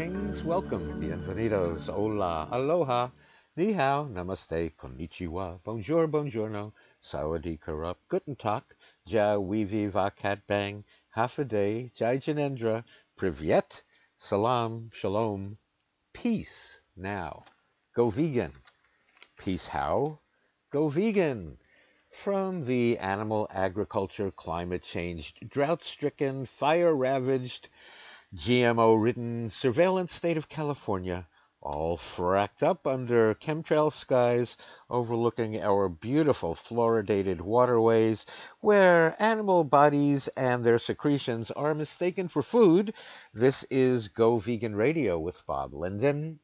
Greetings, welcome, bienvenidos, hola, aloha, ni hao, namaste, konnichiwa, bonjour, buongiorno, sawadee karup, guten tag, ja weevi vakat bang, half a day, jai janendra, privyet, salam, shalom, peace now. Go vegan. Peace how? Go vegan. From the animal agriculture, climate change, drought stricken, fire ravaged, GMO ridden surveillance state of California, all fracked up under chemtrail skies overlooking our beautiful fluoridated waterways, where animal bodies and their secretions are mistaken for food. This is Go Vegan Radio with Bob Linden.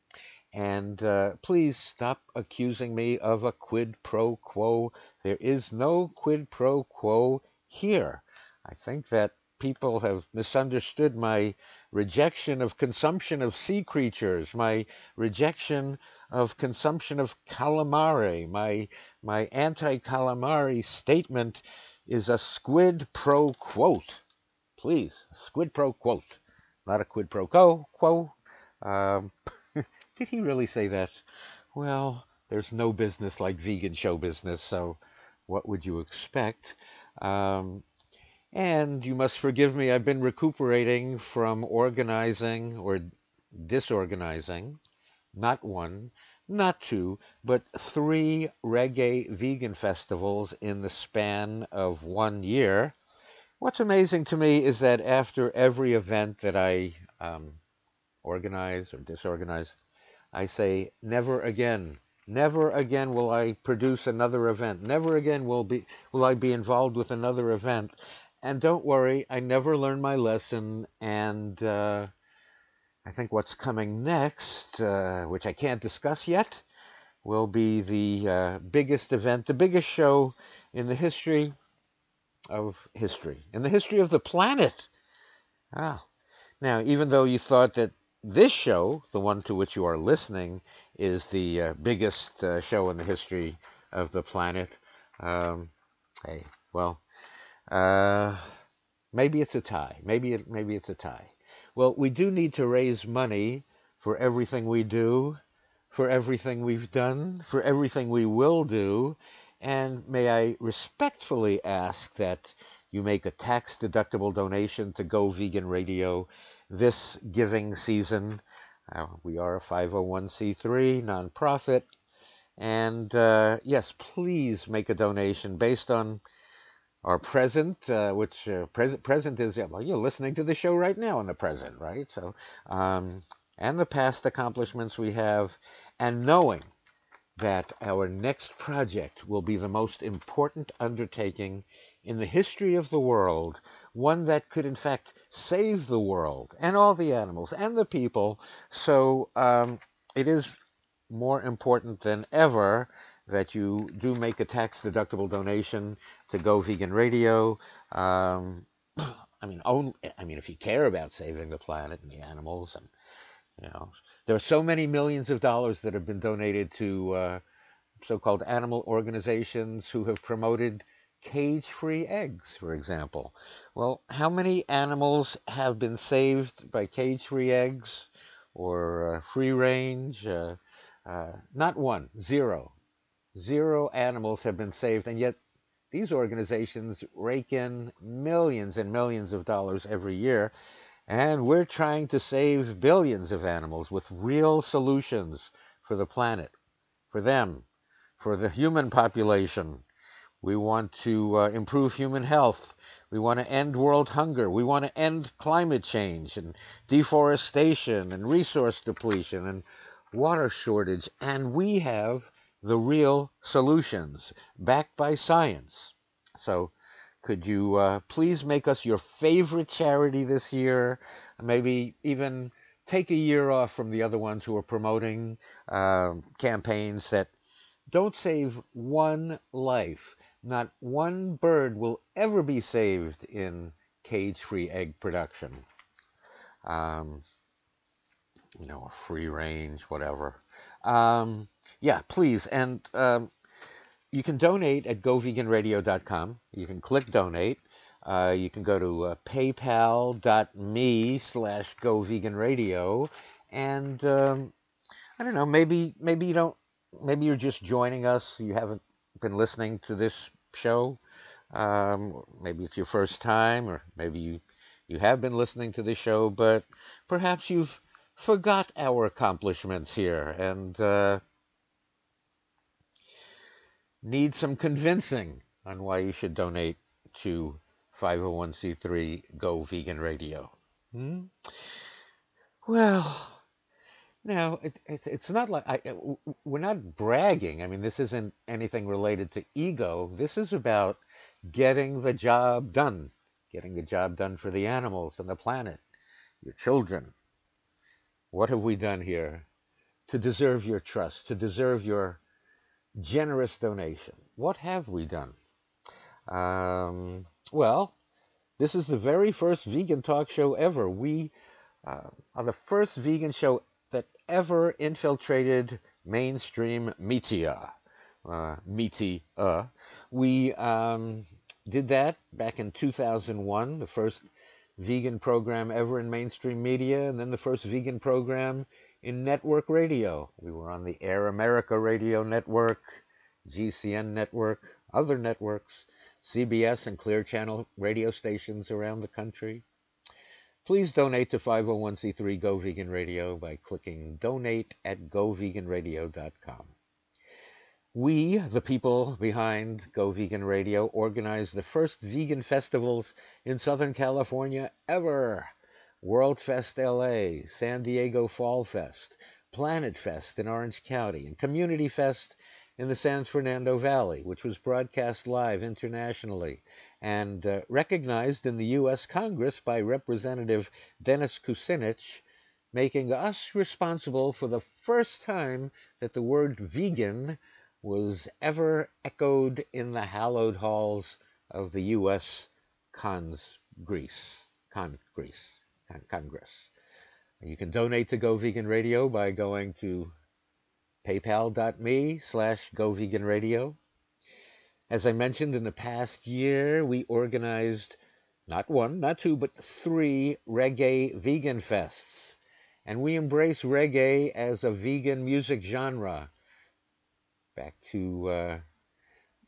And uh, please stop accusing me of a quid pro quo. There is no quid pro quo here. I think that people have misunderstood my rejection of consumption of sea creatures, my rejection of consumption of calamari, my, my anti calamari statement is a squid pro quote. Please, squid pro quote, not a quid pro quo. quo. Um, did he really say that? Well, there's no business like vegan show business, so what would you expect? Um, and you must forgive me, I've been recuperating from organizing or disorganizing, not one, not two, but three reggae vegan festivals in the span of one year. What's amazing to me is that after every event that I um, organize or disorganize, I say, never again. Never again will I produce another event. Never again will be will I be involved with another event. And don't worry, I never learned my lesson. And uh, I think what's coming next, uh, which I can't discuss yet, will be the uh, biggest event, the biggest show in the history of history, in the history of the planet. Ah, now, even though you thought that this show, the one to which you are listening, is the uh, biggest uh, show in the history of the planet. Um, hey, well, uh, maybe it's a tie. Maybe it, maybe it's a tie. Well, we do need to raise money for everything we do, for everything we've done, for everything we will do, and may I respectfully ask that you make a tax deductible donation to Go Vegan Radio this giving season. Uh, we are a 501c3 nonprofit. And uh, yes, please make a donation based on our present, uh, which uh, present present is well, you're listening to the show right now in the present, right? So, um, and the past accomplishments we have, and knowing that our next project will be the most important undertaking in the history of the world, one that could in fact save the world and all the animals and the people. So um, it is more important than ever that you do make a tax deductible donation to Go Vegan Radio. Um, I mean, only, I mean, if you care about saving the planet and the animals, and you know, there are so many millions of dollars that have been donated to uh, so-called animal organizations who have promoted cage-free eggs, for example. Well, how many animals have been saved by cage-free eggs or uh, free range? Uh, uh, not one, zero. Zero animals have been saved, and yet these organizations rake in millions and millions of dollars every year, and we're trying to save billions of animals with real solutions for the planet, for them, for the human population. We want to uh, improve human health. We want to end world hunger. We want to end climate change and deforestation and resource depletion and water shortage. And we have the real solutions backed by science. So, could you uh, please make us your favorite charity this year? Maybe even take a year off from the other ones who are promoting uh, campaigns that don't save one life not one bird will ever be saved in cage-free egg production. Um, you know, free range, whatever. Um, yeah, please. And um, you can donate at goveganradio.com. You can click donate. Uh, you can go to uh, paypal.me slash go vegan radio and um, I don't know, maybe maybe you don't maybe you're just joining us, you haven't been listening to this show. Um, maybe it's your first time or maybe you you have been listening to the show, but perhaps you've forgot our accomplishments here and uh, need some convincing on why you should donate to 501c3 Go Vegan Radio. Hmm? Well, now it, it, it's not like I, we're not bragging. I mean, this isn't anything related to ego. This is about getting the job done, getting the job done for the animals and the planet, your children. What have we done here to deserve your trust, to deserve your generous donation? What have we done? Um, well, this is the very first vegan talk show ever. We uh, are the first vegan show that ever infiltrated mainstream media. Uh, media. We um, did that back in 2001, the first vegan program ever in mainstream media, and then the first vegan program in network radio. We were on the Air America Radio Network, GCN Network, other networks. CBS and Clear Channel radio stations around the country. Please donate to 501c3 Go Vegan Radio by clicking donate at goveganradio.com. We, the people behind Go Vegan Radio, organized the first vegan festivals in Southern California ever. World Fest LA, San Diego Fall Fest, Planet Fest in Orange County, and Community Fest in the San Fernando Valley, which was broadcast live internationally and uh, recognized in the U.S. Congress by Representative Dennis Kucinich, making us responsible for the first time that the word vegan was ever echoed in the hallowed halls of the U.S. Congress. Congress. Congress. You can donate to Go Vegan Radio by going to paypal.me slash goveganradio. As I mentioned in the past year, we organized not one, not two, but three reggae vegan fests. And we embrace reggae as a vegan music genre. Back to uh,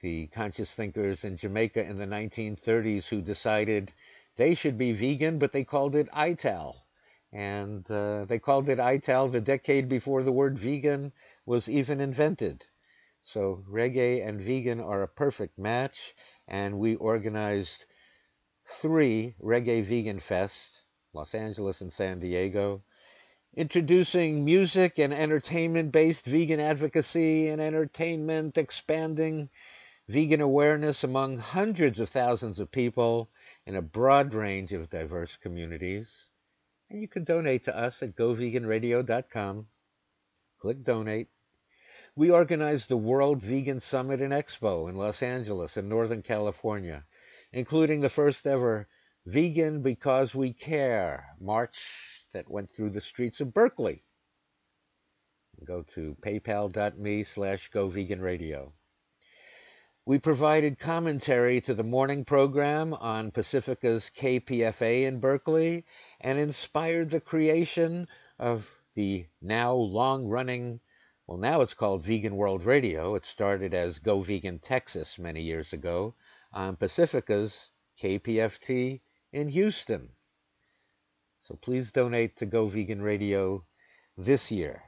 the conscious thinkers in Jamaica in the 1930s who decided they should be vegan, but they called it ITAL. And uh, they called it ITAL the decade before the word vegan was even invented. So reggae and vegan are a perfect match, and we organized three reggae vegan fests, Los Angeles and San Diego, introducing music and entertainment based vegan advocacy and entertainment, expanding vegan awareness among hundreds of thousands of people in a broad range of diverse communities. And you can donate to us at goveganradio.com. Click donate we organized the World Vegan Summit and Expo in Los Angeles and Northern California, including the first ever Vegan Because We Care march that went through the streets of Berkeley. Go to paypal.me slash goveganradio. We provided commentary to the morning program on Pacifica's KPFA in Berkeley and inspired the creation of the now long running well, now it's called Vegan World Radio. It started as Go Vegan Texas many years ago on Pacifica's KPFT in Houston. So please donate to Go Vegan Radio this year.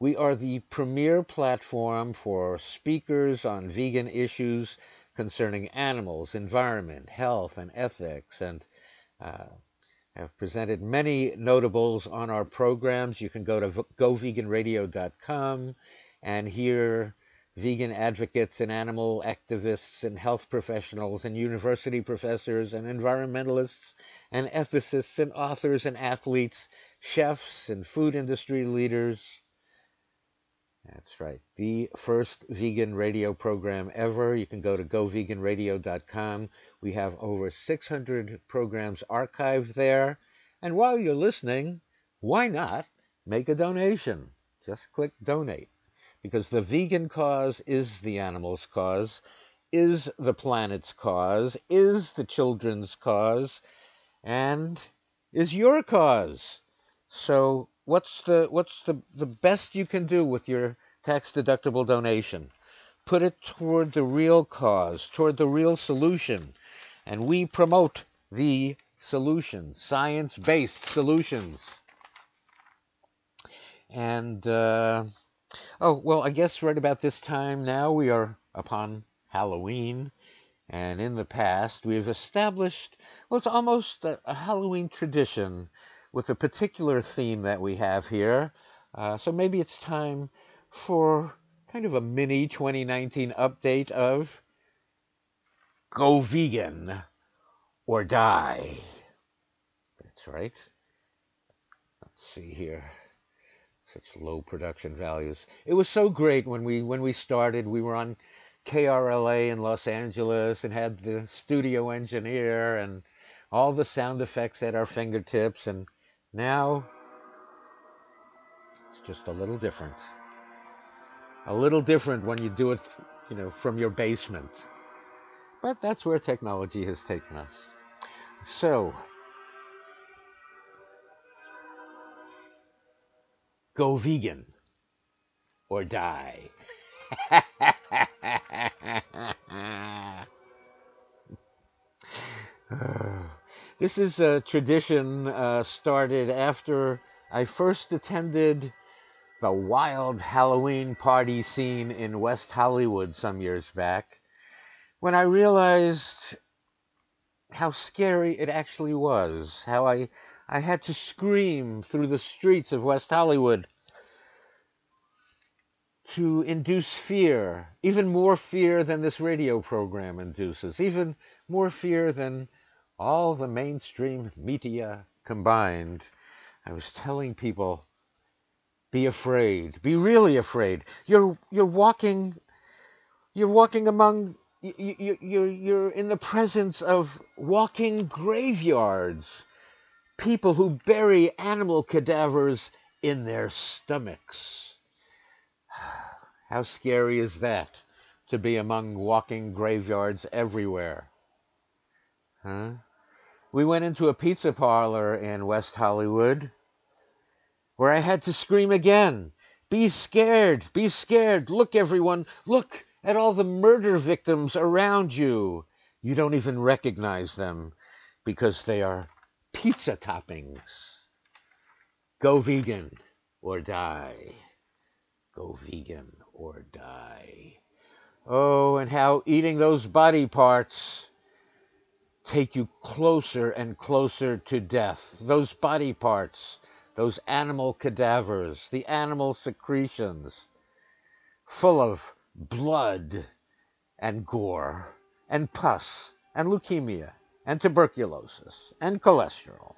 We are the premier platform for speakers on vegan issues concerning animals, environment, health, and ethics, and uh, have presented many notables on our programs. You can go to goveganradio.com and hear vegan advocates and animal activists and health professionals and university professors and environmentalists and ethicists and authors and athletes, chefs and food industry leaders. That's right. The first vegan radio program ever. You can go to goveganradio.com we have over 600 programs archived there. And while you're listening, why not make a donation? Just click donate because the vegan cause is the animal's cause. is the planet's cause, is the children's cause, and is your cause. So what's the what's the, the best you can do with your tax deductible donation? Put it toward the real cause, toward the real solution. And we promote the solution, science based solutions. And, uh, oh, well, I guess right about this time now we are upon Halloween. And in the past, we've established, well, it's almost a, a Halloween tradition with a particular theme that we have here. Uh, so maybe it's time for kind of a mini 2019 update of Go Vegan or Die. That's right. Let's see here. Such low production values. It was so great when we when we started. We were on KRLA in Los Angeles and had the studio engineer and all the sound effects at our fingertips and now it's just a little different. A little different when you do it, you know, from your basement. But that's where technology has taken us. So, go vegan or die. this is a tradition uh, started after I first attended the wild Halloween party scene in West Hollywood some years back when I realized how scary it actually was, how I, I had to scream through the streets of West Hollywood to induce fear, even more fear than this radio program induces, even more fear than all the mainstream media combined. I was telling people, be afraid, be really afraid. You're you're walking, you're walking among, you, you, you're you're in the presence of walking graveyards, people who bury animal cadavers in their stomachs. How scary is that to be among walking graveyards everywhere? Huh? We went into a pizza parlor in West Hollywood where I had to scream again. Be scared, be scared. Look, everyone, look at all the murder victims around you. You don't even recognize them because they are pizza toppings. Go vegan or die. Go vegan or die. Oh, and how eating those body parts take you closer and closer to death. Those body parts, those animal cadavers, the animal secretions, full of blood and gore and pus and leukemia and tuberculosis and cholesterol.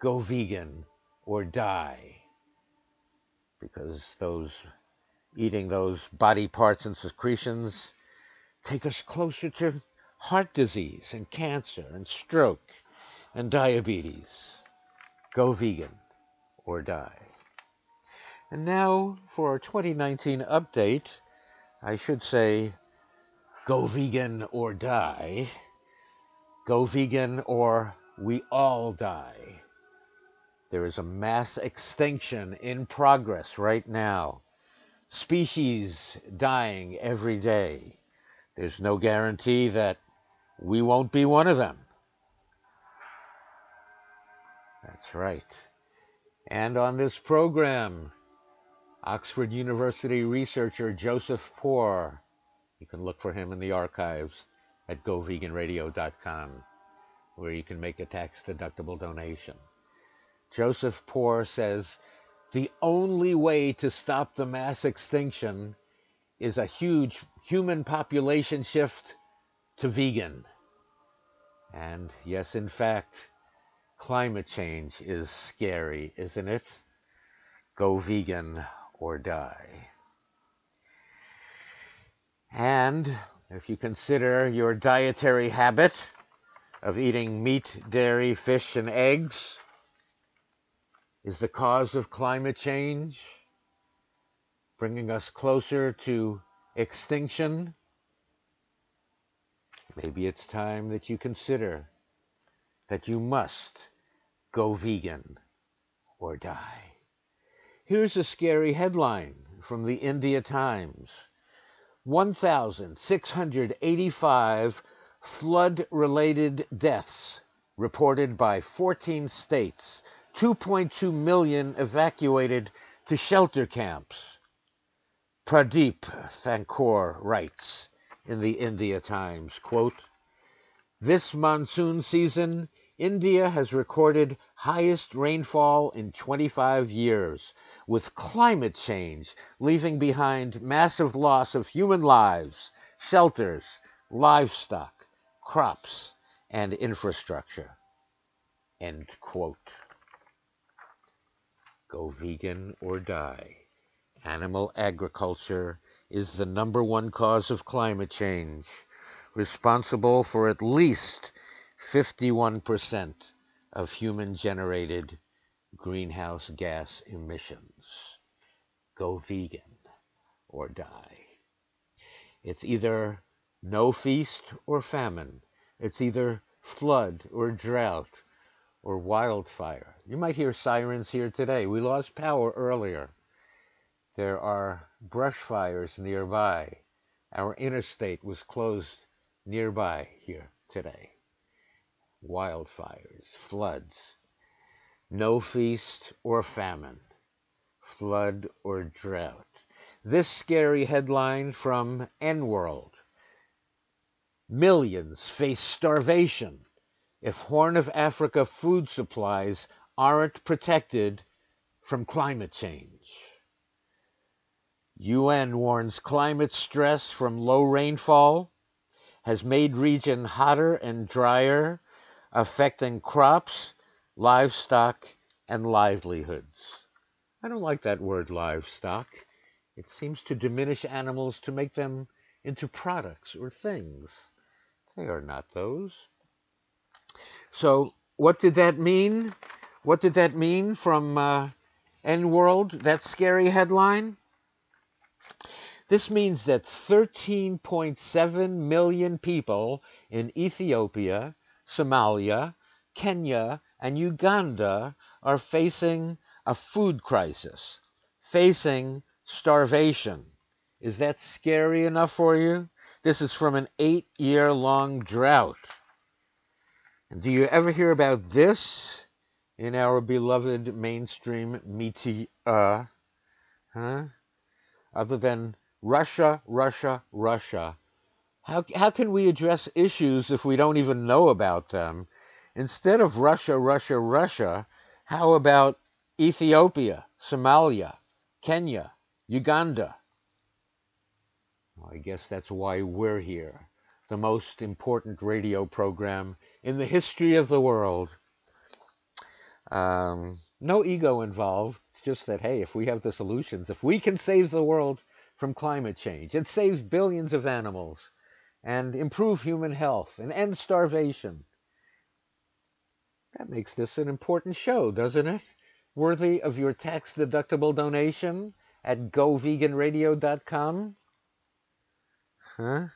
Go vegan or die because those eating those body parts and secretions take us closer to heart disease and cancer and stroke and diabetes. Go vegan or die. And now for our 2019 update, I should say go vegan or die. Go vegan or we all die. There is a mass extinction in progress right now. Species dying every day. There's no guarantee that we won't be one of them. That's right. And on this program, Oxford University researcher Joseph Poore, you can look for him in the archives at goveganradio.com, where you can make a tax deductible donation. Joseph Poore says the only way to stop the mass extinction is a huge human population shift to vegan. And yes, in fact, climate change is scary, isn't it? Go vegan or die. And if you consider your dietary habit of eating meat, dairy, fish, and eggs is the cause of climate change, bringing us closer to extinction, maybe it's time that you consider that you must go vegan or die. Here's a scary headline from the India Times 1,685 flood related deaths reported by 14 states, 2.2 million evacuated to shelter camps. Pradeep Thakur writes in the India Times, quote, This monsoon season, India has recorded highest rainfall in 25 years, with climate change leaving behind massive loss of human lives, shelters, livestock, crops, and infrastructure. End quote. Go vegan or die. Animal agriculture is the number one cause of climate change, responsible for at least 51% of human generated greenhouse gas emissions. Go vegan or die. It's either no feast or famine. It's either flood or drought or wildfire. You might hear sirens here today. We lost power earlier. There are brush fires nearby. Our interstate was closed nearby here today wildfires, floods, no feast or famine, flood or drought. This scary headline from N World Millions face starvation if Horn of Africa food supplies aren't protected from climate change. UN warns climate stress from low rainfall has made region hotter and drier affecting crops, livestock, and livelihoods. I don't like that word livestock. It seems to diminish animals to make them into products or things. They are not those. So, what did that mean? What did that mean from uh, N World, that scary headline? This means that 13.7 million people in Ethiopia Somalia, Kenya, and Uganda are facing a food crisis, facing starvation. Is that scary enough for you? This is from an eight year long drought. And do you ever hear about this in our beloved mainstream media? Huh? Other than Russia, Russia, Russia. How, how can we address issues if we don't even know about them? Instead of Russia, Russia, Russia, how about Ethiopia, Somalia, Kenya, Uganda? Well, I guess that's why we're here. The most important radio program in the history of the world. Um, no ego involved. Just that, hey, if we have the solutions, if we can save the world from climate change and save billions of animals, and improve human health and end starvation. That makes this an important show, doesn't it? Worthy of your tax deductible donation at goveganradio.com? Huh?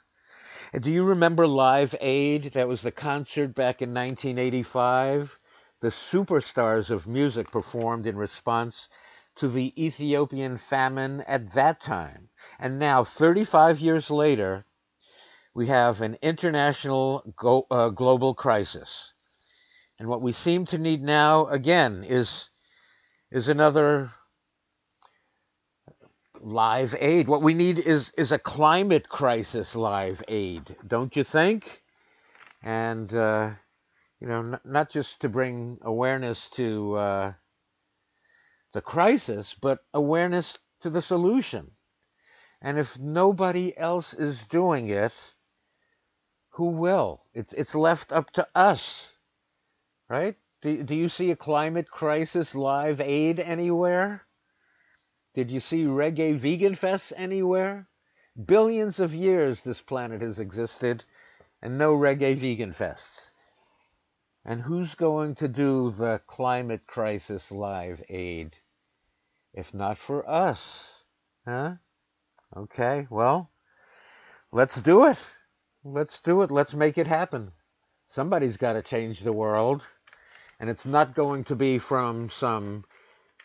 Do you remember Live Aid? That was the concert back in 1985. The superstars of music performed in response to the Ethiopian famine at that time. And now, 35 years later, we have an international go, uh, global crisis. And what we seem to need now, again, is, is another live aid. What we need is, is a climate crisis live aid, don't you think? And, uh, you know, n- not just to bring awareness to uh, the crisis, but awareness to the solution. And if nobody else is doing it, who will? It's, it's left up to us, right? Do, do you see a climate crisis live aid anywhere? Did you see reggae vegan fests anywhere? Billions of years this planet has existed and no reggae vegan fests. And who's going to do the climate crisis live aid? If not for us. Huh? Okay, well, let's do it. Let's do it. Let's make it happen. Somebody's got to change the world, and it's not going to be from some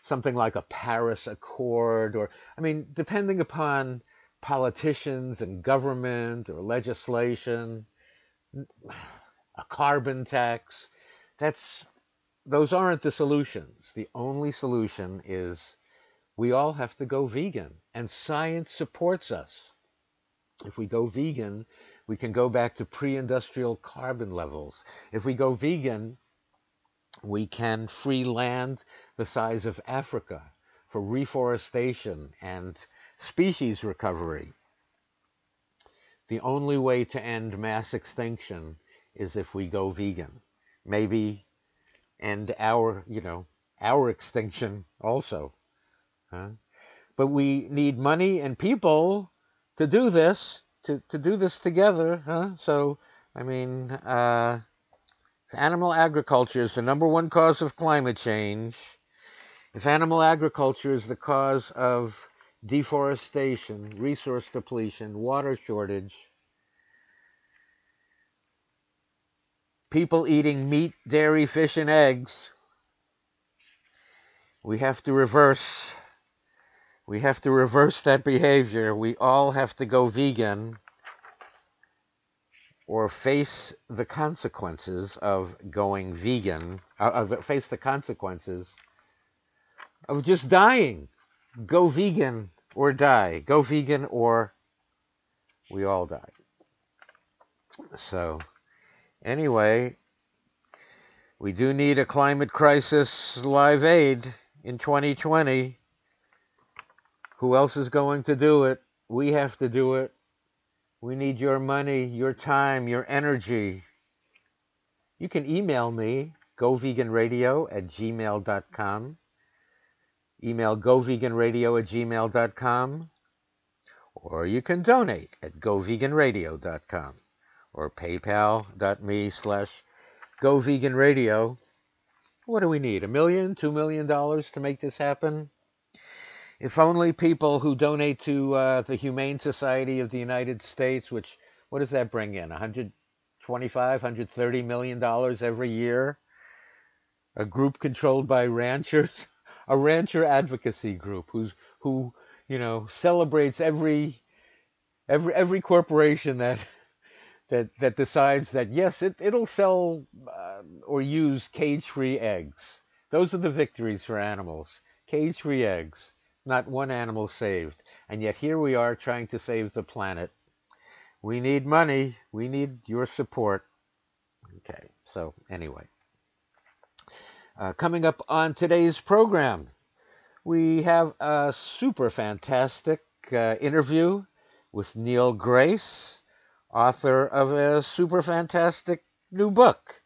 something like a Paris Accord or I mean, depending upon politicians and government or legislation, a carbon tax. That's those aren't the solutions. The only solution is we all have to go vegan, and science supports us. If we go vegan, we can go back to pre industrial carbon levels. If we go vegan, we can free land the size of Africa for reforestation and species recovery. The only way to end mass extinction is if we go vegan. Maybe end our, you know, our extinction also. Huh? But we need money and people to do this, to, to do this together. Huh? So, I mean, uh, animal agriculture is the number one cause of climate change, if animal agriculture is the cause of deforestation, resource depletion, water shortage, people eating meat, dairy, fish, and eggs, we have to reverse. We have to reverse that behavior. We all have to go vegan or face the consequences of going vegan, uh, face the consequences of just dying. Go vegan or die. Go vegan or we all die. So, anyway, we do need a climate crisis live aid in 2020. Who else is going to do it? We have to do it. We need your money, your time, your energy. You can email me, goveganradio at gmail.com. Email goveganradio at gmail.com. Or you can donate at goveganradio.com or paypal.me slash goveganradio. What do we need? A million, two million dollars to make this happen? If only people who donate to uh, the Humane Society of the United States, which what does that bring in? 125, 130 million dollars every year. A group controlled by ranchers, a rancher advocacy group who's who you know celebrates every every every corporation that that that decides that yes it it'll sell uh, or use cage-free eggs. Those are the victories for animals. Cage-free eggs not one animal saved. And yet here we are trying to save the planet. We need money. We need your support. Okay, so anyway. Uh, coming up on today's program, we have a super fantastic uh, interview with Neil Grace, author of a super fantastic new book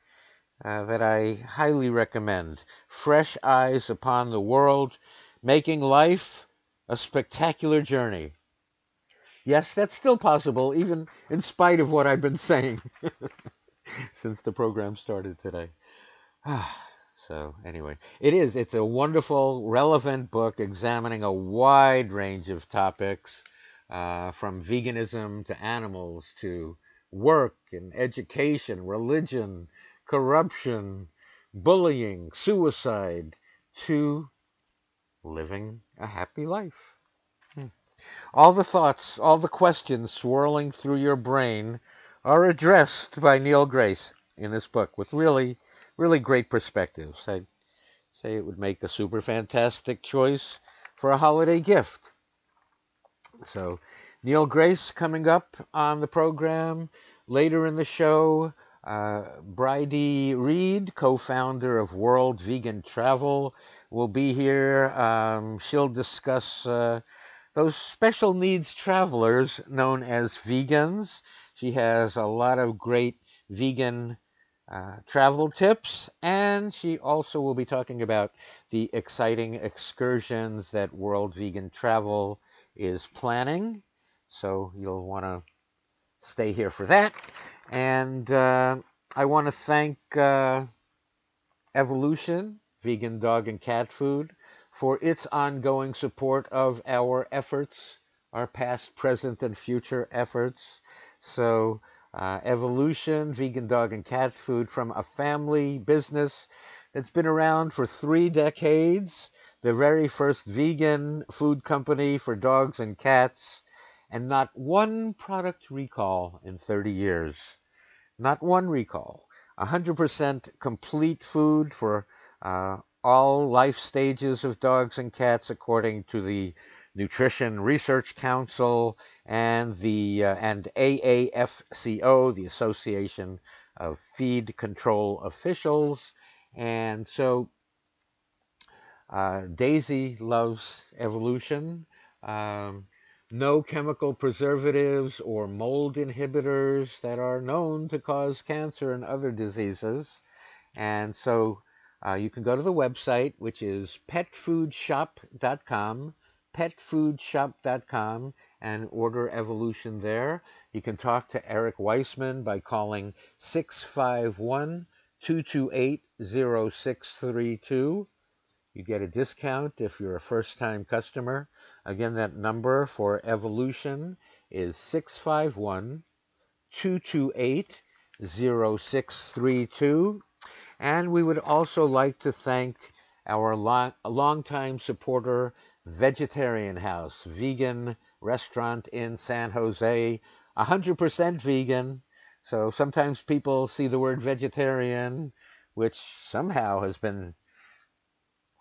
uh, that I highly recommend Fresh Eyes Upon the World making life a spectacular journey. Yes, that's still possible, even in spite of what I've been saying since the program started today. so, anyway, it is. It's a wonderful, relevant book examining a wide range of topics uh, from veganism to animals to work and education, religion, corruption, bullying, suicide, to living a happy life. Hmm. All the thoughts, all the questions swirling through your brain are addressed by Neil Grace in this book with really, really great perspectives. I'd say it would make a super fantastic choice for a holiday gift. So, Neil Grace coming up on the program. Later in the show, uh, Bridie Reed, co founder of World Vegan Travel, will be here. Um, she'll discuss uh, those special needs travelers known as vegans. She has a lot of great vegan uh, travel tips, and she also will be talking about the exciting excursions that World Vegan Travel is planning. So you'll want to stay here for that. And uh, I want to thank uh, Evolution vegan dog and cat food, for its ongoing support of our efforts, our past, present, and future efforts. So uh, Evolution, vegan dog and cat food from a family business that's been around for three decades. The very first vegan food company for dogs and cats, and not one product recall in 30 years. Not one recall. 100% complete food for uh, all life stages of dogs and cats according to the Nutrition Research Council and the uh, and AAFCO, the Association of Feed Control Officials. And so uh, Daisy loves evolution. Um, no chemical preservatives or mold inhibitors that are known to cause cancer and other diseases. And so uh, you can go to the website, which is petfoodshop.com, petfoodshop.com, and order Evolution there. You can talk to Eric Weissman by calling 651 228 0632. You get a discount if you're a first time customer. Again, that number for Evolution is 651 228 0632. And we would also like to thank our long, longtime supporter, Vegetarian House, vegan restaurant in San Jose, 100% vegan. So sometimes people see the word vegetarian, which somehow has been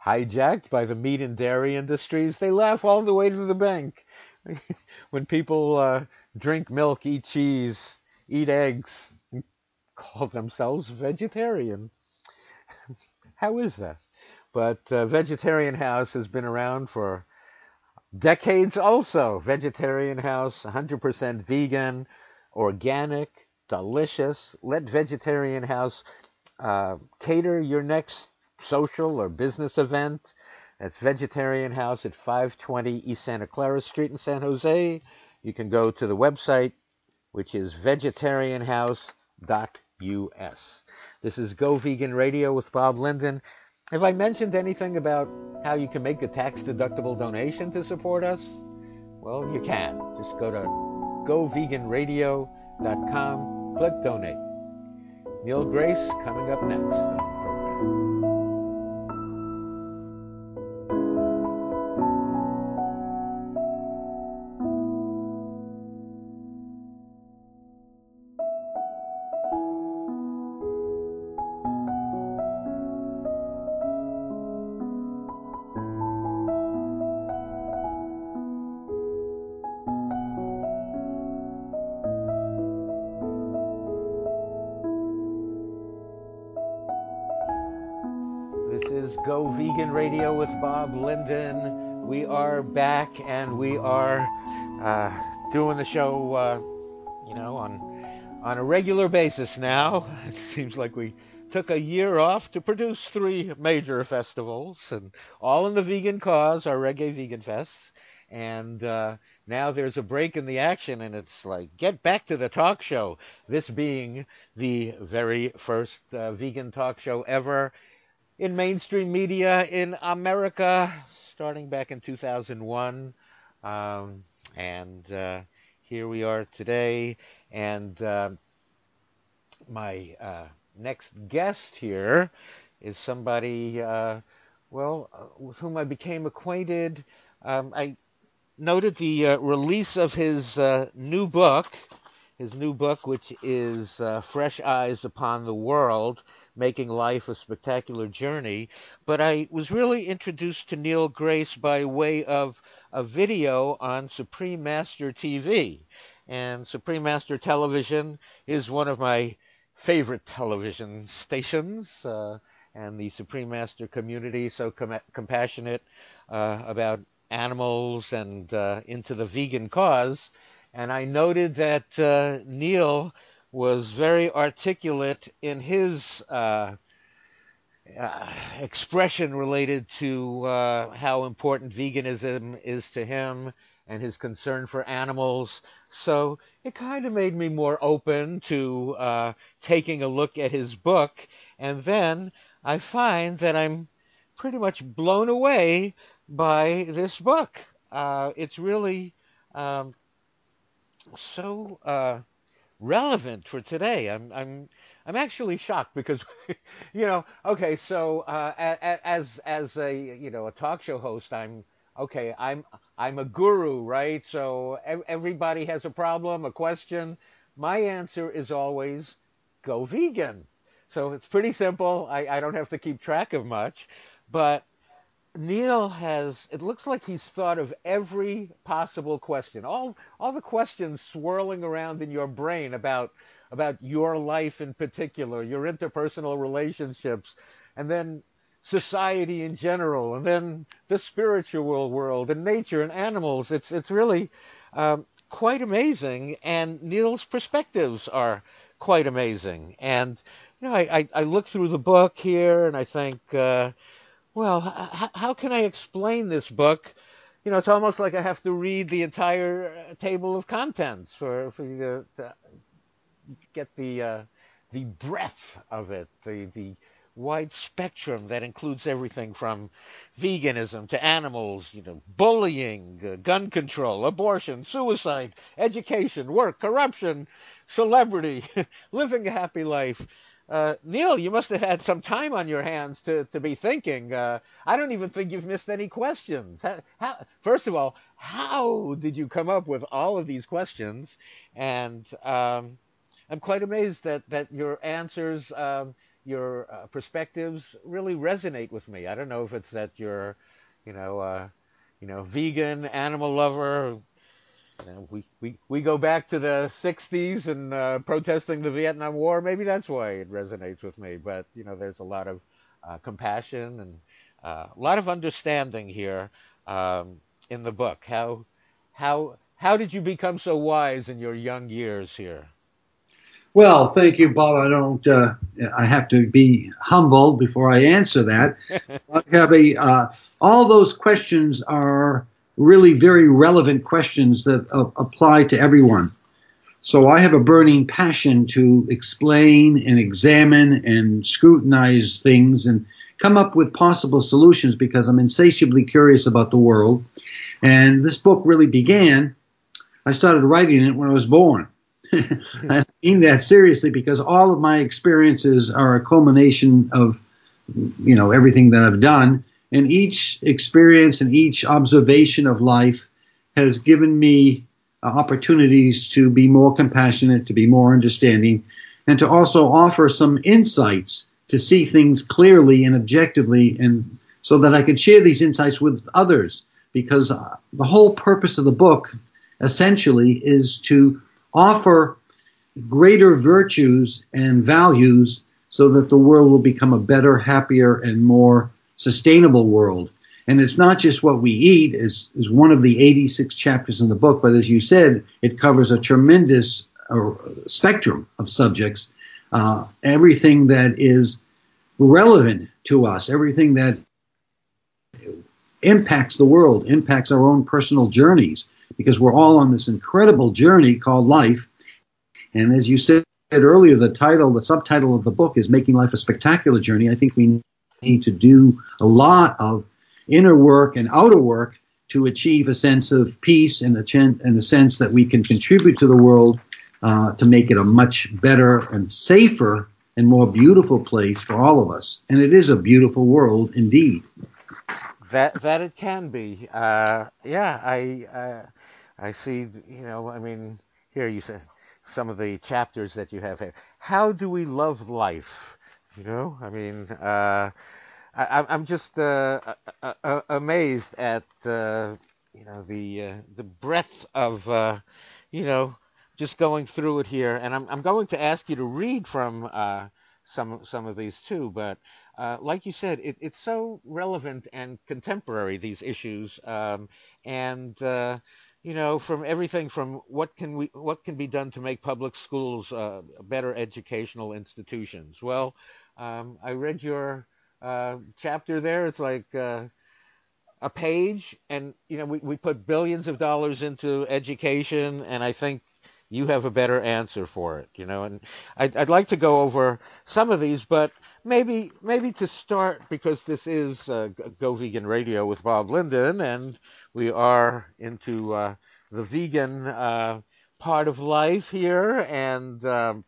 hijacked by the meat and dairy industries. They laugh all the way to the bank when people uh, drink milk, eat cheese, eat eggs, and call themselves vegetarian. How is that? But uh, Vegetarian House has been around for decades also. Vegetarian House, 100% vegan, organic, delicious. Let Vegetarian House uh, cater your next social or business event. That's Vegetarian House at 520 East Santa Clara Street in San Jose. You can go to the website, which is vegetarianhouse.us. This is Go Vegan Radio with Bob Linden. Have I mentioned anything about how you can make a tax deductible donation to support us? Well, you can. Just go to goveganradio.com, click donate. Neil Grace coming up next we are uh, doing the show, uh, you know, on on a regular basis now. It seems like we took a year off to produce three major festivals, and all in the vegan cause, our Reggae Vegan Fests. And uh, now there's a break in the action, and it's like, get back to the talk show. This being the very first uh, vegan talk show ever in mainstream media in America starting back in 2001. Um, and uh, here we are today. And uh, my uh, next guest here is somebody, uh, well, uh, with whom I became acquainted. Um, I noted the uh, release of his new book, his new book, which is Fresh Eyes Upon the World making life a spectacular journey. But I was really introduced to Neil Grace by way of a video on Supreme Master TV. And Supreme Master Television is one of my favorite television stations. Uh, and the Supreme Master community so com- compassionate uh, about animals and uh, into the vegan cause. And I noted that uh, Neil was very articulate in his uh, uh, expression related to uh, how important veganism is to him and his concern for animals. So it kind of made me more open to uh, taking a look at his book. And then I find that I'm pretty much blown away by this book. Uh, it's really um, so uh, relevant for today. I'm I'm I'm actually shocked because, you know, okay, so uh, as as a you know a talk show host, I'm okay. I'm I'm a guru, right? So everybody has a problem, a question. My answer is always go vegan. So it's pretty simple. I, I don't have to keep track of much, but Neil has it looks like he's thought of every possible question. All all the questions swirling around in your brain about about your life in particular, your interpersonal relationships, and then society in general, and then the spiritual world and nature and animals. It's it's really um, quite amazing, and Neil's perspectives are quite amazing. And you know, I, I, I look through the book here, and I think. Uh, well, h- how can I explain this book? You know, it's almost like I have to read the entire uh, table of contents for for to get the uh, the breadth of it, the the wide spectrum that includes everything from veganism to animals, you know, bullying, uh, gun control, abortion, suicide, education, work, corruption, celebrity, living a happy life. Uh, Neil, you must have had some time on your hands to, to be thinking. Uh, I don't even think you've missed any questions. How, how, first of all, how did you come up with all of these questions? And um, I'm quite amazed that, that your answers, um, your uh, perspectives really resonate with me. I don't know if it's that you're, you know, uh, you know, vegan, animal lover, you know, we, we, we go back to the 60s and uh, protesting the Vietnam War. Maybe that's why it resonates with me. But, you know, there's a lot of uh, compassion and uh, a lot of understanding here um, in the book. How, how, how did you become so wise in your young years here? Well, thank you, Bob. I don't. Uh, I have to be humble before I answer that. I uh, all those questions are really very relevant questions that uh, apply to everyone. So I have a burning passion to explain and examine and scrutinize things and come up with possible solutions because I'm insatiably curious about the world. And this book really began, I started writing it when I was born. I mean that seriously because all of my experiences are a culmination of, you know, everything that I've done and each experience and each observation of life has given me uh, opportunities to be more compassionate, to be more understanding, and to also offer some insights to see things clearly and objectively, and so that I could share these insights with others. Because uh, the whole purpose of the book essentially is to offer greater virtues and values so that the world will become a better, happier, and more sustainable world. And it's not just what we eat, is, is one of the 86 chapters in the book, but as you said, it covers a tremendous uh, spectrum of subjects. Uh, everything that is relevant to us, everything that impacts the world, impacts our own personal journeys, because we're all on this incredible journey called life. And as you said earlier, the title, the subtitle of the book is Making Life a Spectacular Journey. I think we to do a lot of inner work and outer work to achieve a sense of peace and a, and a sense that we can contribute to the world uh, to make it a much better and safer and more beautiful place for all of us. And it is a beautiful world indeed. That that it can be. Uh, yeah, I uh, I see. You know, I mean, here you said some of the chapters that you have here. How do we love life? You know, I mean, uh, I, am just uh, uh, uh, amazed at uh, you know the uh, the breadth of you know just going through it here, and I'm I'm going to ask you to read from some some of these too, but. like you said, it, it's so relevant and contemporary these issues, um, and you know, from everything from what can we what can be done to make public schools uh, better educational institutions. Well, um, I read your uh, chapter there. It's like uh, a page, and you know we, we put billions of dollars into education, and I think you have a better answer for it. You know, and I'd, I'd like to go over some of these, but maybe maybe to start because this is uh, Go Vegan Radio with Bob Linden, and we are into uh, the vegan uh, part of life here and um,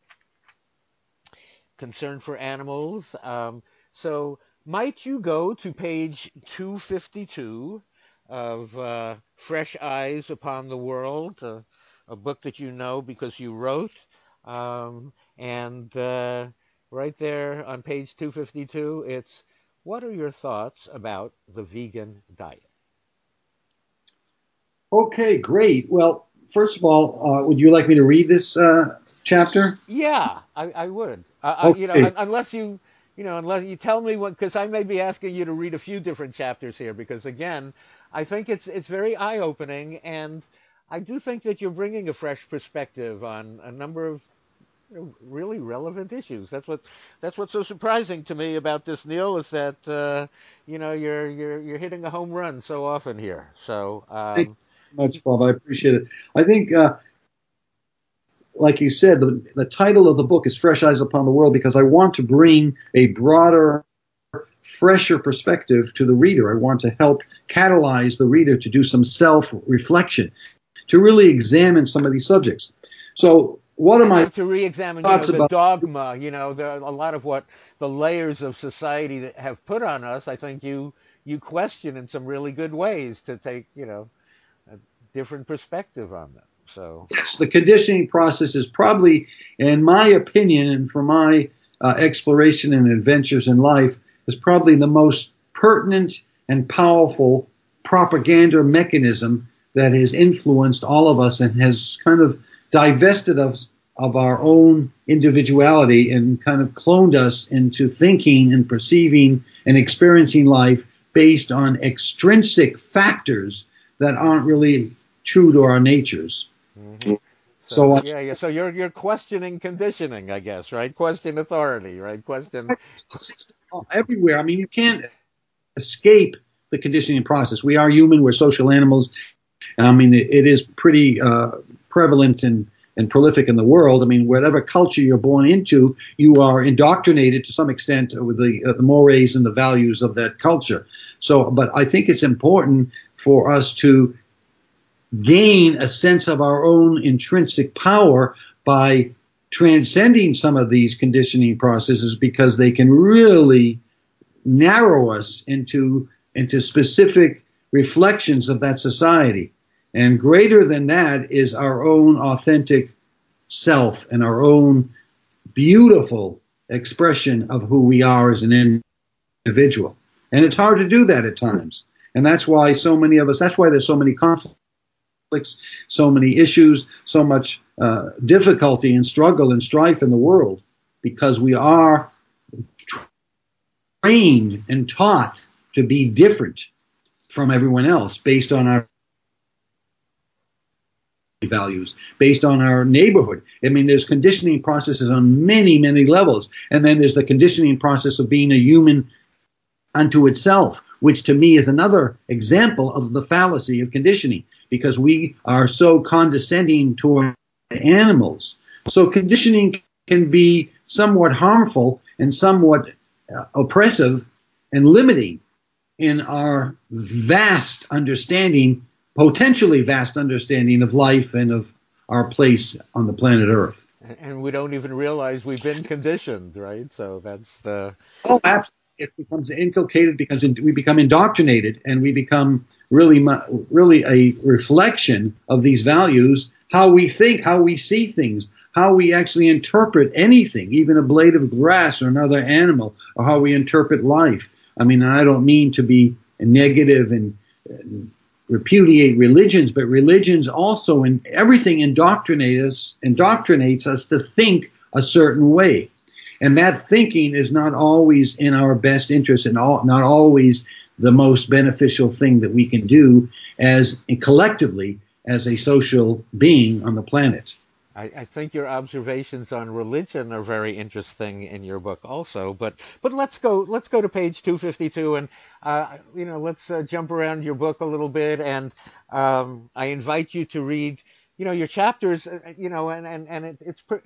concern for animals. Um, so, might you go to page 252 of uh, Fresh Eyes Upon the World, uh, a book that you know because you wrote? Um, and uh, right there on page 252, it's what are your thoughts about the vegan diet? Okay, great. Well, first of all, uh, would you like me to read this uh, chapter? Yeah, I, I would. Uh, okay. you know, unless you, you know, unless you tell me what, because I may be asking you to read a few different chapters here. Because again, I think it's it's very eye opening, and I do think that you're bringing a fresh perspective on a number of really relevant issues. That's what that's what's so surprising to me about this, Neil, is that uh, you know you're you're you're hitting a home run so often here. So um, thank you much, Bob. I appreciate it. I think. Uh, like you said, the, the title of the book is Fresh Eyes Upon the World because I want to bring a broader, fresher perspective to the reader. I want to help catalyze the reader to do some self reflection, to really examine some of these subjects. So, what am I to re-examine you know, the about, dogma? You know, there, a lot of what the layers of society that have put on us. I think you you question in some really good ways to take you know a different perspective on them. So yes, the conditioning process is probably, in my opinion, and from my uh, exploration and adventures in life, is probably the most pertinent and powerful propaganda mechanism that has influenced all of us and has kind of divested us of our own individuality and kind of cloned us into thinking and perceiving and experiencing life based on extrinsic factors that aren't really true to our natures. Mm-hmm. So, so, yeah, yeah. So you're you're questioning conditioning, I guess, right? Question authority, right? Question everywhere. I mean, you can't escape the conditioning process. We are human. We're social animals. And I mean, it, it is pretty uh, prevalent and, and prolific in the world. I mean, whatever culture you're born into, you are indoctrinated to some extent with the, uh, the mores and the values of that culture. So, but I think it's important for us to gain a sense of our own intrinsic power by transcending some of these conditioning processes because they can really narrow us into into specific reflections of that society. And greater than that is our own authentic self and our own beautiful expression of who we are as an individual. And it's hard to do that at times. And that's why so many of us, that's why there's so many conflicts, so many issues, so much uh, difficulty and struggle and strife in the world, because we are trained and taught to be different from everyone else based on our values based on our neighborhood. I mean, there's conditioning processes on many, many levels. And then there's the conditioning process of being a human unto itself, which to me is another example of the fallacy of conditioning because we are so condescending toward animals. So conditioning can be somewhat harmful and somewhat uh, oppressive and limiting in our vast understanding potentially vast understanding of life and of our place on the planet Earth. And we don't even realize we've been conditioned, right? So that's the. Oh, absolutely. It becomes inculcated because we become indoctrinated and we become really, really a reflection of these values, how we think, how we see things, how we actually interpret anything, even a blade of grass or another animal, or how we interpret life. I mean, I don't mean to be negative and repudiate religions, but religions also and everything indoctrinates us, indoctrinates us to think a certain way. And that thinking is not always in our best interest and all, not always the most beneficial thing that we can do as collectively as a social being on the planet. I, I, think your observations on religion are very interesting in your book also. But but let's go let's go to page 252 and uh, you know let's uh, jump around your book a little bit and um, I invite you to read you know your chapters uh, you know and and and it, it's pre-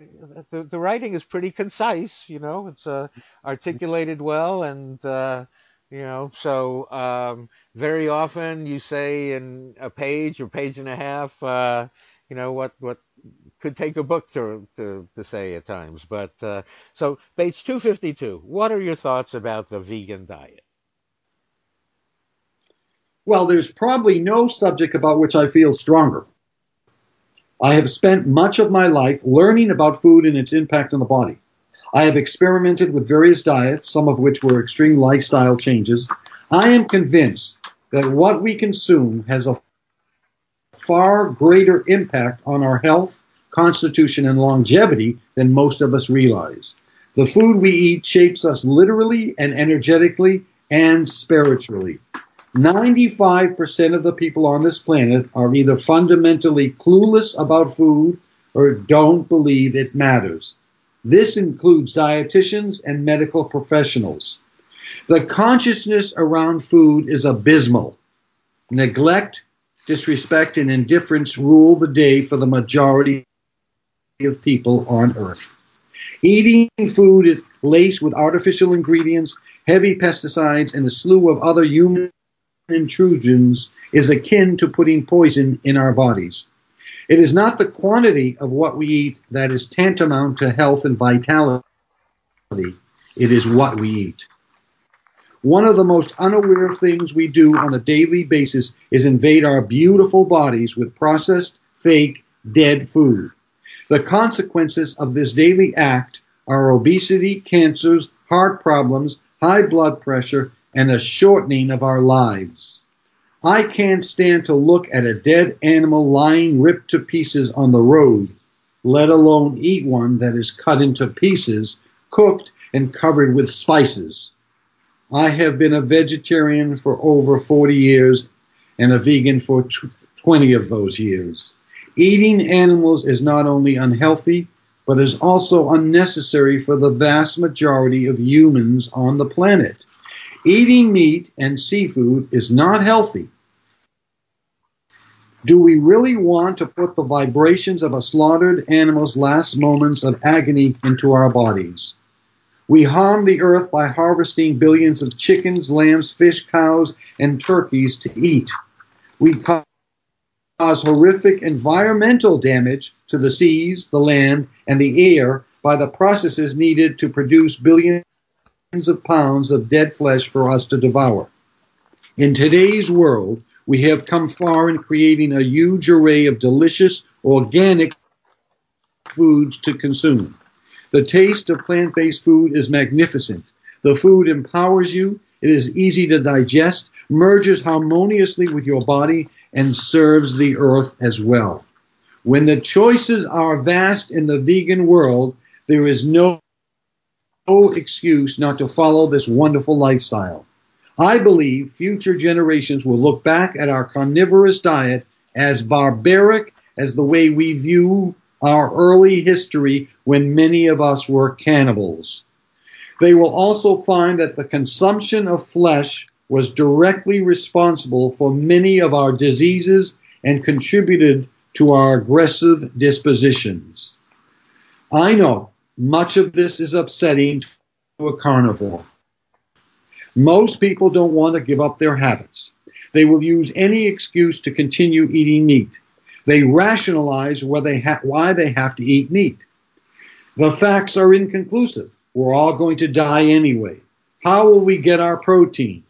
the, the writing is pretty concise you know it's uh, articulated well and uh, you know so um, very often you say in a page or page and a half uh, you know what what could take a book to to, to say at times. But uh, so fifty two. What are your thoughts about the vegan diet? Well, there's probably no subject about which I feel stronger. I have spent much of my life learning about food and its impact on the body. I have experimented with various diets, some of which were extreme lifestyle changes. I am convinced that what we consume has a far greater impact on our health, constitution, and longevity than most of us realize. The food we eat shapes us literally and energetically and spiritually. 95% of the people on this planet are either fundamentally clueless about food or don't believe it matters. This includes dietitians and medical professionals. The consciousness around food is abysmal. Neglect, disrespect, and indifference rule the day for the majority of people on earth. Eating food is laced with artificial ingredients, heavy pesticides, and a slew of other human intrusions is akin to putting poison in our bodies. It is not the quantity of what we eat that is tantamount to health and vitality. It is what we eat. One of the most unaware things we do on a daily basis is invade our beautiful bodies with processed, fake, dead food. The consequences of this daily act are obesity, cancers, heart problems, high blood pressure, and a shortening of our lives. I can't stand to look at a dead animal lying ripped to pieces on the road, let alone eat one that is cut into pieces, cooked, and covered with spices. I have been a vegetarian for over 40 years and a vegan for 20 of those years. Eating animals is not only unhealthy, but is also unnecessary for the vast majority of humans on the planet. Eating meat and seafood is not healthy. Do we really want to put the vibrations of a slaughtered animal's last moments of agony into our bodies? We harm the earth by harvesting billions of chickens, lambs, fish, cows, and turkeys to eat. We cause horrific environmental damage to the seas, the land, and the air by the processes needed to produce billions of pounds of dead flesh for us to devour. In today's world, we have come far in creating a huge array of delicious organic foods to consume. The taste of plant based food is magnificent. The food empowers you, it is easy to digest, merges harmoniously with your body, and serves the earth as well. When the choices are vast in the vegan world, there is no no excuse not to follow this wonderful lifestyle. I believe future generations will look back at our carnivorous diet as barbaric as the way we view our early history when many of us were cannibals. They will also find that the consumption of flesh was directly responsible for many of our diseases and contributed to our aggressive dispositions. I know much of this is upsetting to a carnivore. Most people don't want to give up their habits. They will use any excuse to continue eating meat. They rationalize they ha- why they have to eat meat. The facts are inconclusive. We're all going to die anyway. How will we get our protein?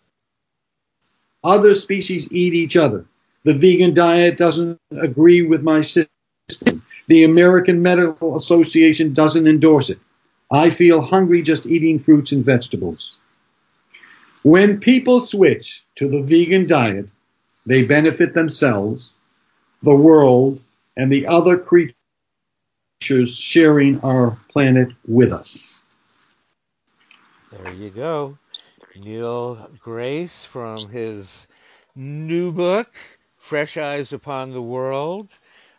Other species eat each other. The vegan diet doesn't agree with my system. The American Medical Association doesn't endorse it. I feel hungry just eating fruits and vegetables. When people switch to the vegan diet, they benefit themselves, the world, and the other creatures sharing our planet with us. There you go. Neil Grace from his new book, Fresh Eyes Upon the World.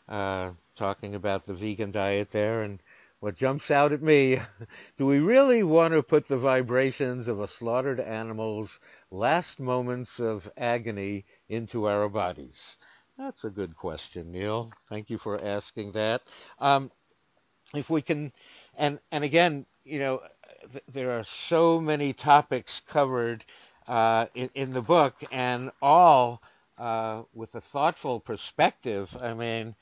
Uh, talking about the vegan diet there and what jumps out at me do we really want to put the vibrations of a slaughtered animal's last moments of agony into our bodies? That's a good question, Neil. Thank you for asking that. Um, if we can, and and again, you know, th- there are so many topics covered uh, in, in the book, and all uh, with a thoughtful perspective. I mean,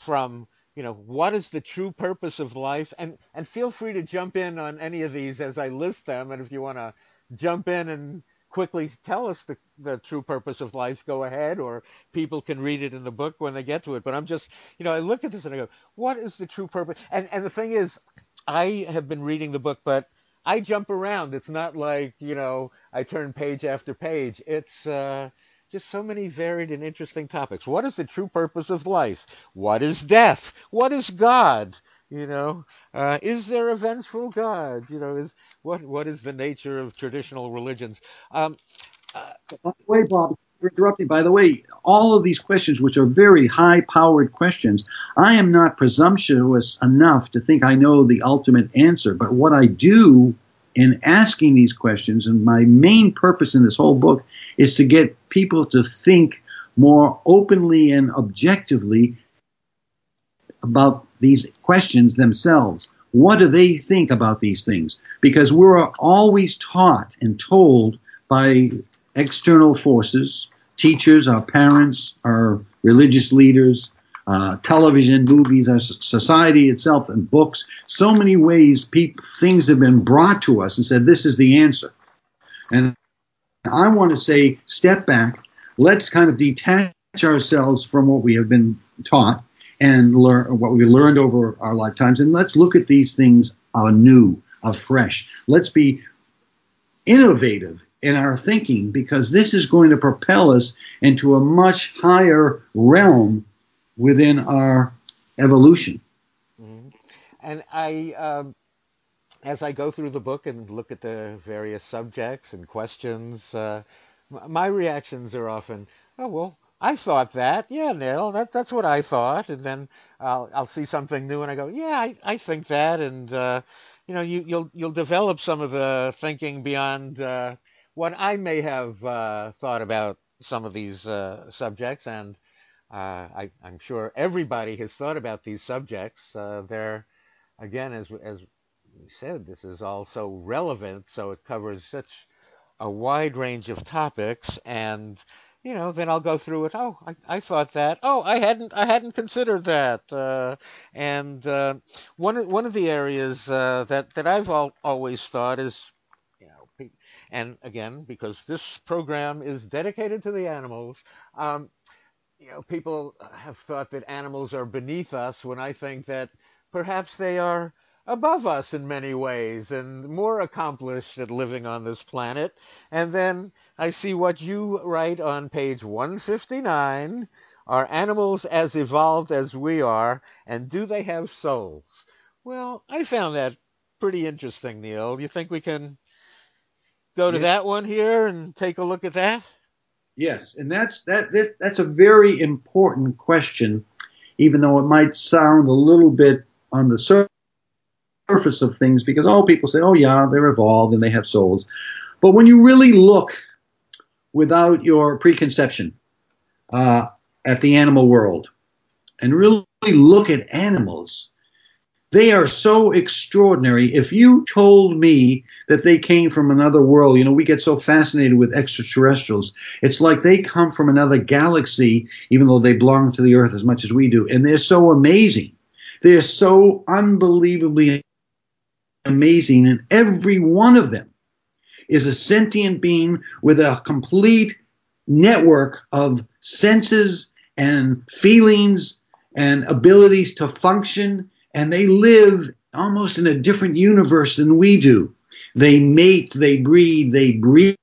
from you know, what is the true purpose of life? And and feel free to jump in on any of these as I list them. And if you want to jump in and quickly tell us the, the true purpose of life, go ahead, or people can read it in the book when they get to it. But I'm just, you know, I look at this and I go, what is the true purpose? And and the thing is, I have been reading the book, but I jump around. It's not like, you know, I turn page after page. It's uh, just so many varied and interesting topics. What is the true purpose of life? What is death? What is God? You know, uh, is there a vengeful God? You know, is what what is the nature of traditional religions? Um, uh, by the way, Bob, you're interrupting. By the way, all of these questions, which are very high-powered questions, I am not presumptuous enough to think I know the ultimate answer. But what I do in asking these questions, and my main purpose in this whole book is to get people to think more openly and objectively about these questions themselves. What do they think about these things? Because we're always taught and told by external forces, teachers, our parents, our religious leaders, uh, television, movies, our society itself, and books. So many ways people, things have been brought to us and said, this is the answer. And I want to say, step back. Let's kind of detach ourselves from what we have been taught and learn what we learned over our lifetimes, and let's look at these things anew, afresh. Let's be innovative in our thinking because this is going to propel us into a much higher realm within our evolution. Mm-hmm. And I, um, as I go through the book and look at the various subjects and questions, uh, my reactions are often, oh, well, I thought that. Yeah, Neil, that, that's what I thought. And then I'll, I'll see something new and I go, yeah, I, I think that. And, uh, you know, you, you'll, you'll develop some of the thinking beyond uh, what I may have uh, thought about some of these uh, subjects. And I, am sure everybody has thought about these subjects. Uh, they're, again, as, as we said, this is all so relevant. So it covers such a wide range of topics. And, you know, then I'll go through it. Oh, I, I thought that. Oh, I hadn't I hadn't considered that. Uh, and uh, one one of the areas uh, that that I've al- always thought is, you know, and again because this program is dedicated to the animals. Um, you know, people have thought that animals are beneath us when I think that perhaps they are above us in many ways and more accomplished at living on this planet. And then I see what you write on page 159 are animals as evolved as we are, and do they have souls? Well, I found that pretty interesting, Neil. You think we can go to yes. that one here and take a look at that? Yes, and that's that, that that's a very important question, even though it might sound a little bit on the surface of things because all people say, oh, yeah, they're evolved and they have souls. But when you really look without your preconception uh, at the animal world and really look at animals, they are so extraordinary. If you told me that they came from another world, you know, we get so fascinated with extraterrestrials. It's like they come from another galaxy, even though they belong to the Earth as much as we do. And they're so amazing. They're so unbelievably amazing, and every one of them is a sentient being with a complete network of senses and feelings and abilities to function, and they live almost in a different universe than we do. They mate, they breed, they breathe,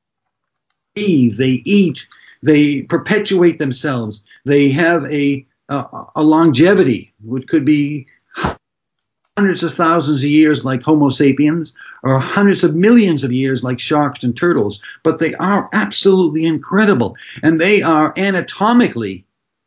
they eat, they perpetuate themselves, they have a, a, a longevity, which could be hundreds of thousands of years like Homo sapiens or hundreds of millions of years like sharks and turtles, but they are absolutely incredible. And they are anatomically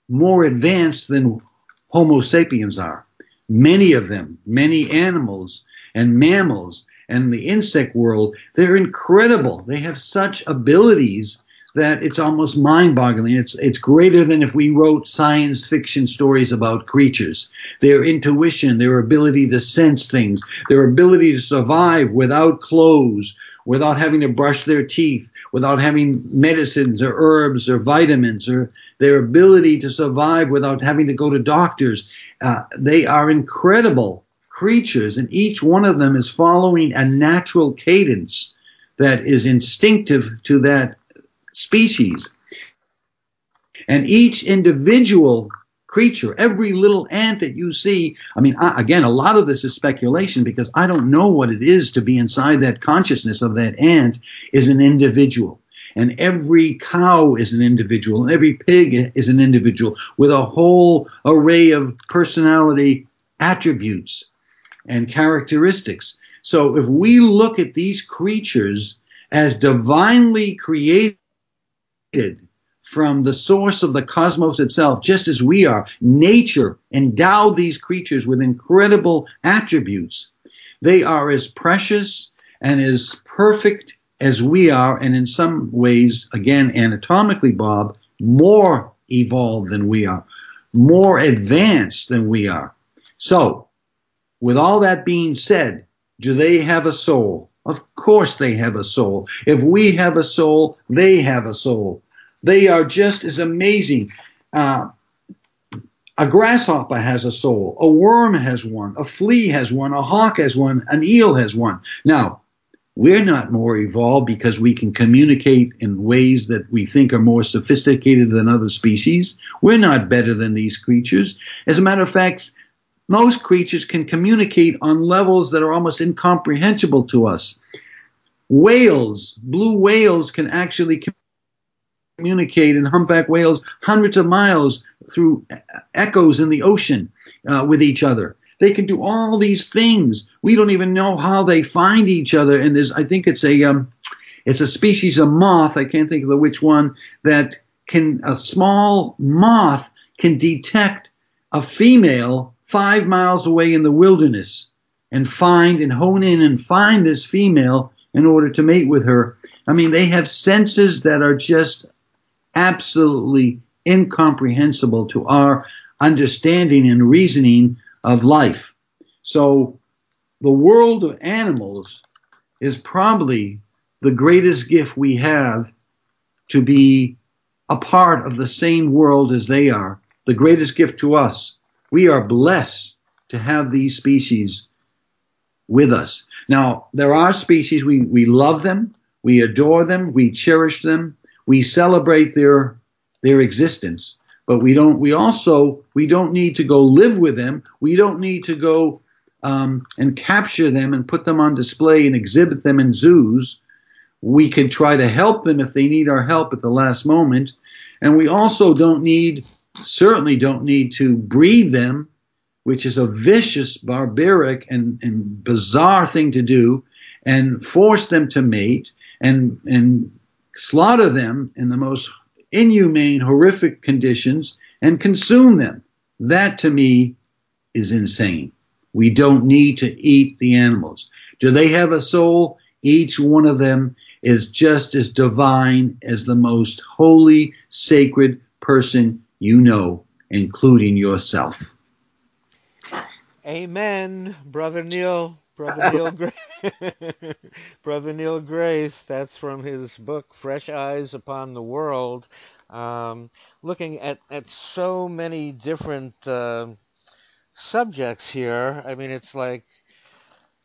more advanced than Homo sapiens are. Many of them, many animals and mammals and the insect world, they're incredible. They have such abilities that it's almost mind-boggling. It's it's greater than if we wrote science fiction stories about creatures. Their intuition, their ability to sense things, their ability to survive without clothes, without having to brush their teeth, without having medicines or herbs or vitamins, or their ability to survive without having to go to doctors. Uh, they are incredible creatures, and each one of them is following a natural cadence that is instinctive to that species. And each individual creature, every little ant that you see, I mean, again, a lot of this is speculation because I don't know what it is to be inside that consciousness of that ant is an individual. And every cow is an individual, and every pig is an individual with a whole array of personality attributes and characteristics. So if we look at these creatures as divinely created, from the source of the cosmos itself, just as we are. Nature endowed these creatures with incredible attributes. They are as precious and as perfect as we are, and in some ways, again, anatomically, Bob, more evolved than we are, more advanced than we are. So, with all that being said, do they have a soul? Of course they have a soul. If we have a soul, they have a soul. They are just as amazing. Uh, a grasshopper has a soul. A worm has one. A flea has one. A hawk has one. An eel has one. Now, we're not more evolved because we can communicate in ways that we think are more sophisticated than other species. We're not better than these creatures. As a matter of fact, most creatures can communicate on levels that are almost incomprehensible to us. Whales, blue whales, can actually communicate and humpback whales hundreds of miles through echoes in the ocean uh, with each other. They can do all these things. We don't even know how they find each other. And there's, I think it's a, um, it's a species of moth. I can't think of the which one that can a small moth can detect a female five miles away in the wilderness and find and hone in and find this female in order to mate with her. I mean, they have senses that are just absolutely incomprehensible to our understanding and reasoning of life. So, the world of animals is probably the greatest gift we have to be a part of the same world as they are. The greatest gift to us we are blessed to have these species with us. Now, there are species, we, we love them, we adore them, we cherish them, we celebrate their, their existence. But we don't, we also, we don't need to go live with them. We don't need to go um, and capture them and put them on display and exhibit them in zoos. We can try to help them if they need our help at the last moment. And we also don't need certainly don't need to breed them, which is a vicious, barbaric, and, and bizarre thing to do, and force them to mate and, and slaughter them in the most inhumane, horrific conditions and consume them. That to me is insane. We don't need to eat the animals. Do they have a soul? Each one of them is just as divine as the most holy, sacred person you know, including yourself. Amen, Brother Neil. Brother Neil, Gra- Brother Neil Grace. That's from his book "Fresh Eyes Upon the World," um, looking at at so many different uh, subjects here. I mean, it's like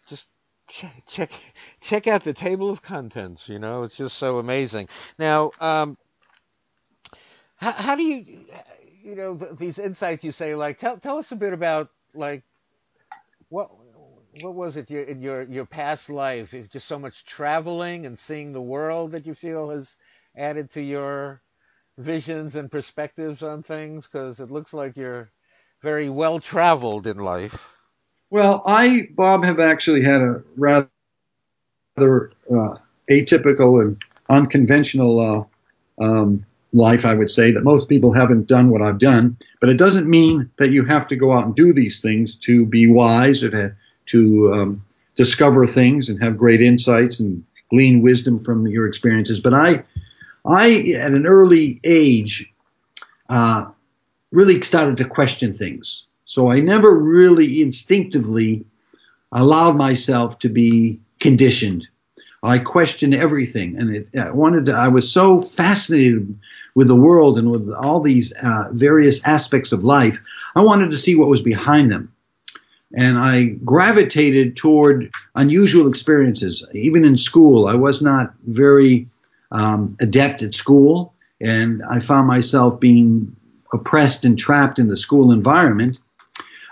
just check, check check out the table of contents. You know, it's just so amazing. Now, um, how, how do you, you know, th- these insights you say, like, tell tell us a bit about like what what was it in your your past life? Is just so much traveling and seeing the world that you feel has added to your visions and perspectives on things? Because it looks like you're very well traveled in life. Well, I, Bob, have actually had a rather uh, atypical and unconventional uh, um, life, I would say, that most people haven't done what I've done. But it doesn't mean that you have to go out and do these things to be wise or to, to um, discover things and have great insights and glean wisdom from your experiences. But I, I, at an early age, uh, really started to question things. So I never really instinctively allowed myself to be conditioned. I questioned everything, and it, I wanted to. I was so fascinated with the world and with all these uh, various aspects of life. I wanted to see what was behind them, and I gravitated toward unusual experiences. Even in school, I was not very um, adept at school, and I found myself being oppressed and trapped in the school environment.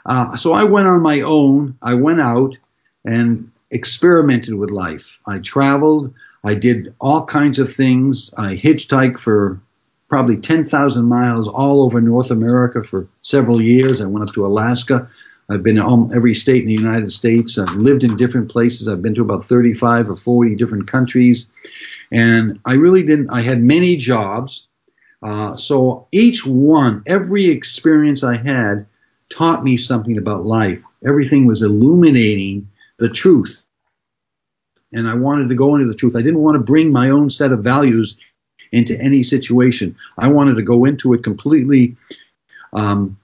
Uh, so I went on my own. I went out and experimented with life. I traveled. I did all kinds of things. I hitchhiked for probably 10,000 miles all over North America for several years. I went up to Alaska. I've been in every state in the United States. I've lived in different places. I've been to about 35 or 40 different countries. And I really didn't, I had many jobs. Uh, so each one, every experience I had taught me something about life. Everything was illuminating the truth. And I wanted to go into the truth. I didn't want to bring my own set of values into any situation. I wanted to go into it completely um,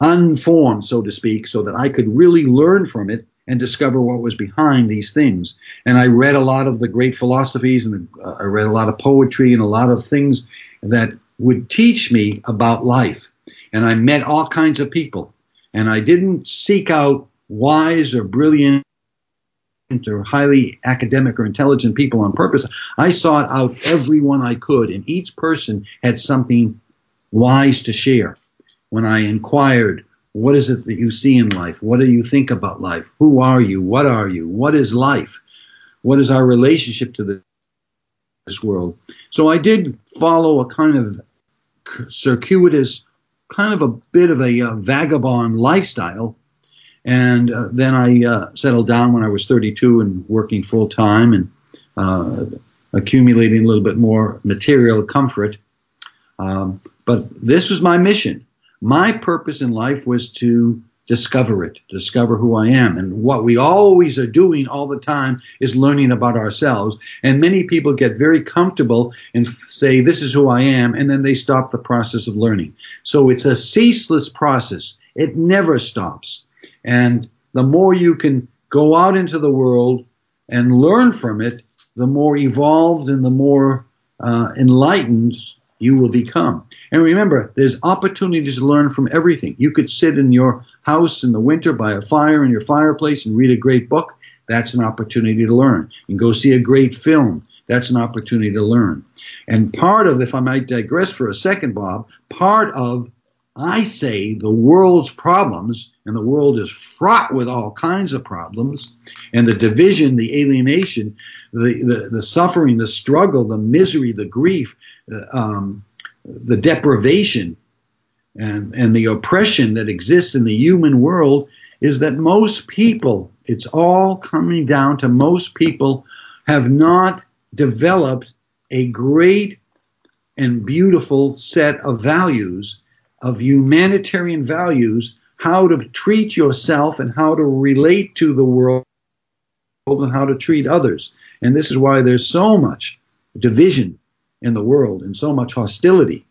unformed, so to speak, so that I could really learn from it and discover what was behind these things. And I read a lot of the great philosophies, and uh, I read a lot of poetry and a lot of things that would teach me about life. And I met all kinds of people. And I didn't seek out wise or brilliant or highly academic or intelligent people on purpose. I sought out everyone I could, and each person had something wise to share. When I inquired, what is it that you see in life? What do you think about life? Who are you? What are you? What is life? What is our relationship to this world? So I did follow a kind of circuitous, kind of a bit of a uh, vagabond lifestyle. And uh, then I uh, settled down when I was 32 and working full time and uh, accumulating a little bit more material comfort. Um, but this was my mission. My purpose in life was to discover it, discover who I am. And what we always are doing all the time is learning about ourselves. And many people get very comfortable and say, This is who I am, and then they stop the process of learning. So it's a ceaseless process, it never stops. And the more you can go out into the world and learn from it, the more evolved and the more uh, enlightened you will become. And remember, there's opportunities to learn from everything. You could sit in your house in the winter by a fire in your fireplace and read a great book. That's an opportunity to learn. Can go see a great film. That's an opportunity to learn. And part of, if I might digress for a second, Bob, part of, I say, the world's problems, and the world is fraught with all kinds of problems, and the division, the alienation, the, the, the suffering, the struggle, the misery, the grief, uh, um, the deprivation and, and the oppression that exists in the human world is that most people, it's all coming down to most people have not developed a great and beautiful set of values, of humanitarian values, how to treat yourself and how to relate to the world and how to treat others. And this is why there's so much division in the world and so much hostility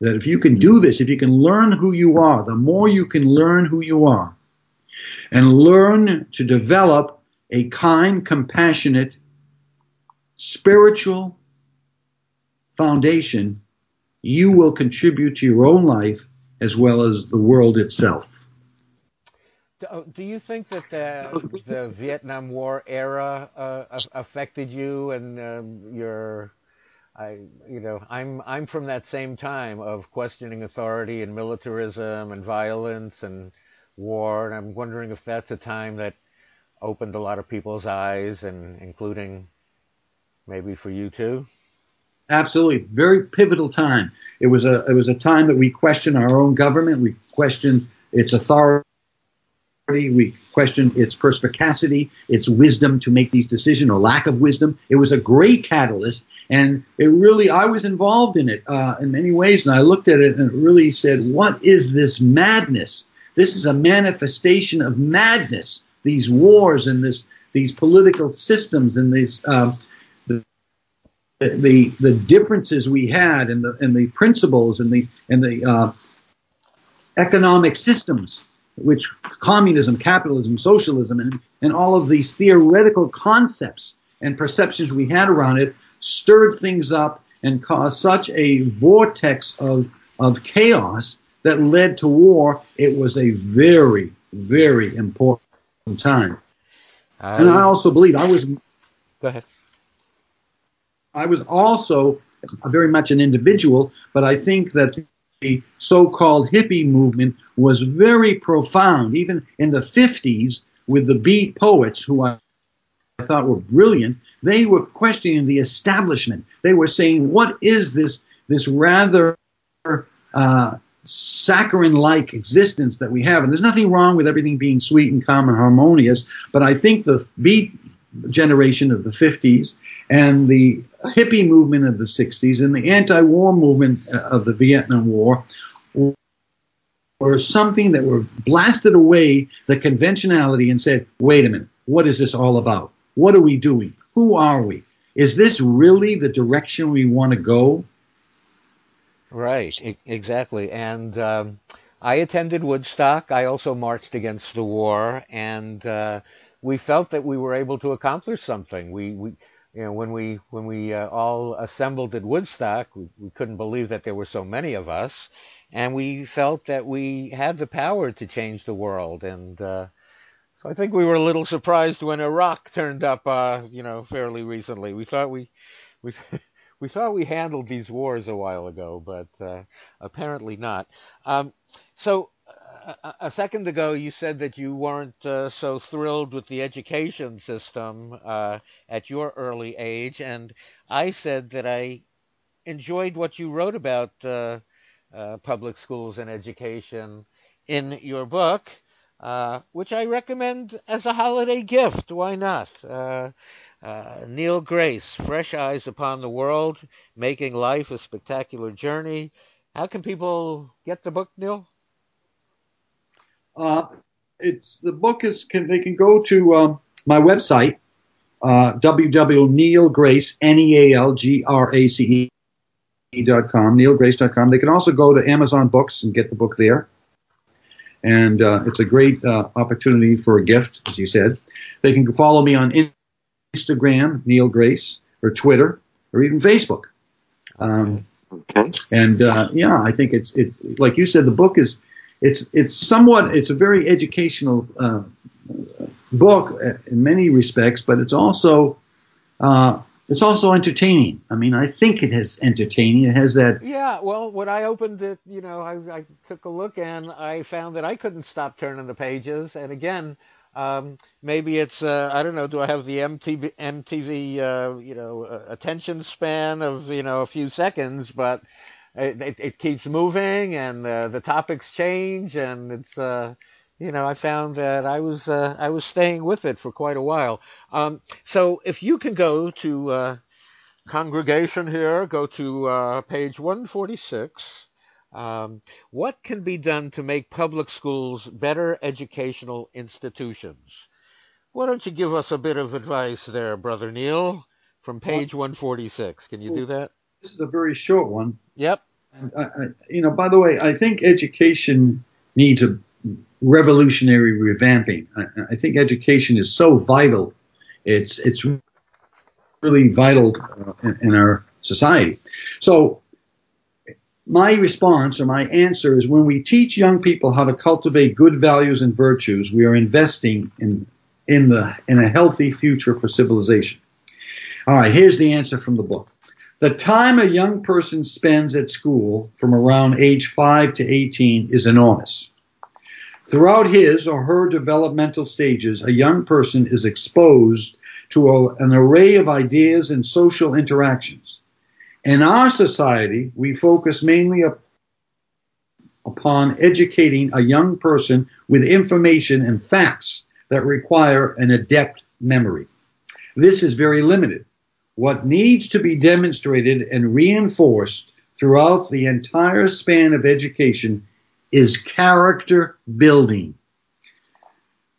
that if you can do this, if you can learn who you are, the more you can learn who you are and learn to develop a kind, compassionate, spiritual foundation, you will contribute to your own life as well as the world itself. Do oh, you think that the, the Vietnam War era uh, affected you and um, your I, you know, I'm I'm from that same time of questioning authority and militarism and violence and war, and I'm wondering if that's a time that opened a lot of people's eyes, and including maybe for you too. Absolutely, very pivotal time. It was a it was a time that we questioned our own government, we questioned its authority we questioned its perspicacity, its wisdom to make these decisions or lack of wisdom. It was a great catalyst, and it really, I was involved in it uh, in many ways, and I looked at it and it really said, What is this madness? This is a manifestation of madness. These wars and this, these political systems and these, uh, the, the differences we had in the in the principles and the and the uh, economic systems, which communism, capitalism, socialism, and, and all of these theoretical concepts and perceptions we had around it stirred things up and caused such a vortex of of chaos that led to war. It was a very very important time. and I also believe I was. Go ahead. I was also very much an individual, but I think that the so-called hippie movement was very profound, even in the 50s with the beat poets who I thought were brilliant. They were questioning the establishment. They were saying, what is this, this rather uh, saccharine-like existence that we have? And there's nothing wrong with everything being sweet and calm and harmonious, but I think the beat generation of the 50s and the hippie movement of the 60s and the anti-war movement uh, of the Vietnam War were something that were blasted away the conventionality and said, wait a minute, what is this all about? What are we doing? Who are we? Is this really the direction we want to go? Right, exactly. And um, I attended Woodstock. I also marched against the war, and uh, we felt that we were able to accomplish something. We, we you know, when we when we uh, all assembled at Woodstock, we, we couldn't believe that there were so many of us, and we felt that we had the power to change the world. And uh, so I think we were a little surprised when Iraq turned up, uh, you know, fairly recently. We thought we we we thought we handled these wars a while ago, but uh, apparently not. Um, so a, second ago, you said that you weren't uh, so thrilled with the education system uh, at your early age, and I said that I enjoyed what you wrote about uh, uh public schools and education in your book, uh, which I recommend as a holiday gift. Why not? Uh, Neal Grace, Fresh Eyes Upon the World, Making Life a Spectacular Journey. How can people get the book, Neal? Uh, it's the book is can they can go to um, my website uh, www.nealgrace n e a l g r a c e dot com nealgrace.com. They can also go to Amazon Books and get the book there, and uh, it's a great uh, opportunity for a gift, as you said. They can follow me on Instagram, Neal Grace, or Twitter, or even Facebook. Um, okay. And uh, yeah, I think it's it's like you said, the book is it's it's somewhat it's a very educational uh, book in many respects, but it's also uh, it's also entertaining. I mean, I think it is entertaining. It has that. Yeah. Well, when I opened it, you know, I, I took a look and I found that I couldn't stop turning the pages. And again, um, maybe it's uh, I don't know. Do I have the MTV MTV uh, you know uh, attention span of you know a few seconds? But it, it, it keeps moving and uh, the topics change and it's uh, you know I found that I was uh, I was staying with it for quite a while. Um, so if you can go to uh, congregation here, go to uh, page 146. Um, what can be done to make public schools better educational institutions? Why don't you give us a bit of advice there, Brother Neal, from page 146? Can you do that? This is a very short one. Yep. I, I, you know, by the way, I think education needs a revolutionary revamping. I, I think education is so vital. It's it's really vital uh, in, in our society. So my response or my answer is when we teach young people how to cultivate good values and virtues, we are investing in in the in a healthy future for civilization. All right, here's the answer from the book. The time a young person spends at school from around age 5 to 18 is enormous. Throughout his or her developmental stages, a young person is exposed to a, an array of ideas and social interactions. In our society, we focus mainly up, upon educating a young person with information and facts that require an adept memory. This is very limited. What needs to be demonstrated and reinforced throughout the entire span of education is character building.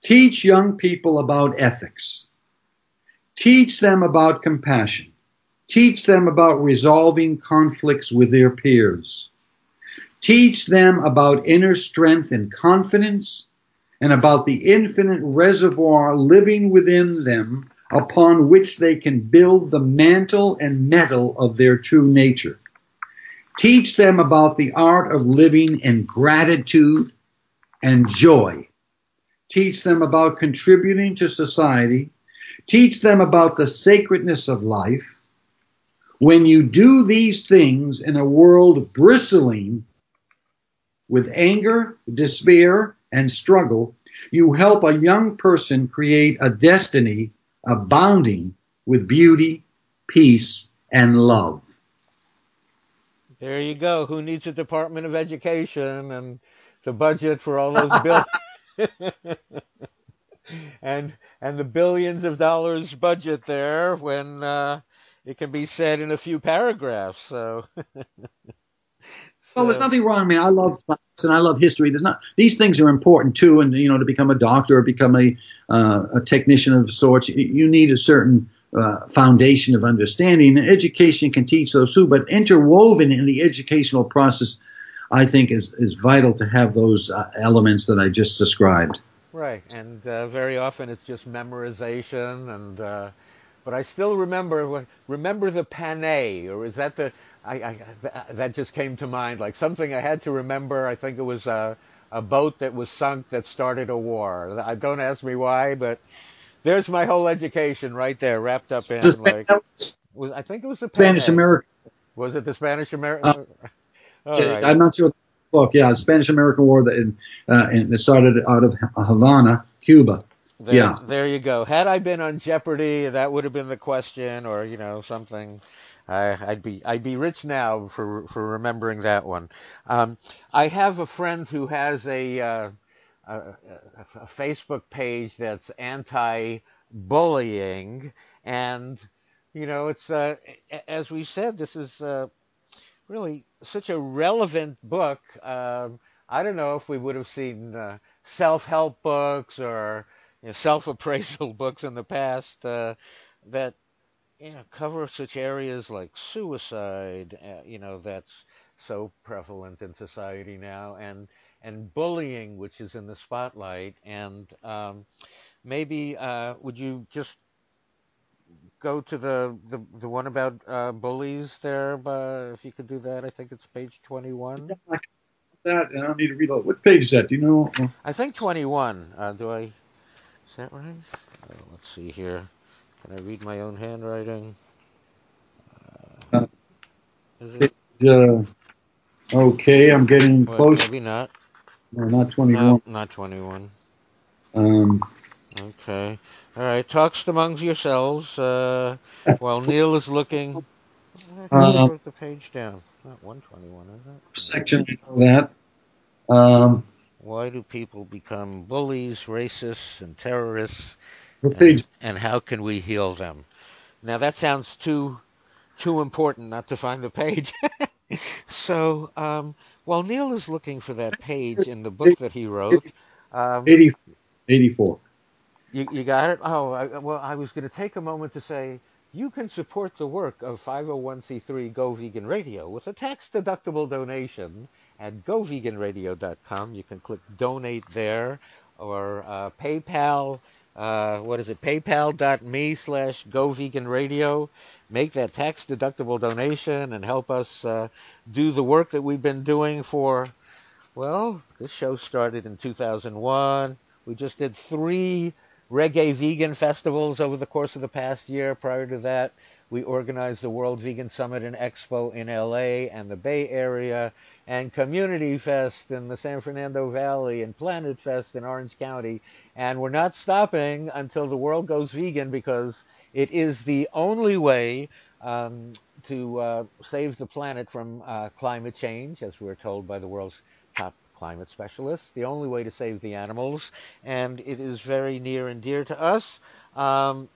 Teach young people about ethics. Teach them about compassion. Teach them about resolving conflicts with their peers. Teach them about inner strength and confidence and about the infinite reservoir living within them upon which they can build the mantle and mettle of their true nature. Teach them about the art of living in gratitude and joy. Teach them about contributing to society. Teach them about the sacredness of life. When you do these things in a world bristling with anger, despair, and struggle, you help a young person create a destiny abounding with beauty, peace, and love. There you go. Who needs a Department of Education and the budget for all those bills? and and the billions of dollars budget there when uh, it can be said in a few paragraphs. So. so. Well, there's nothing wrong. I mean, I love science and I love history. There's not these things are important too, and you know, to become a doctor or become a uh, a technician of sorts, you need a certain uh, foundation of understanding. And education can teach those too, but interwoven in the educational process, I think, is is vital to have those uh, elements that I just described. Right, and uh, very often it's just memorization, and uh, but I still remember remember the Panay, or is that the I, I that just came to mind like something I had to remember. I think it was a a boat that was sunk that started a war. I don't ask me why, but there's my whole education right there, wrapped up in like. Was, I think it was the Spanish American. Was it the Spanish American? Uh, right. I'm not sure book. Yeah, the Spanish American War that in, uh, in, that started out of Havana, Cuba. There, yeah. There you go. Had I been on Jeopardy, that would have been the question, or you know something. I'd be I'd be rich now for for remembering that one. Um, I have a friend who has a, uh, a, a Facebook page that's anti-bullying, and you know it's uh, as we said, this is uh, really such a relevant book. Um, I don't know if we would have seen uh, self-help books or you know, self-appraisal books in the past uh, that you know cover such areas like suicide. Uh, you know that's so prevalent in society now, and and bullying, which is in the spotlight. And um, maybe uh, would you just go to the the, the one about uh, bullies there? But if you could do that, I think it's page twenty-one. That and I don't need to read all. What page is that? Do you know? I think twenty-one. Uh, do I? Is that right? Uh, let's see here. Can I read my own handwriting? Uh, it, uh, okay, I'm getting well, close. Maybe not. No, not twenty-one. No, not twenty-one. Um. Okay. All right. Talks amongst yourselves uh, while Neal is looking. I Uh, wrote the page down. Not 121, is it? Section of that. Um, Why do people become bullies, racists, and terrorists? And, and, how can we heal them? Now that sounds too too important not to find the page. so um, while Neal is looking for that page in the book that he wrote, um, 84. You, you got it? Oh, I, well, I was going to take a moment to say you can support the work of 501c3 Go Vegan Radio with a tax deductible donation at goveganradio.com. You can click donate there or uh, PayPal. Uh, what is it? PayPal.me slash GoVeganRadio. Make that tax deductible donation and help us uh, do the work that we've been doing for, well, this show started in 2001. We just did three reggae vegan festivals over the course of the past year. Prior to that, we organized the World Vegan Summit and Expo in LA and the Bay Area, and Community Fest in the San Fernando Valley, and Planet Fest in Orange County. And we're not stopping until the world goes vegan because it is the only way um, to uh, save the planet from uh, climate change, as we're told by the world's top climate specialists, the only way to save the animals, and it is very near and dear to us. Um,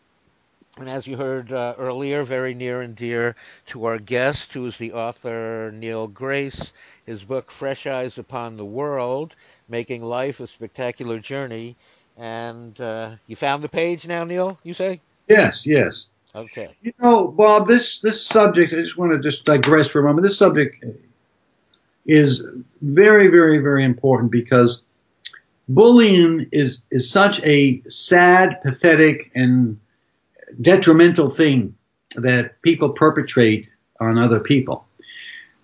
and as you heard uh, earlier, very near and dear to our guest, who is the author Neal Grace. His book, Fresh Eyes Upon the World Making Life a Spectacular Journey. And uh, you found the page now, Neal, you say? Yes, yes. Okay. You know, Bob, this this subject. I just want to just digress for a moment. This subject is very, very, very important because bullying is is such a sad, pathetic, and detrimental thing that people perpetrate on other people.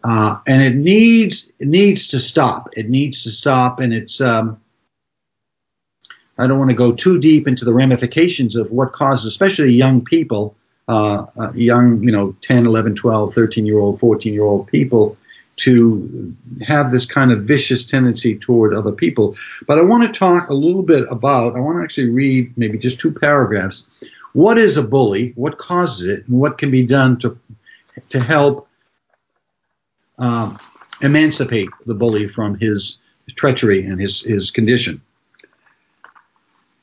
Uh, and it needs it needs to stop. It needs to stop, and it's. Um, I don't want to go too deep into the ramifications of what causes, especially young people, uh, uh, young, you know, 10, 11, 12, 13 year old, 14 year old people, to have this kind of vicious tendency toward other people. But I want to talk a little bit about, I want to actually read maybe just two paragraphs. What is a bully? What causes it? And what can be done to, to help um, emancipate the bully from his treachery and his, his condition?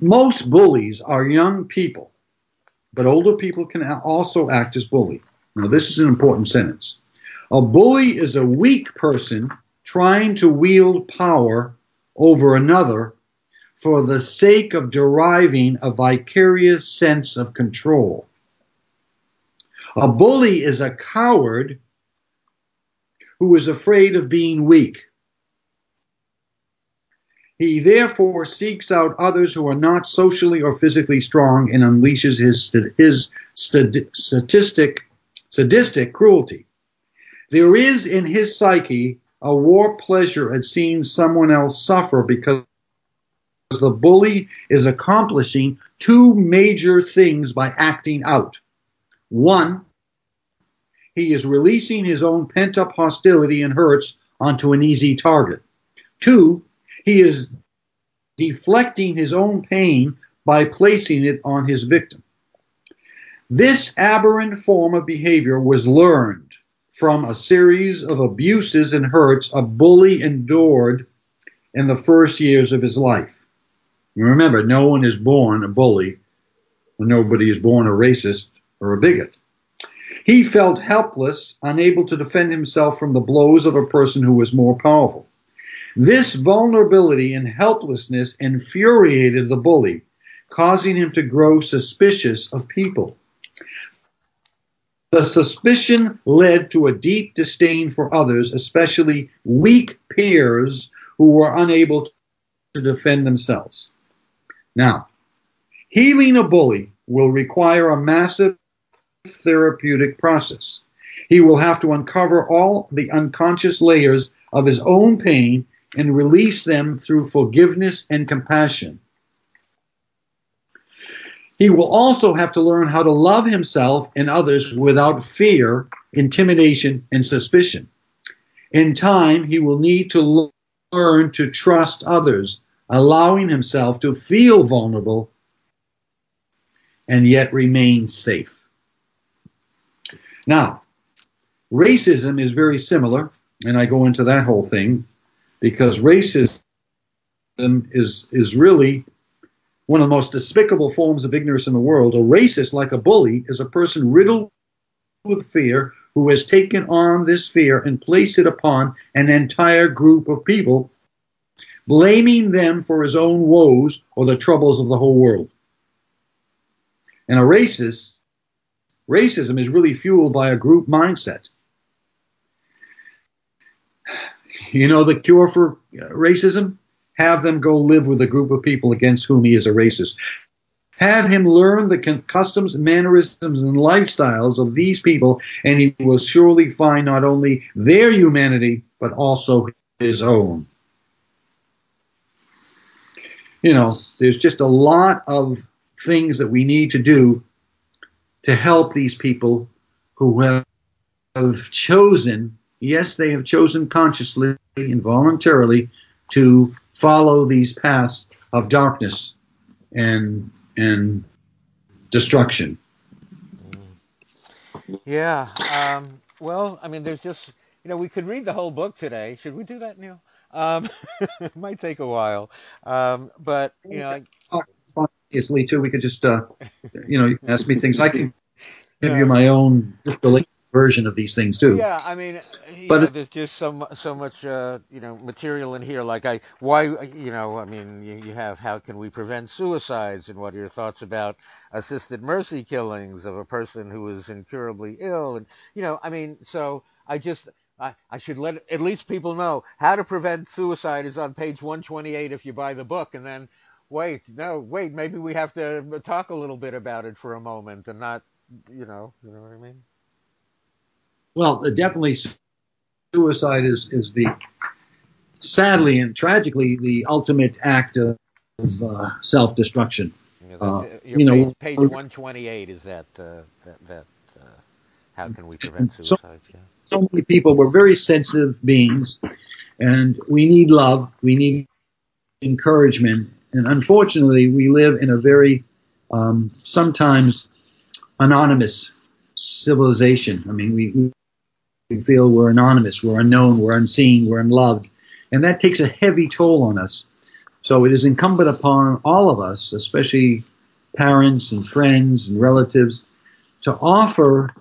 Most bullies are young people, but older people can also act as bully. Now, this is an important sentence. A bully is a weak person trying to wield power over another for the sake of deriving a vicarious sense of control. A bully is a coward who is afraid of being weak. He therefore seeks out others who are not socially or physically strong and unleashes his, his statistic, sadistic cruelty. There is in his psyche a war pleasure at seeing someone else suffer because the bully is accomplishing two major things by acting out. One, he is releasing his own pent up hostility and hurts onto an easy target. Two, he is deflecting his own pain by placing it on his victim. This aberrant form of behavior was learned from a series of abuses and hurts a bully endured in the first years of his life. Remember, no one is born a bully, and nobody is born a racist or a bigot. He felt helpless, unable to defend himself from the blows of a person who was more powerful. This vulnerability and helplessness infuriated the bully, causing him to grow suspicious of people. The suspicion led to a deep disdain for others, especially weak peers who were unable to defend themselves. Now, healing a bully will require a massive therapeutic process. He will have to uncover all the unconscious layers of his own pain and release them through forgiveness and compassion. He will also have to learn how to love himself and others without fear, intimidation, and suspicion. In time, he will need to learn to trust others, allowing himself to feel vulnerable and yet remain safe. Now, racism is very similar, and I go into that whole thing because racism is, is really one of the most despicable forms of ignorance in the world. A racist, like a bully, is a person riddled with fear who has taken on this fear and placed it upon an entire group of people, blaming them for his own woes or the troubles of the whole world. And a racist, racism is really fueled by a group mindset. You know the cure for uh, racism? have them go live with a group of people against whom he is a racist. Have him learn the customs, mannerisms, and lifestyles of these people, and he will surely find not only their humanity, but also his own. You know, there's just a lot of things that we need to do to help these people who have, chosen, yes, they have chosen consciously and voluntarily to follow these paths of darkness and and destruction. Yeah. Um, well, I mean, there's just you know we could read the whole book today. Should we do that, Neal? Um, it might take a while, um, but you know. Obviously, too, we could just uh, you know ask me things. I can give you my own version of these things too. Yeah, I mean, but know, there's just so so much uh, you know material in here. Like I, why you know, I mean, you, you have how can we prevent suicides, and what are your thoughts about assisted mercy killings of a person who is incurably ill, and you know, I mean, so I just. I, I should let at least people know how to prevent suicide is on page 128 if you buy the book, and then wait, no, wait, maybe we have to talk a little bit about it for a moment and not, you know, you know what I mean? Well, definitely suicide is, is the, sadly and tragically, the ultimate act of uh, self destruction. Yeah, uh, you know, page, 128 is that, uh, that, that uh, how can we prevent suicide? So, yeah. so many people, we're very sensitive beings, and we need love, we need encouragement, and unfortunately, we live in a very um, sometimes anonymous civilization. I mean, we, we feel we're anonymous, we're unknown, we're unseen, we're unloved. And that takes a heavy toll on us. So it is incumbent upon all of us, especially parents and friends and relatives, to offer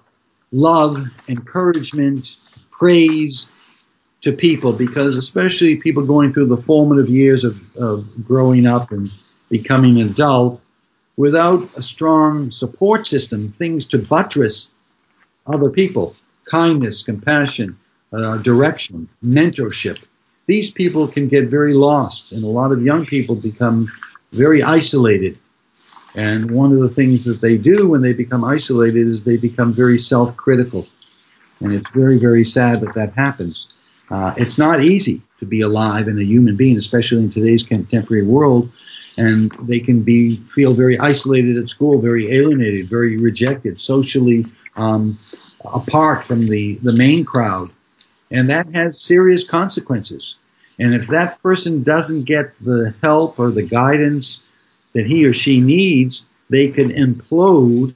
love, encouragement, praise to people because especially people going through the formative years of, of growing up and becoming an adult without a strong support system, things to buttress other people kindness, compassion, uh, direction, mentorship. These people can get very lost, and a lot of young people become very isolated. And one of the things that they do when they become isolated is they become very self critical. And it's very, very sad that that happens. Uh, it's not easy to be alive and a human being, especially in today's contemporary world. And they can be feel very isolated at school, very alienated, very rejected, socially um, apart from the, the main crowd. And that has serious consequences. And if that person doesn't get the help or the guidance that he or she needs, they can implode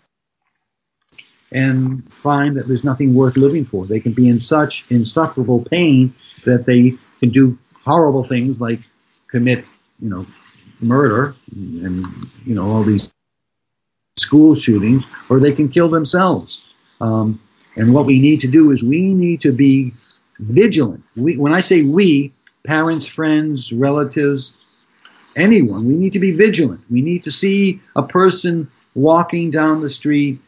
and find that there's nothing worth living for. They can be in such insufferable pain that they can do horrible things like commit, you know, murder and, you know, all these school shootings, or they can kill themselves. Um, and what we need to do is we need to be vigilant. We, when I say we, parents, friends, relatives, anyone, we need to be vigilant. We need to see a person walking down the street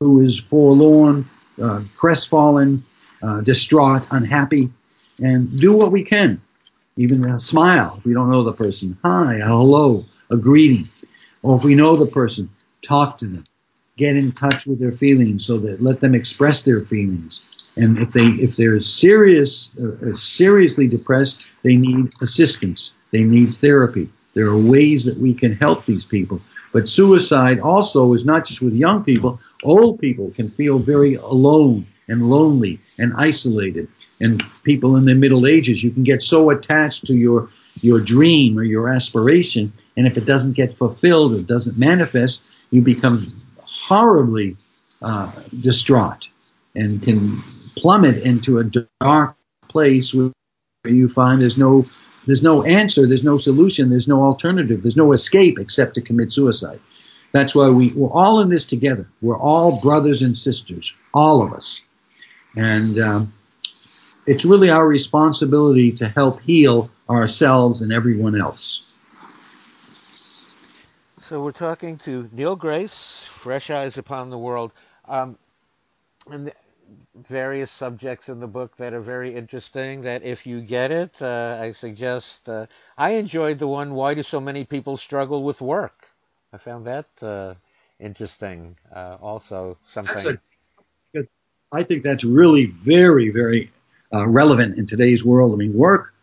who is forlorn, uh, crestfallen, uh, distraught, unhappy, and do what we can. Even a smile if we don't know the person. Hi, a hello, a greeting. Or if we know the person, talk to them get in touch with their feelings so that let them express their feelings and if they if they're serious uh, uh, seriously depressed they need assistance they need therapy. There are ways that we can help these people. But suicide also is not just with young people. Old people can feel very alone and lonely and isolated. And people in their middle ages you can get so attached to your your dream or your aspiration and if it doesn't get fulfilled it doesn't manifest you become horribly uh, distraught and can plummet into a dark place where you find there's no there's no answer, there's no solution, there's no alternative, there's no escape except to commit suicide. That's why we, we're all in this together. We're all brothers and sisters, all of us. And um, it's really our responsibility to help heal ourselves and everyone else. So we're talking to Neal Grace, Fresh Eyes Upon the World, um, and various subjects in the book that are very interesting. That if you get it, uh, I suggest. Uh, I enjoyed the one. Why do so many people struggle with work? I found that uh, interesting. Uh, also, something. I think that's really very, very uh, relevant in today's world. I mean, work.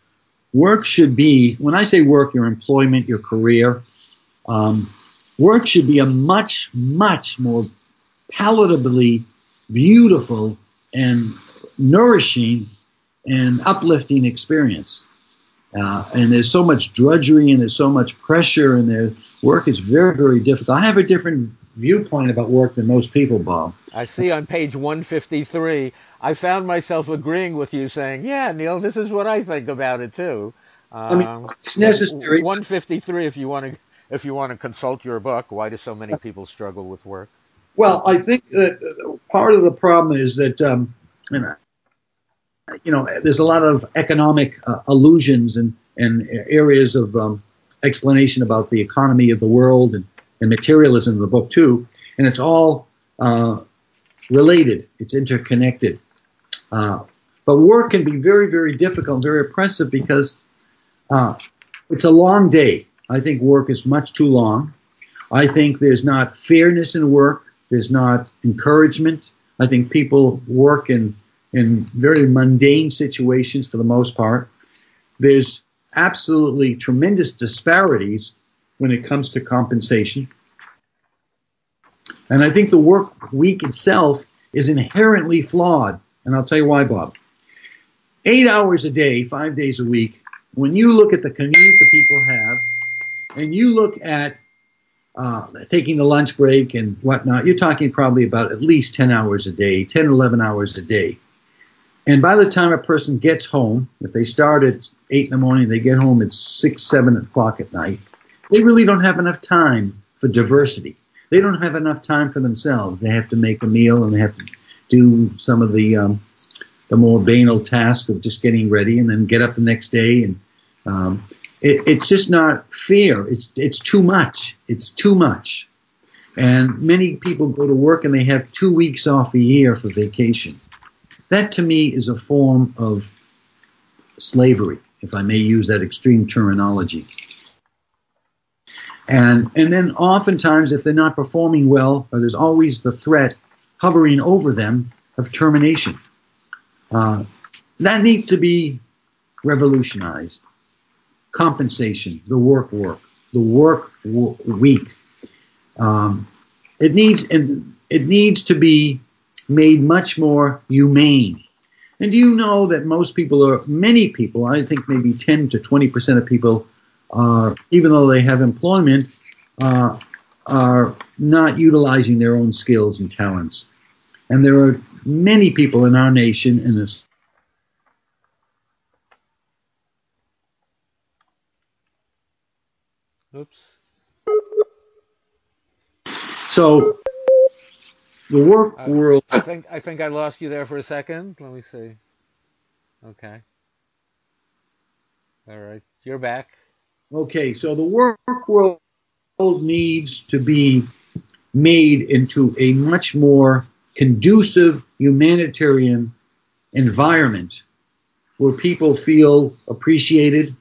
Work should be. When I say work, your employment, your career um, work should be a much, much more palatably beautiful and nourishing and uplifting experience. Uh, and there's so much drudgery and there's so much pressure and their work is very, very difficult. I have a different viewpoint about work than most people, Bob. I see on page 153, I found myself agreeing with you saying, yeah, Neal, this is what I think about it too. Um, I mean, um, it's necessary. 153 if you want to if you want to consult your book, why do so many people struggle with work? Well, I think that part of the problem is that um, you know, you know, there's a lot of economic uh, allusions and, and areas of um, explanation about the economy of the world and, and materialism in the book too, and it's all uh, related. It's interconnected. Uh, but work can be very, very difficult, very oppressive because uh, it's a long day. I think work is much too long. I think there's not fairness in work. There's not encouragement. I think people work in in very mundane situations for the most part. There's absolutely tremendous disparities when it comes to compensation. And I think the work week itself is inherently flawed. And I'll tell you why, Bob. Eight hours a day, five days a week, when you look at the commute that people have, and you look at uh, taking the lunch break and whatnot, you're talking probably about at least 10 hours a day, 10, 11 hours a day. And by the time a person gets home, if they start at 8 in the morning, they get home at 6, 7 o'clock at night, they really don't have enough time for diversity. They don't have enough time for themselves. They have to make a meal and they have to do some of the um, the more banal task of just getting ready and then get up the next day. And um, it, it's just not fair. It's it's too much. It's too much. And many people go to work and they have two weeks off a year for vacation. That to me is a form of slavery, if I may use that extreme terminology. And, and then oftentimes, if they're not performing well, there's always the threat hovering over them of termination. Uh, that needs to be revolutionized. Compensation, the work work, the work week. Um, it needs and it needs to be made much more humane. And do you know that most people are, many people, I think maybe 10 to 20 percent of people, are, even though they have employment, uh, are not utilizing their own skills and talents. And there are many people in our nation in Oops. So the work I, world. I think I think I lost you there for a second. Let me see. Okay. All right, you're back. Okay, so the work world needs to be made into a much more conducive humanitarian environment where people feel appreciated,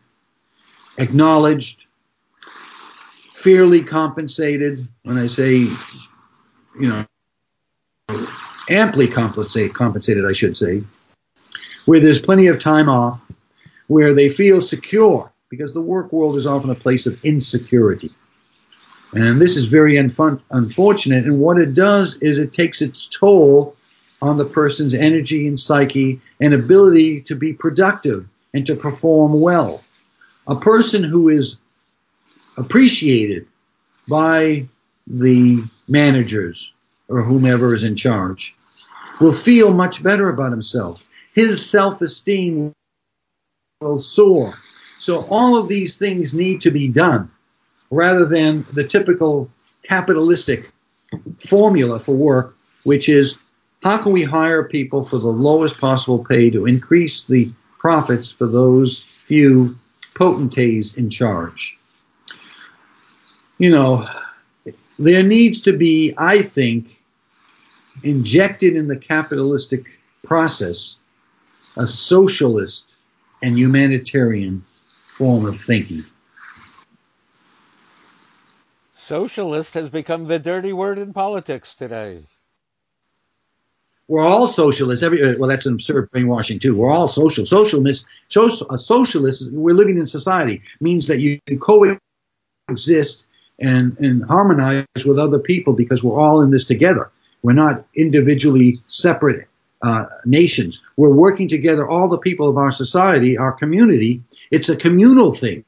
acknowledged, fairly compensated. When I say, you know, amply compensate, compensated, I should say, where there's plenty of time off, where they feel secure, because the work world is often a place of insecurity. And this is very unfun- unfortunate. And what it does is it takes its toll on the person's energy and psyche and ability to be productive and to perform well. A person who is appreciated by the managers or whomever is in charge will feel much better about himself. His self esteem will soar. So, all of these things need to be done rather than the typical capitalistic formula for work, which is how can we hire people for the lowest possible pay to increase the profits for those few potentates in charge? You know, there needs to be, I think, injected in the capitalistic process a socialist and humanitarian form of thinking. Socialist has become the dirty word in politics today. We're all socialists. Every uh, well, that's an absurd brainwashing too. We're all social. Socialists, a socialist. We're living in society means that you coexist and and harmonize with other people because we're all in this together. We're not individually separate uh, nations. We're working together, all the people of our society, our community. It's a communal thing.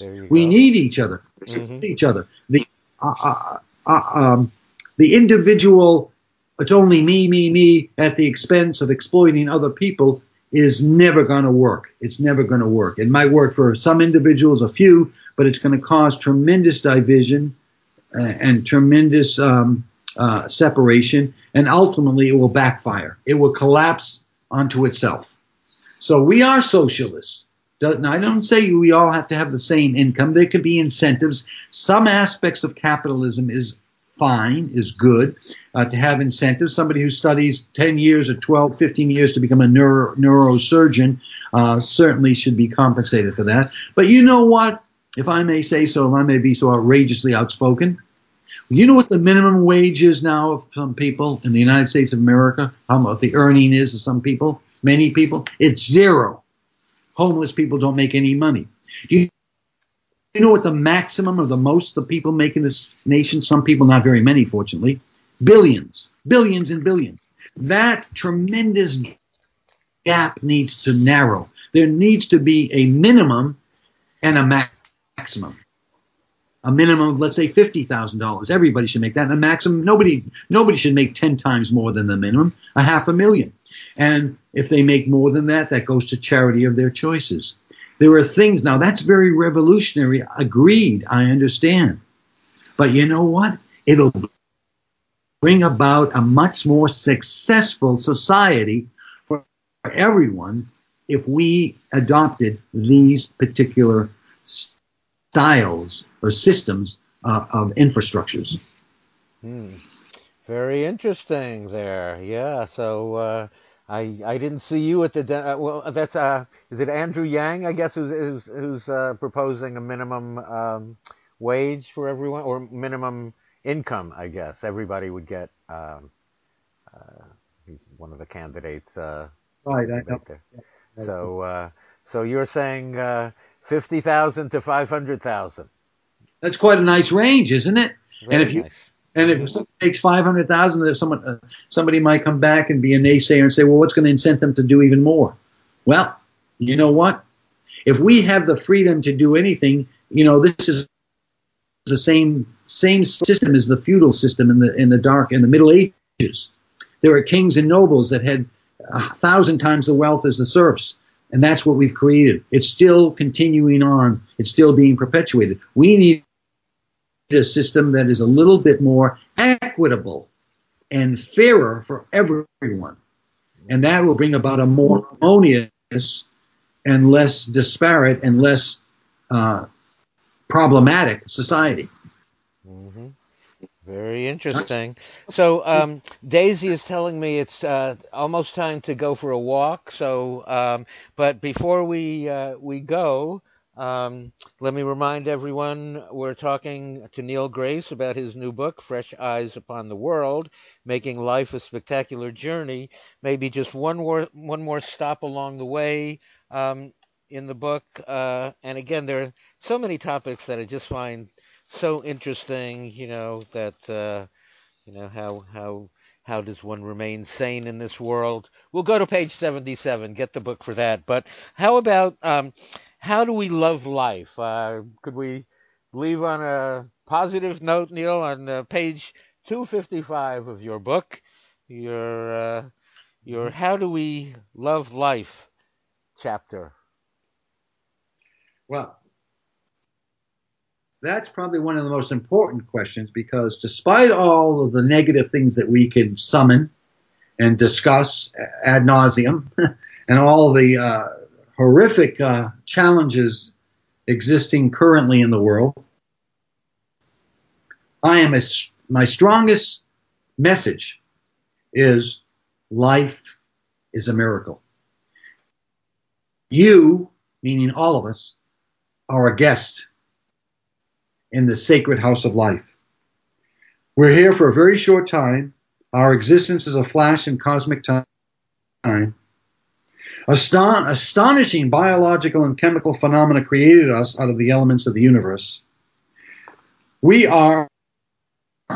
We go. need each other. Mm-hmm. Each other. The uh, uh, uh, um, the individual. It's only me, me, me at the expense of exploiting other people is never going to work. It's never going to work. It might work for some individuals, a few, but it's going to cause tremendous division uh, and tremendous um, uh, separation, and ultimately it will backfire. It will collapse onto itself. So we are socialists. I don't say we all have to have the same income. There could be incentives. Some aspects of capitalism is fine, is good uh, to have incentives. Somebody who studies 10 years or 12, 15 years to become a neuro, neurosurgeon uh, certainly should be compensated for that. But you know what? If I may say so, if I may be so outrageously outspoken, you know what the minimum wage is now of some people in the United States of America? How much the earning is of some people? Many people? It's zero. Homeless people don't make any money. Do you you know what the maximum or the most the people make in this nation? Some people, not very many, fortunately. Billions, billions and billions. That tremendous gap needs to narrow. There needs to be a minimum and a maximum. A minimum of, let's say, $50,000. Everybody should make that. And a maximum, nobody, nobody should make 10 times more than the minimum, a half a million. And if they make more than that, that goes to charity of their choices. There are things, now that's very revolutionary. Agreed, I understand. But you know what? It'll bring about a much more successful society for everyone if we adopted these particular styles or systems uh, of infrastructures. Hmm. Very interesting there. Yeah. So, uh, I I didn't see you at the uh, well. That's uh, is it Andrew Yang? I guess who's who's, who's uh, proposing a minimum um, wage for everyone or minimum income. I guess everybody would get. Um, uh, he's one of the candidates. Uh, right. I know. So uh, so you're saying uh, fifty thousand to five hundred thousand. That's quite a nice range, isn't it? Very and if you nice. And if someone takes five hundred thousand, someone uh, somebody might come back and be a naysayer and say, "Well, what's going to incent them to do even more?" Well, you know what? If we have the freedom to do anything, you know, this is the same same system as the feudal system in the in the dark in the Middle Ages. There were kings and nobles that had a thousand times the wealth as the serfs, and that's what we've created. It's still continuing on. It's still being perpetuated. We need a system that is a little bit more equitable and fairer for everyone. And that will bring about a more harmonious and less disparate and less uh, problematic society. Mm-hmm. Very interesting. So um, Daisy is telling me it's uh, almost time to go for a walk. So, um, but before we uh, we go, um, let me remind everyone we're talking to Neal Grace about his new book, Fresh Eyes Upon the World, Making Life a Spectacular Journey. Maybe just one more, one more stop along the way um, in the book. Uh, and again, there are so many topics that I just find so interesting, you know, that, uh, you know, how, how, how does one remain sane in this world? We'll go to page 77, get the book for that. But how about um, how do we love life? Uh, could we leave on a positive note, Neal, on uh, page 255 of your book? Your uh, your How Do We Love Life chapter. Well, that's probably one of the most important questions because despite all of the negative things that we can summon and discuss ad nauseum and all the uh, horrific uh, challenges existing currently in the world, I am a, my strongest message is life is a miracle. You, meaning all of us, are a guest in the sacred house of life. We're here for a very short time. Our existence is a flash in cosmic time. Aston- astonishing biological and chemical phenomena created us out of the elements of the universe. We are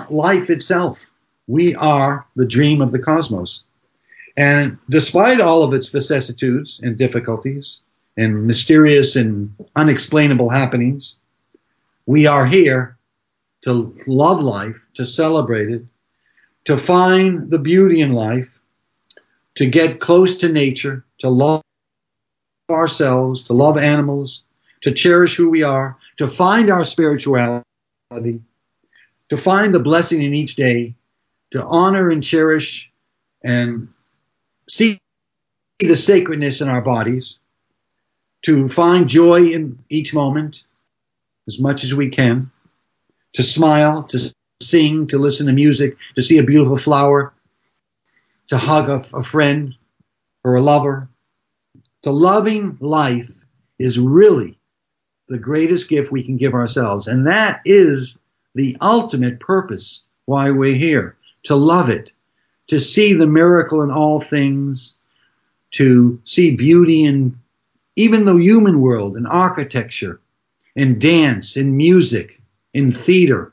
life itself. We are the dream of the cosmos. And despite all of its vicissitudes and difficulties and mysterious and unexplainable happenings, we are here to love life, to celebrate it, to find the beauty in life, to get close to nature, to love ourselves, to love animals, to cherish who we are, to find our spirituality, to find the blessing in each day, to honor and cherish and see the sacredness in our bodies, to find joy in each moment as much as we can, to smile, to sing, to listen to music, to see a beautiful flower, to hug a, a friend or a lover. To loving life is really the greatest gift we can give ourselves. And that is the ultimate purpose why we're here to love it, to see the miracle in all things, to see beauty in even the human world, in architecture, in dance, in music, in theater.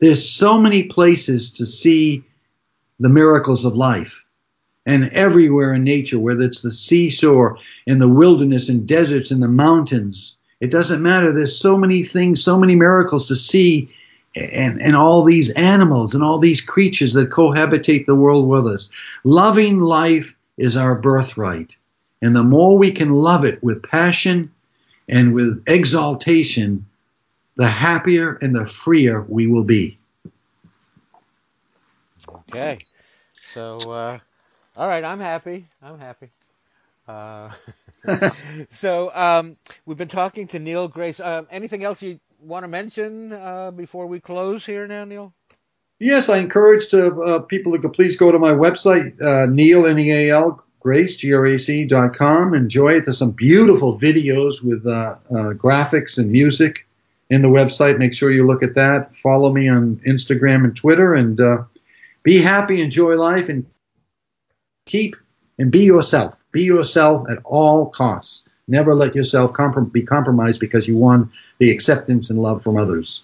There's so many places to see the miracles of life. And everywhere in nature, whether it's the seashore, in the wilderness, in deserts, in the mountains, it doesn't matter. There's so many things, so many miracles to see, and, and all these animals and all these creatures that cohabitate the world with us. Loving life is our birthright. And the more we can love it with passion and with exaltation, the happier and the freer we will be. Okay. So, uh, all right, I'm happy. I'm happy. Uh, so um, we've been talking to Neal Grace. Uh, anything else you want to mention uh, before we close here now, Neal? Yes, I encourage to, uh, people to please go to my website, uh, Neal, N-E-A-L, Grace, G-R-A-C dot com. Enjoy it. There's some beautiful videos with uh, uh, graphics and music in the website. Make sure you look at that. Follow me on Instagram and Twitter, and uh, be happy, enjoy life, and keep and be yourself. Be yourself at all costs. Never let yourself be compromised because you want the acceptance and love from others.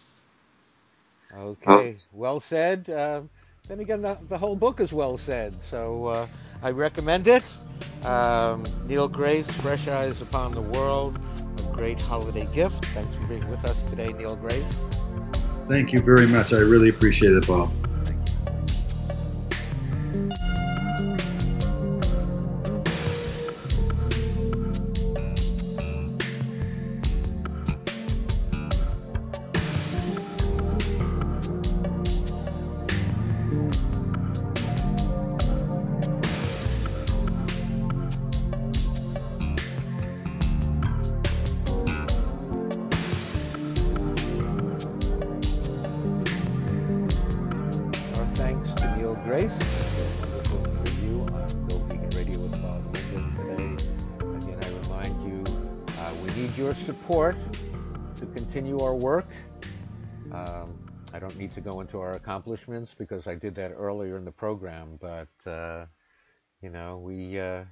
Okay, well said. Uh, then again, the, the, whole book is well said, so uh, I recommend it. Um, Neal Grace, Fresh Eyes Upon the World, a great holiday gift. Thanks for being with us today, Neal Grace. Thank you very much. I really appreciate it, Bob. To go into our accomplishments because I did that earlier in the program, but uh, you know, we uh,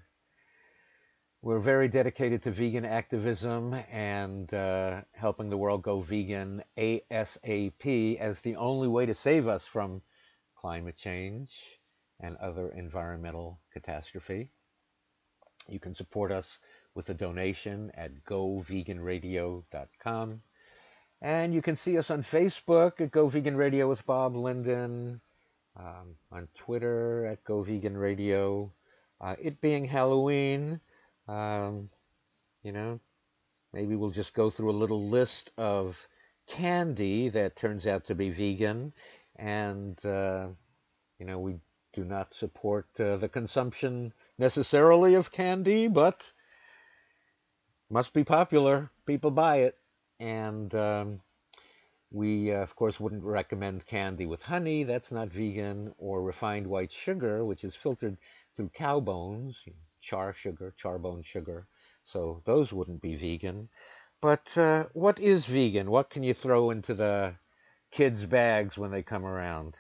we're very dedicated to vegan activism and uh, helping the world go vegan ASAP as the only way to save us from climate change and other environmental catastrophe. You can support us with a donation at goveganradio.com. And you can see us on Facebook at Go Vegan Radio with Bob Linden, um, on Twitter at Go Vegan Radio. Uh, it being Halloween, um, you know, maybe we'll just go through a little list of candy that turns out to be vegan. And, uh, you know, we do not support uh, the consumption necessarily of candy, but must be popular. People buy it. And um, we, uh, of course, wouldn't recommend candy with honey. That's not vegan. Or refined white sugar, which is filtered through cow bones, char sugar, charbone sugar. So those wouldn't be vegan. But uh, what is vegan? What can you throw into the kids' bags when they come around?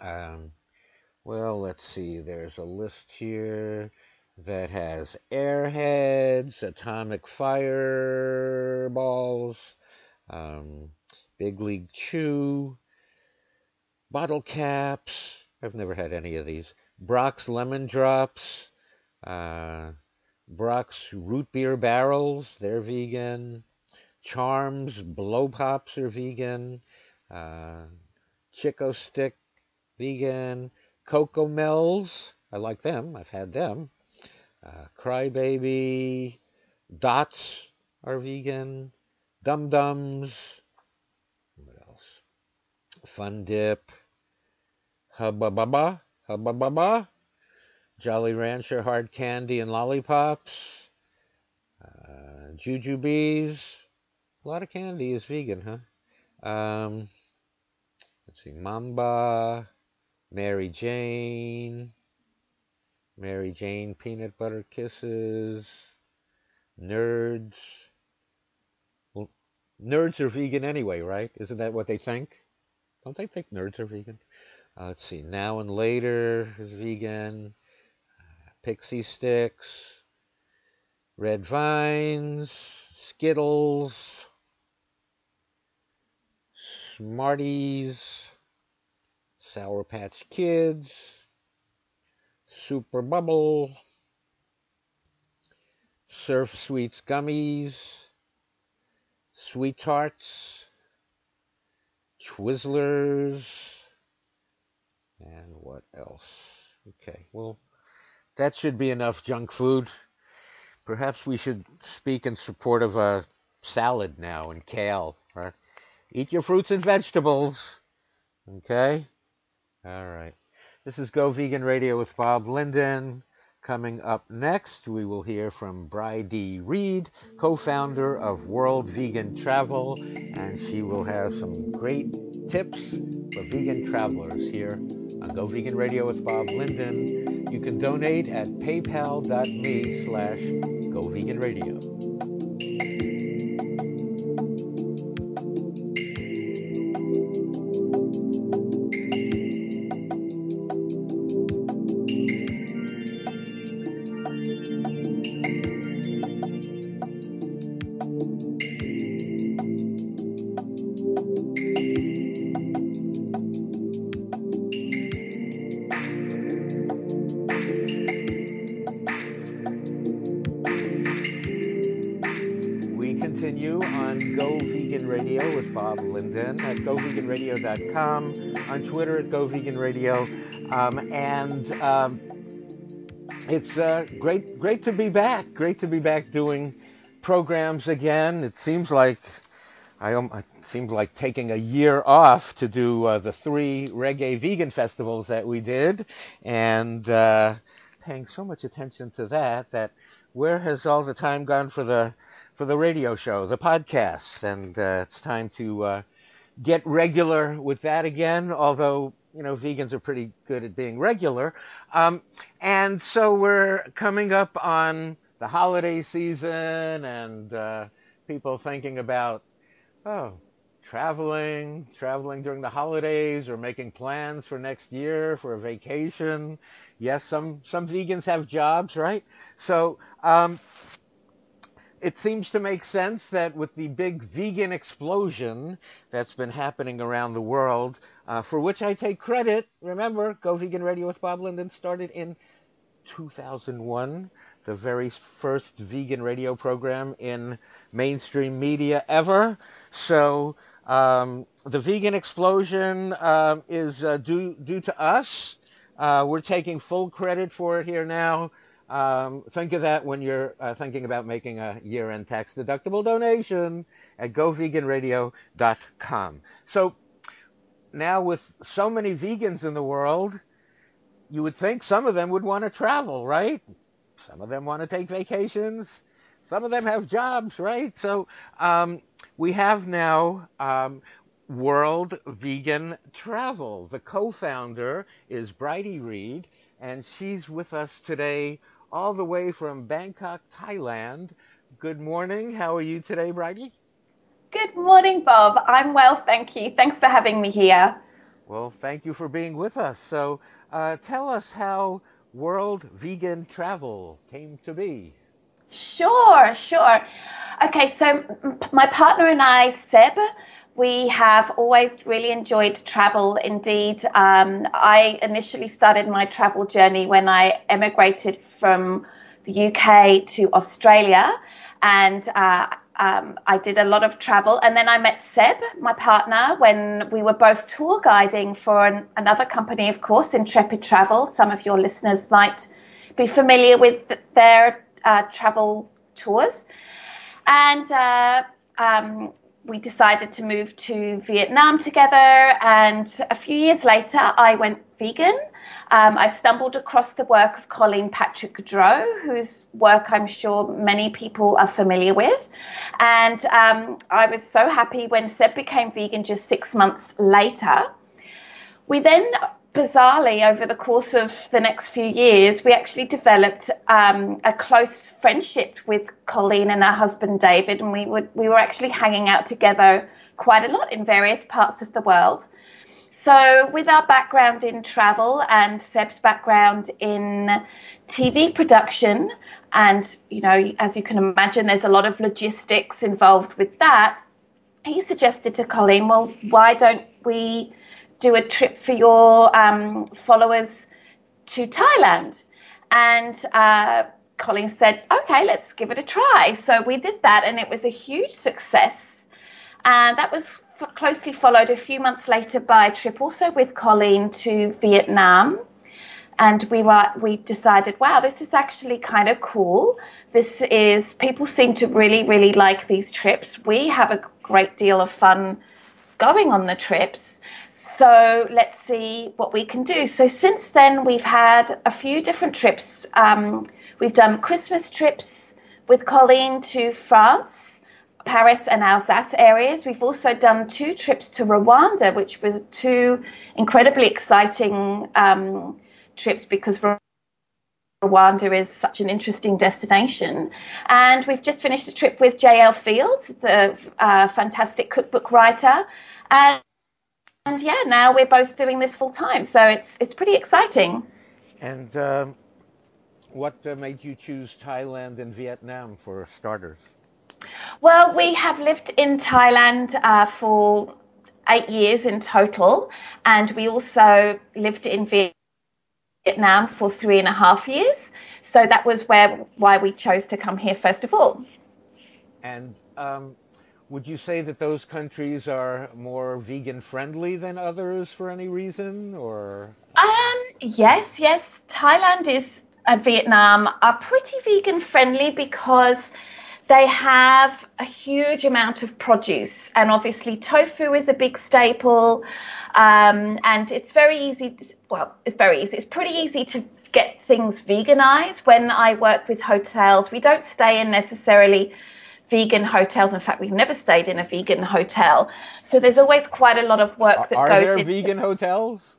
Um, well, let's see. There's a list here that has airheads, atomic fireballs, um, Big League Chew, bottle caps. I've never had any of these. Brach's lemon drops, uh, Brach's root beer barrels. They're vegan. Charms blow pops are vegan. Uh, Chick-O-Stick vegan. Cocomel's. I like them. I've had them uh, Crybaby, Dots are vegan, Dum Dums, what else? Fun Dip, Hubba Bubba, Hubba Bubba, Jolly Rancher hard candy and lollipops, uh, Jujubes. A lot of candy is vegan, huh? Um, let's see, Mamba, Mary Jane, Mary Jane peanut butter kisses, nerds. Well, nerds are vegan anyway, right? Isn't that what they think? Don't they think nerds are vegan? Uh, let's see, now and later is vegan. Uh, pixie sticks, red vines, Skittles, Smarties, Sour Patch Kids, Super Bubble, Surf Sweets Gummies, Sweet Tarts, Twizzlers, and what else? Okay, well, that should be enough junk food. Perhaps we should speak in support of a salad now and kale, right? Eat your fruits and vegetables. Okay? All right. This is Go Vegan Radio with Bob Linden. Coming up next, we will hear from Bridie Reed, co founder of World Vegan Travel, and she will have some great tips for vegan travelers here on Go Vegan Radio with Bob Linden. You can donate at paypal.me slash Go um, and um, it's uh, great, great to be back. Great to be back doing programs again. It seems like I um, it seemed like taking a year off to do uh, the three reggae vegan festivals that we did, and uh, paying so much attention to that that where has all the time gone for the for the radio show, the podcasts, and uh, it's time to uh, get regular with that again. Although you know vegans are pretty good at being regular, um, and so we're coming up on the holiday season, and uh, people thinking about oh traveling, traveling during the holidays, or making plans for next year for a vacation. Yes, some some vegans have jobs, right? So. Um, it seems to make sense that with the big vegan explosion that's been happening around the world, uh, for which I take credit, remember, Go Vegan Radio with Bob Linden started in 2001, the very first vegan radio program in mainstream media ever. So um, the vegan explosion um, is uh, due, due to us. Uh, we're taking full credit for it here now. Um, think of that when you're uh, thinking about making a year-end tax-deductible donation at goveganradio.com. So now, with so many vegans in the world, you would think some of them would want to travel, right? Some of them want to take vacations. Some of them have jobs, right? So um, we have now um, World Vegan Travel. The co-founder is Bridie Reed, and she's with us today all the way from Bangkok, Thailand. Good morning. How are you today, Bridie? Good morning, Bob. I'm well, thank you. Thanks for having me here. Well, thank you for being with us. So, uh, tell us how World Vegan Travel came to be. Sure, sure. Okay, so my partner and I, Seb, we have always really enjoyed travel. Indeed, um, I initially started my travel journey when I emigrated from the UK to Australia, and uh, um, I did a lot of travel. And then I met Seb, my partner, when we were both tour guiding for an, another company, of course, Intrepid Travel. Some of your listeners might be familiar with their uh, travel tours. And uh, um, we decided to move to Vietnam together, and a few years later, I went vegan. Um, I stumbled across the work of Colleen Patrick Goudreau, whose work I'm sure many people are familiar with. And um, I was so happy when Seb became vegan just six months later. We then bizarrely, over the course of the next few years, we actually developed um, a close friendship with Colleen and her husband David, and we would we were actually hanging out together quite a lot in various parts of the world. So, with our background in travel and Seb's background in TV production, and you know, as you can imagine, there's a lot of logistics involved with that. He suggested to Colleen, well, why don't we do a trip for your um, followers to Thailand. And uh, Colleen said, okay, let's give it a try. So we did that, and it was a huge success. And that was f- closely followed a few months later by a trip also with Colleen to Vietnam. And we were, we decided, wow, this is actually kind of cool. This is people seem to really, really like these trips. We have a great deal of fun going on the trips. So let's see what we can do. So since then, we've had a few different trips. Um, we've done Christmas trips with Colleen to France, Paris, and Alsace areas. We've also done two trips to Rwanda, which was two incredibly exciting um, trips because Rwanda is such an interesting destination. And we've just finished a trip with J.L. Fields, the uh, fantastic cookbook writer. And and yeah, now we're both doing this full time, so it's it's pretty exciting. And um, what uh, made you choose Thailand and Vietnam for starters? Well, we have lived in Thailand uh, for eight years in total, and we also lived in Vietnam for three and a half years. So that was where why we chose to come here first of all. And um, would you say that those countries are more vegan friendly than others for any reason or? Um yes yes. Thailand is and vietnam are pretty vegan friendly because they have a huge amount of produce and obviously tofu is a big staple um, and it's very easy well it's very easy. It's pretty easy to get things veganized. When i work with hotels we don't stay in necessarily vegan hotels. In fact, we've never stayed in a vegan hotel. So there's always quite a lot of work that Are goes into. Are there vegan hotels?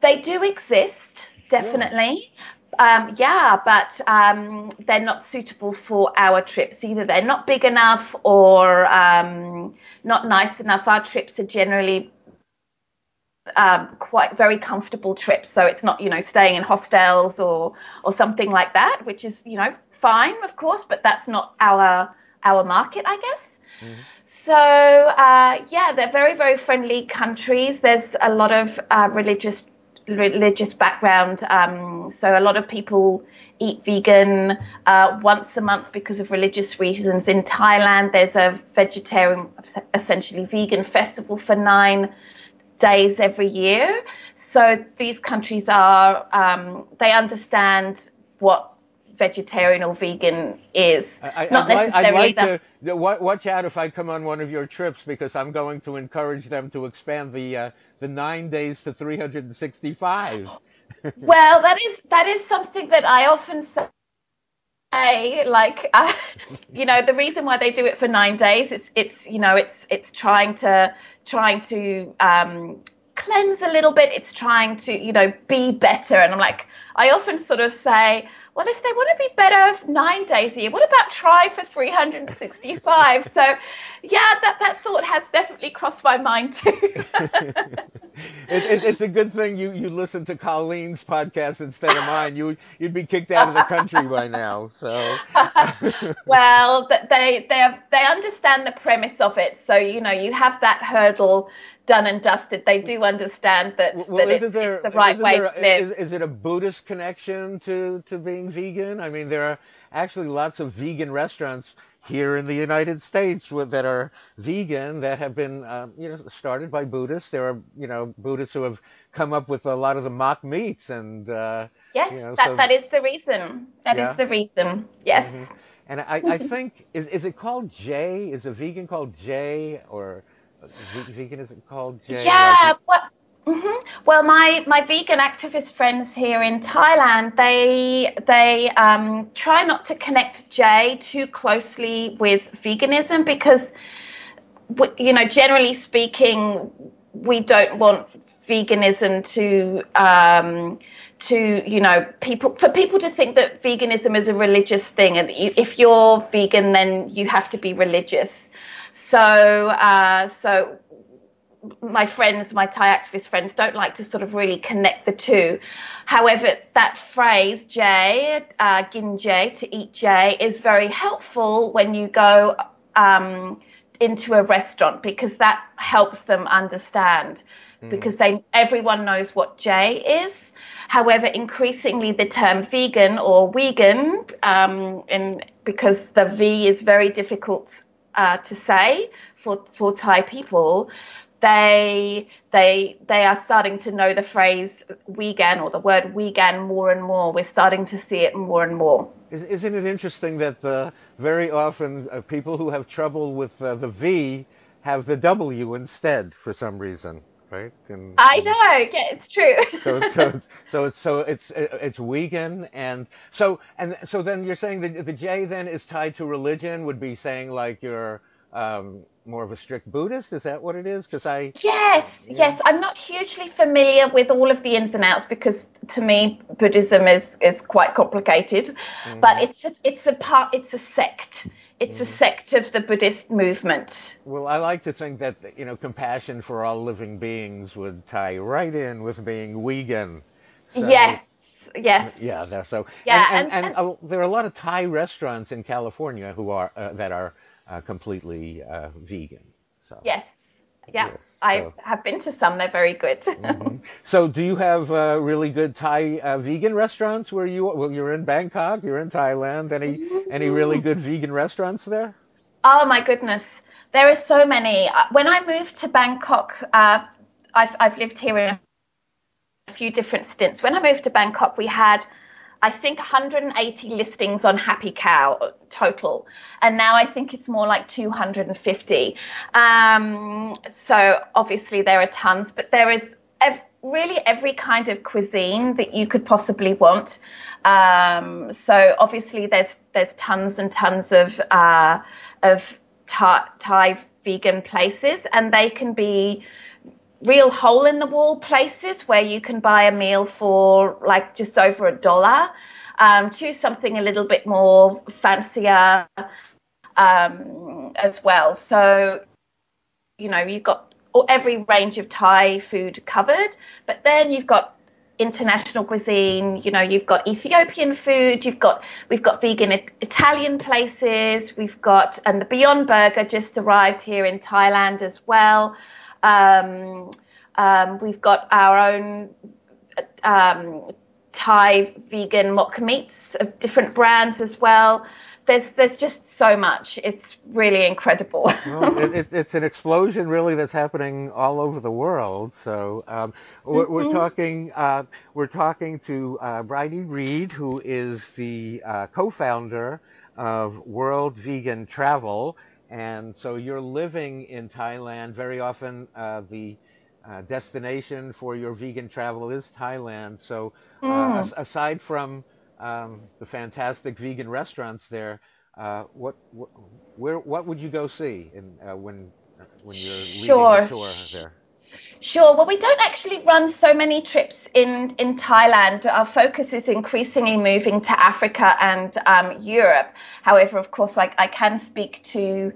They do exist, definitely. Yeah. Um, yeah, but um, they're not suitable for our trips. Either they're not big enough or um, not nice enough. Our trips are generally um, quite very comfortable trips, so it's not you know staying in hostels or or something like that, which is you know fine, of course, but that's not our our market, I guess. Mm-hmm. So uh, yeah, they're very very friendly countries. There's a lot of uh, religious religious background. Um, so a lot of people eat vegan uh, once a month because of religious reasons. In Thailand, there's a vegetarian, essentially vegan festival for nine days every year. So these countries are um, they understand what vegetarian or vegan is. I, Not I'd necessarily. Like, I'd like to watch out if I come on one of your trips because I'm going to encourage them to expand the uh, the nine days to 365. well, that is that is something that I often say. Like, uh, you know, the reason why they do it for nine days, it's it's you know, it's it's trying to trying to um, cleanse a little bit. It's trying to you know be better. And I'm like, I often sort of say well, if they want to be better nine days a year, what about try for 365? so, yeah, that, that thought has definitely crossed my mind too. it, it, it's a good thing you, you listen to Colleen's podcast instead of mine. You, you'd be kicked out of the country by now. So, well, they, they, they understand the premise of it. So, you know, you have that hurdle done and dusted. They do understand that, well, that it's, there, it's, the right way there, to live. Is, is, it a Buddhist connection to, to being vegan? I mean, there are actually lots of vegan restaurants here in the United States with, that are vegan that have been, uh, you know, started by Buddhists. There are, you know, Buddhists who have come up with a lot of the mock meats and. Uh, yes, you know, that, so, that is the reason. That yeah. is the reason. Yes. Mm-hmm. And I, I think is is it called Jay? Is a vegan called Jay or vegan is it called Jay? Yeah. Well, Mm-hmm. Well, my, my vegan activist friends here in Thailand, they they um, try not to connect Jay too closely with veganism because, you know, generally speaking, we don't want veganism to um, to you know people for people to think that veganism is a religious thing and you, if you're vegan then you have to be religious. So uh, so my friends, my Thai activist friends, don't like to sort of really connect the two. However, that phrase "jay," uh, "gin jay," to eat jay, is very helpful when you go um, into a restaurant because that helps them understand. Mm. Because they everyone knows what jay is. However, increasingly the term vegan or vegan, um, in, because the V is very difficult uh, to say for, for Thai people, they they they are starting to know the phrase vegan or the word vegan more and more. We're starting to see it more and more. Isn't it interesting that uh, very often uh, people who have trouble with uh, the V have the W instead for some reason, right? And, I know. Yeah, it's true. so it's, so it's so it's so it's it's vegan and so and so then you're saying that the J then is tied to religion would be saying like you're um, more of a strict Buddhist? Is that what it is? Because I yes, yeah. yes, I'm not hugely familiar with all of the ins and outs because to me Buddhism is is quite complicated. Mm-hmm. But it's a, it's a part it's a sect. It's mm-hmm. a sect of the Buddhist movement. Well, I like to think that you know compassion for all living beings would tie right in with being vegan. So, yes. Yes. Yeah. So. Yeah. And, and, and, and, and, there are a lot of Thai restaurants in California who are uh, that are uh, completely uh, vegan. So yes. Yeah, yes, so. I have been to some. They're very good. mm-hmm. So, do you have uh, really good Thai uh, vegan restaurants where you? Well, you're in Bangkok. You're in Thailand. Any any really good vegan restaurants there? Oh my goodness, there are so many. Uh, when I moved to Bangkok, uh, I've I've lived here in a few different stints. When I moved to Bangkok, we had I think 180 listings on Happy Cow total, and now I think it's more like 250. Um, so obviously there are tons, but there is ev- really every kind of cuisine that you could possibly want. Um, so obviously there's there's tons and tons of uh, of Thai, Thai vegan places, and they can be real hole in the wall places where you can buy a meal for like just over a dollar um, to something a little bit more fancier um, as well. So, you know, you've got every range of Thai food covered, but then you've got international cuisine you know you've got ethiopian food you've got we've got vegan italian places we've got and the beyond burger just arrived here in thailand as well um, um, we've got our own um, Thai vegan mock meats of different brands as well. There's there's just so much. It's really incredible. well, it, it, it's an explosion really that's happening all over the world. So um, we're, mm-hmm. we're, talking uh, we're talking to uh, Bridie Reed, who is the uh, co-founder of World Vegan Travel and so you're living in Thailand. Very often, uh, the uh, destination for your vegan travel is Thailand. So, uh, mm. as- aside from um, the fantastic vegan restaurants there, uh, what, what, where, what would you go see in, uh, when when you're sure. leading a tour there? Sure. Well, we don't actually run so many trips in, in Thailand. Our focus is increasingly moving to Africa and um, Europe. However, of course, like I can speak to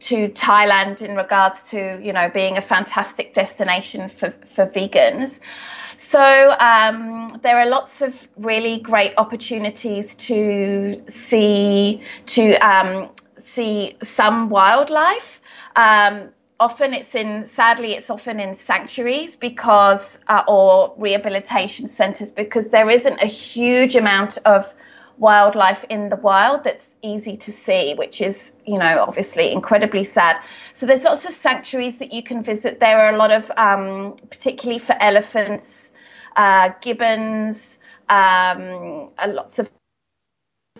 to Thailand in regards to you know being a fantastic destination for, for vegans. So um, there are lots of really great opportunities to see to um, see some wildlife. Um, often it's in sadly it's often in sanctuaries because uh, or rehabilitation centers because there isn't a huge amount of wildlife in the wild that's easy to see which is you know obviously incredibly sad. So there's lots of sanctuaries that you can visit. There are a lot of um, particularly for elephants uh, gibbons um, lots of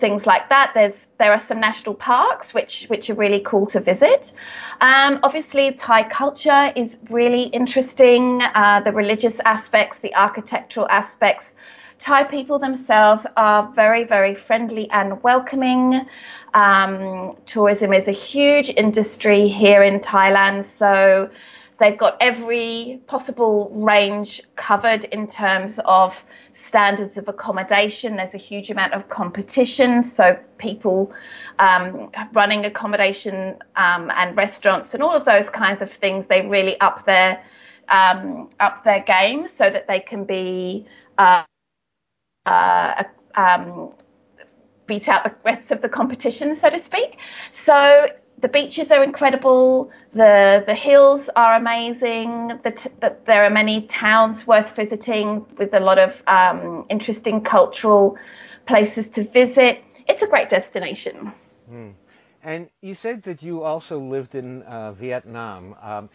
things like that. There's there are some national parks which which are really cool to visit. Um, obviously, Thai culture is really interesting. Uh, the religious aspects, the architectural aspects. Thai people themselves are very very friendly and welcoming. Um, tourism is a huge industry here in Thailand, so They've got every possible range covered in terms of standards of accommodation. There's a huge amount of competition, so people um, running accommodation um, and restaurants and all of those kinds of things, they really up their um, up their game so that they can be uh, uh, um, beat out the rest of the competition, so to speak. So the beaches are incredible. The the hills are amazing. The t- the, there are many towns worth visiting with a lot of um, interesting cultural places to visit. It's a great destination. Mm. And you said that you also lived in uh, Vietnam. Um,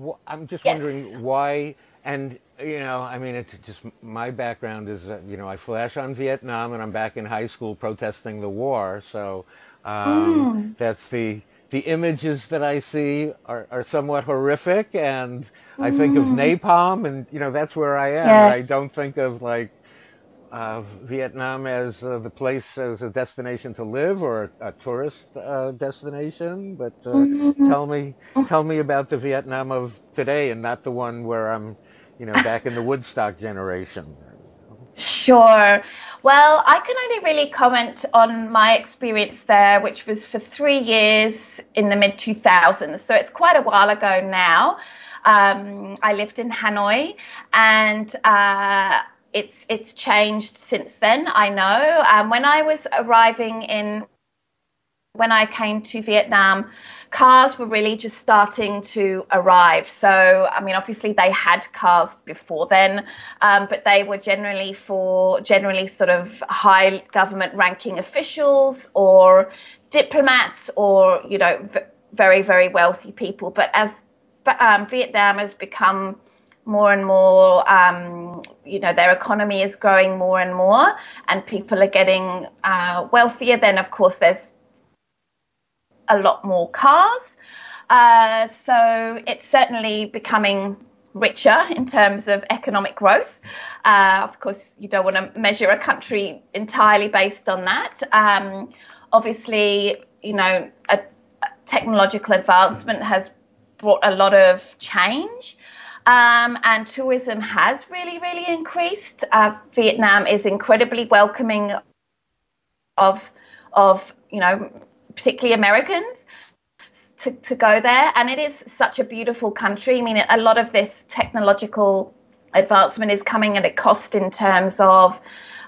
wh- I'm just yes. wondering why. And you know, I mean, it's just my background is, uh, you know, I flash on Vietnam, and I'm back in high school protesting the war. So um, mm. that's the the images that I see are, are somewhat horrific, and mm. I think of mm. napalm, and you know that's where I am. Yes. I don't think of like uh, Vietnam as uh, the place as a destination to live or a, a tourist uh, destination. But uh, mm-hmm. tell me, tell me about the Vietnam of today, and not the one where I'm, you know, back in the Woodstock generation. Sure. Well, I can only really comment on my experience there, which was for three years in the mid 2000s. So it's quite a while ago now. Um, I lived in Hanoi and uh, it's it's changed since then. I know. Um, when I was arriving in, when I came to Vietnam, cars were really just starting to arrive. So, I mean, obviously they had cars before then, um, but they were generally for generally sort of high government ranking officials or diplomats or, you know, v- very, very wealthy people. But as um, Vietnam has become more and more, um, you know, their economy is growing more and more, and people are getting uh, wealthier. Then, of course, there's a lot more cars. Uh, so it's certainly becoming richer in terms of economic growth. Uh, of course, you don't want to measure a country entirely based on that. Um, obviously, you know, a, technological advancement has brought a lot of change. Um, and tourism has really, really increased. Uh, Vietnam is incredibly welcoming of, of you know, particularly Americans, to, to go there. And it is such a beautiful country. I mean, a lot of this technological advancement is coming at a cost in terms of,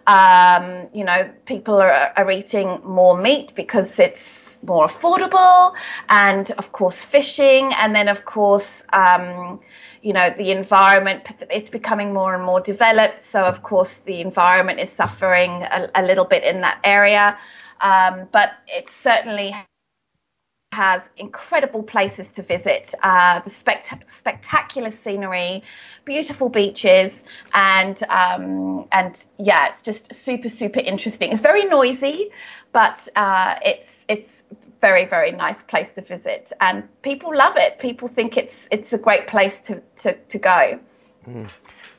um, you know, people are, are eating more meat because it's more affordable, and of course, fishing, and then, of course, um, you know, the environment it's becoming more and more developed. So, of course, the environment is suffering a, a little bit in that area. Um, but it certainly has incredible places to visit, uh, the spect- spectacular scenery, beautiful beaches, and um, and yeah, it's just super super interesting. It's very noisy, but uh, it's it's very very nice place to visit, and people love it. People think it's it's a great place to to, to go. Mm.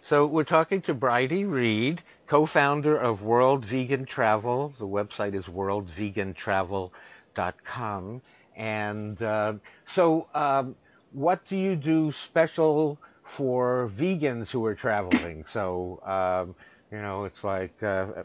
So we're talking to Bridie Reed co-founder of World Vegan Travel. The website is worldvegantravel.com. And uh, so, um, what do you do special for vegans who are traveling? So, um, you know, it's like, uh,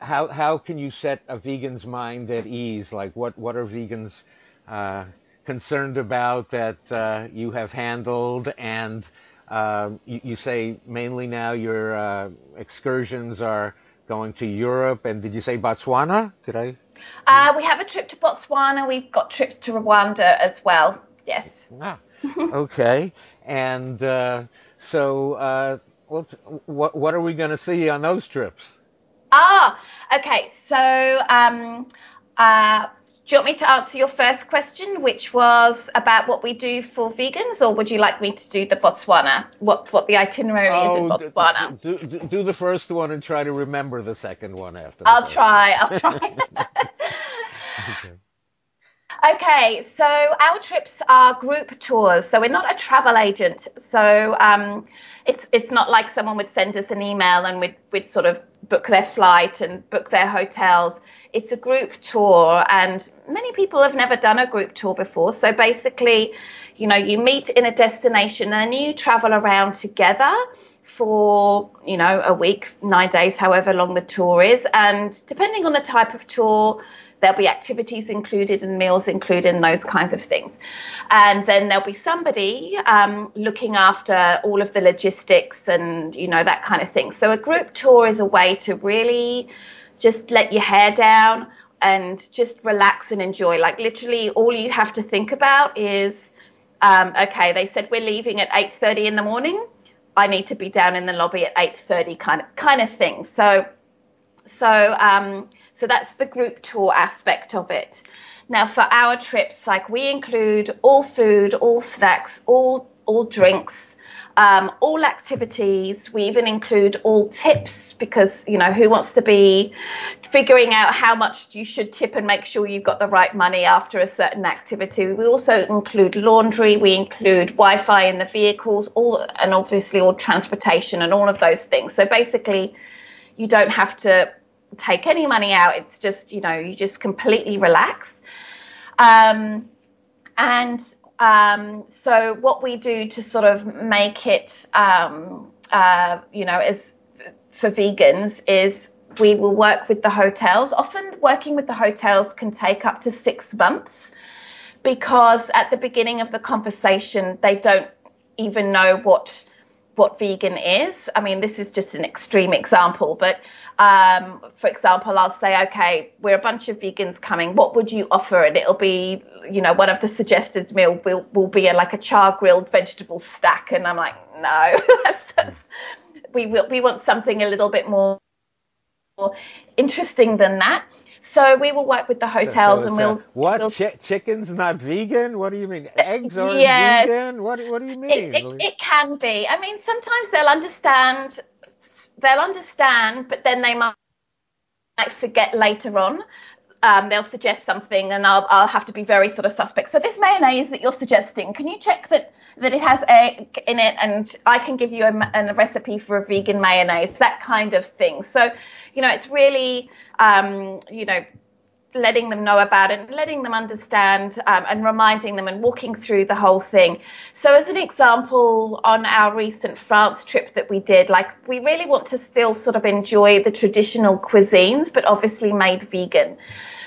how how can you set a vegan's mind at ease? Like, what what are vegans uh, concerned about that uh, you have handled and um, you, you, say mainly now your uh, excursions are going to Europe, and did you say Botswana? Did I? Uh, we have a trip to Botswana. We've got trips to Rwanda as well. Yes. Ah, okay. and uh, so, uh, what what what are we going to see on those trips? Ah, okay. So, um, uh, do you want me to answer your first question, which was about what we do for vegans, or would you like me to do the Botswana, what what the itinerary oh, is in oh, Botswana? Do, do, do, the first one and try to remember the second one after. I'll try. I'll try. okay. Okay, so our trips are group tours. So we're not a travel agent. So um, it's it's not like someone would send us an email and we'd, we'd sort of book their flight and book their hotels it's a group tour, and many people have never done a group tour before. So basically, you know, you meet in a destination and you travel around together for you know a week, nine days, however long the tour is, and depending on the type of tour. There'll be activities included and meals included and those kinds of things. And then there'll be somebody um, looking after all of the logistics and, you know, that kind of thing. So a group tour is a way to really just let your hair down and just relax and enjoy. Like literally, all you have to think about is, um, okay, they said we're leaving at 8:30 in the morning. I need to be down in the lobby at 8:30, kind of kind of thing. So, so um, so that's the group tour aspect of it. Now, for our trips, like we include all food, all snacks, all all drinks um, all activities. We even include all tips because, you know, who wants to be figuring out how much you should tip and make sure you've got the right money after a certain activity. We also include laundry, we include Wi Fi in the vehicles, all and obviously all transportation and all of those things. So basically, you don't have to take any money out. It's just, you know, you just completely relax. Um, and um, so what we do to sort of make it, um, uh, you know, as for vegans is we will work with the hotels. Often working with the hotels can take up to six months because at the beginning of the conversation they don't even know what what vegan is. I mean, this is just an extreme example, but um, for example, I'll say, okay, we're a bunch of vegans coming. What would you offer? And it'll be, you know, one of the suggested meal will, will be a, like a char grilled vegetable stack. And I'm like, no, that's, that's, we we want something a little bit more interesting than that. So we will work with the hotels so, so and we'll. What? We'll, Ch- chicken's not vegan? What do you mean? Eggs are yes, vegan? What, what do you mean? It, it, it can be. I mean, sometimes they'll understand. They'll understand, but then they might forget later on. Um, they'll suggest something and I'll, I'll have to be very sort of suspect. So this mayonnaise that you're suggesting, can you check that that it has egg in it and I can give you a, a recipe for a vegan mayonnaise, that kind of thing. So, you know, it's really, um, you know, letting them know about it, and letting them understand, um, and reminding them and walking through the whole thing. So, as an example, on our recent France trip that we did, like we really want to still sort of enjoy the traditional cuisines, but obviously made vegan.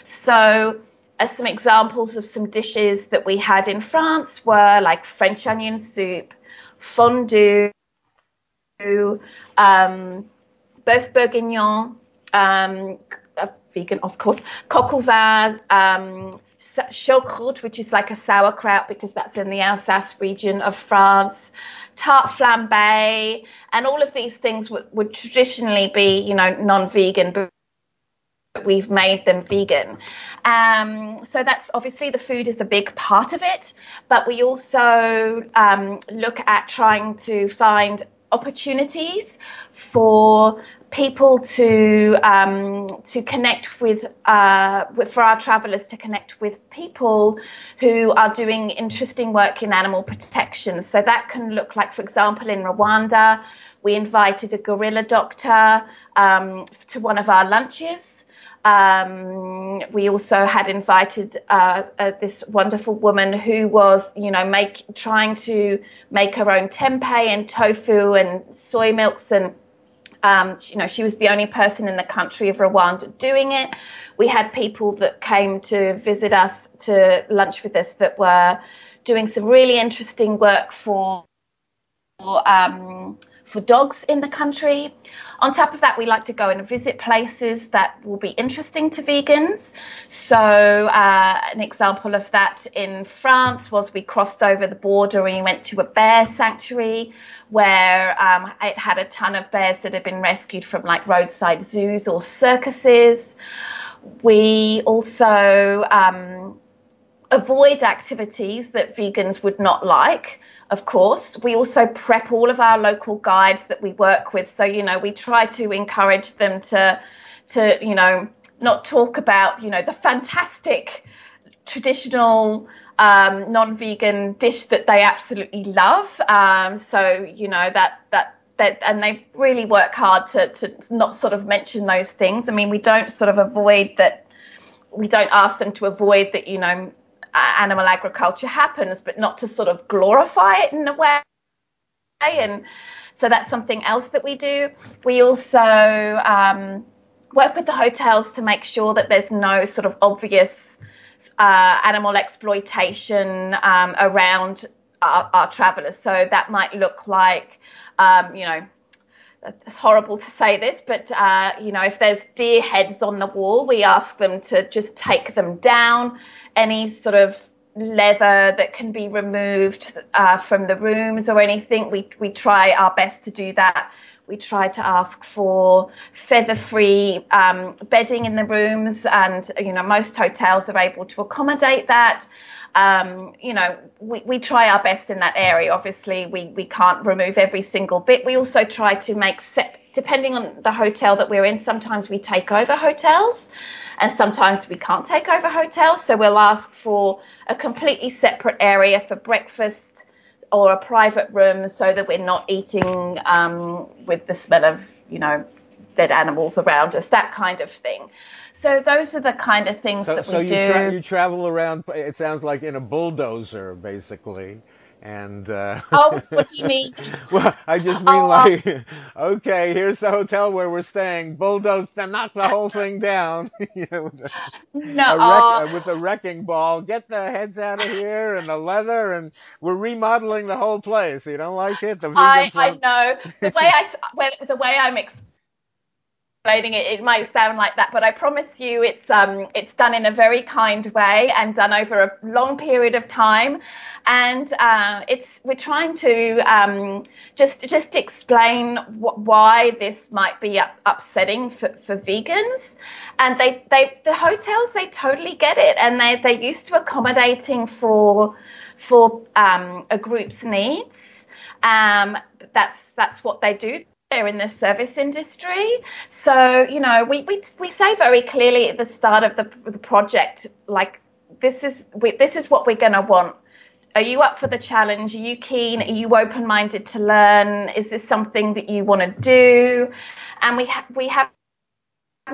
So, as some examples of some dishes that we had in France were like French onion soup, fondue, um, boeuf bourguignon, um, vegan, of course, coq au vin, um, choucroute, which is like a sauerkraut because that's in the Alsace region of France, tart flambe, and all of these things would, would traditionally be, you know, non-vegan, but we've made them vegan. Um, so that's obviously the food is a big part of it, but we also um, look at trying to find opportunities for people to um, to connect with, uh, with, for our travelers to connect with people who are doing interesting work in animal protection. So that can look like, for example, in Rwanda, we invited a gorilla doctor um, to one of our lunches. Um, we also had invited uh, uh, this wonderful woman who was, you know, make trying to make her own tempeh and tofu and soy milks and um, you know, she was the only person in the country of Rwanda doing it. We had people that came to visit us to lunch with us that were doing some really interesting work for um, for dogs in the country. On top of that, we like to go and visit places that will be interesting to vegans. So, uh, an example of that in France was we crossed over the border and we went to a bear sanctuary where um, it had a ton of bears that had been rescued from like roadside zoos or circuses. we also um, avoid activities that vegans would not like. Of course, we also prep all of our local guides that we work with. So you know, we try to encourage them to to you know not talk about you know the fantastic traditional um, non-vegan dish that they absolutely love. Um, so you know that that that and they really work hard to to not sort of mention those things. I mean, we don't sort of avoid that. We don't ask them to avoid that. You know, animal agriculture happens, but not to sort of glorify it in a way. And so that's something else that we do. We also um, work with the hotels to make sure that there's no sort of obvious uh, animal exploitation um, around our, our, travelers. So that might look like, um, you know, it's horrible to say this, but uh, you know, if there's deer heads on the wall, we ask them to just take them down. Any sort of leather that can be removed uh, from the rooms or anything, we we try our best to do that we try to ask for feather-free um, bedding in the rooms, and you know most hotels are able to accommodate that. Um, you know, we, we try our best in that area. Obviously, we, we can't remove every single bit. We also try to make, set, depending on the hotel that we're in, sometimes we take over hotels and sometimes we can't take over hotels. So we'll ask for a completely separate area for breakfast, or a private room so that we're not eating um, with the smell of, you know, dead animals around us, that kind of thing. So those are the kind of things so, that so we you do. So you travel around. It sounds like in a bulldozer, basically. And uh, oh, what do you mean? well, I just mean oh, like, okay, here's the hotel where we're staying. Bulldoze, knock the whole thing down. you know, with, a, no, a wreck, uh, with a wrecking ball. Get the heads out of here and the leather, and we're remodeling the whole place. You don't like it? The I, I know the way I the way I'm explaining explaining it, it might sound like that, but I promise you it's um, it's done in a very kind way and done over a long period of time. And uh, it's we're trying to um, just just explain wh- why this might be up- upsetting for, for vegans. And they, they the hotels they totally get it, and they they're used to accommodating for for um, a group's needs. Um, that's that's what they do in the service industry. So, you know, we, we, we say very clearly at the start of the, the project, like, this is, we, this is what we're going to want. Are you up for the challenge? Are you keen? Are you open minded to learn? Is this something that you want to do? And we, ha- we have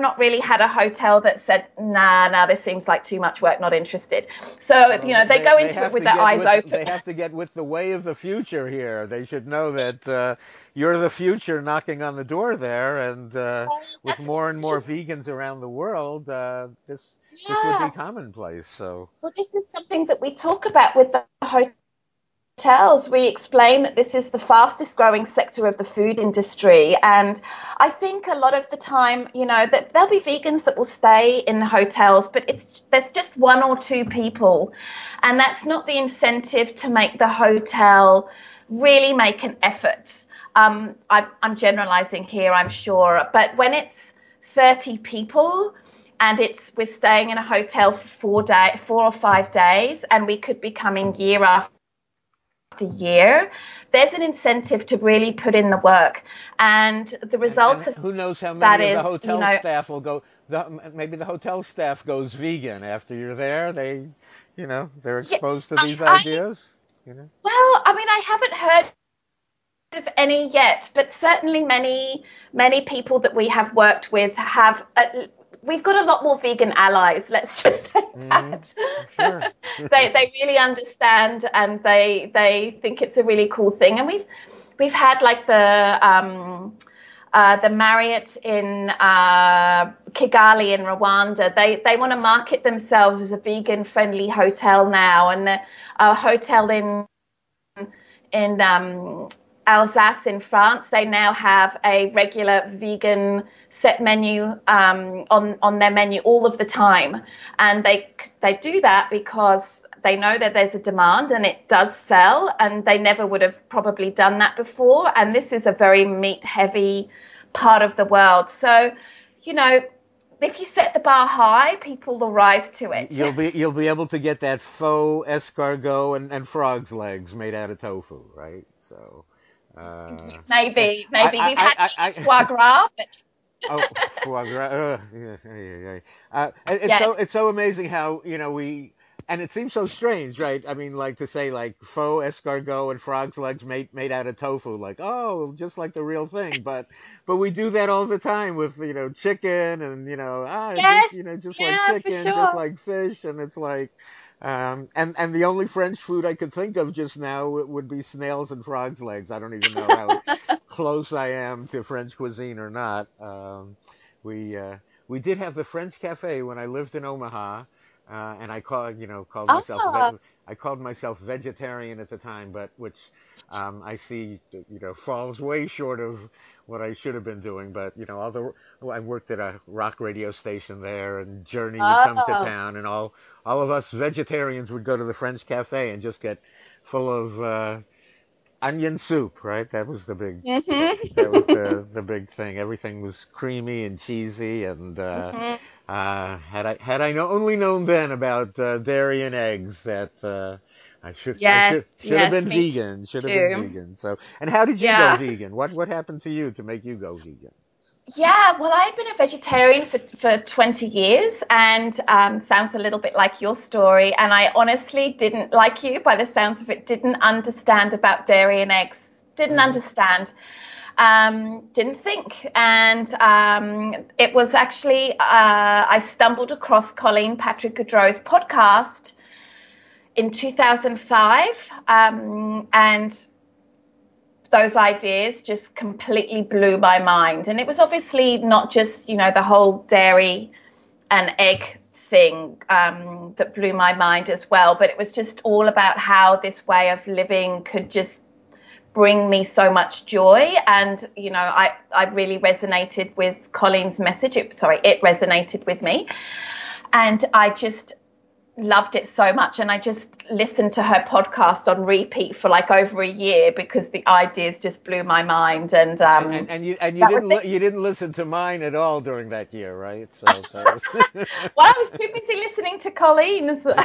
not really had a hotel that said, nah, nah, this seems like too much work, not interested. So, well, you know, they, they go into they it with their eyes with, open. They have to get with the way of the future here. They should know that uh, you're the future knocking on the door there. And uh, with more and more vegans around the world, uh, this, yeah. this would be commonplace. So, well, this is something that we talk about with the hotel hotels, we explain that this is the fastest growing sector of the food industry. And I think a lot of the time, you know, that there'll be vegans that will stay in hotels, but it's there's just one or two people. And that's not the incentive to make the hotel really make an effort. Um, I, I'm generalizing here, I'm sure, but when it's 30 people, and it's we're staying in a hotel for four day, four or five days, and we could be coming year after year, there's an incentive to really put in the work. And the results and, and of who knows how many of the hotel you know, staff will go. The, maybe the hotel staff goes vegan after you're there. They, you know, they're exposed yeah, to these I, ideas. You know. Well, I mean, I haven't heard of any yet, but certainly many many people that we have worked with have uh, we've got a lot more vegan allies. Let's just say mm, that. Sure. they they really understand and they they think it's a really cool thing. And we've we've had like the um, uh, the Marriott in uh, Kigali in Rwanda. They they want to market themselves as a vegan friendly hotel now, and the uh, hotel in in um, Alsace in France, they now have a regular vegan set menu um, on on their menu all of the time, and they they do that because they know that there's a demand and it does sell, and they never would have probably done that before. And this is a very meat heavy part of the world, so you know if you set the bar high, people will rise to it. You'll be you'll be able to get that faux escargot and, and frog's legs made out of tofu, right? So uh, maybe maybe I, we've I, had I, foie gras, but oh, foie gras. Yeah, yeah, yeah. Uh, it's yes. so it's so amazing how you know we and it seems so strange, right? I mean, like to say like faux escargot and frog's legs made made out of tofu, like oh, just like the real thing. But but we do that all the time with you know chicken and you know ah yes, just, you know just yeah, like chicken, sure. just like fish, and it's like. Um, and and the only French food I could think of just now would be snails and frogs' legs. I don't even know how close I am to French cuisine or not. Um, we uh, we did have the French cafe when I lived in Omaha, uh, and I called, you know, called myself. Oh. I called myself vegetarian at the time, but which um, I see, you know, falls way short of what I should have been doing. But you know, although I worked at a rock radio station there, and Journey would oh. come to oh. town, and all all of us vegetarians would go to the French cafe and just get full of uh, onion soup, right? That was the big mm-hmm. that was the the big thing. Everything was creamy and cheesy, and uh, mm-hmm. Uh, had I had I only known then about uh, dairy and eggs, that uh, I should yes, I should, should yes, have been vegan. Should have been vegan. So, and how did you yeah. go vegan? What what happened to you to make you go vegan? Yeah, well, I'd been a vegetarian for, for 20 years and um, sounds a little bit like your story. And I honestly didn't, like you, by the sounds of it, didn't understand about dairy and eggs. Didn't mm. understand um, didn't think. And um, it was actually, uh, I stumbled across Colleen Patrick Goudreau's podcast in 2005. Um, and those ideas just completely blew my mind. And it was obviously not just, you know, the whole dairy and egg thing um, that blew my mind as well, but it was just all about how this way of living could just bring me so much joy. And you know i i really resonated with colleen's message. It, sorry it resonated with me. And i just loved it so much and I just listened to her podcast on repeat for like over a year because the ideas just blew my mind and um and, and, and you and you didn't li- you didn't listen to mine at all during that year right? So was... well I was too busy listening to Colleen's.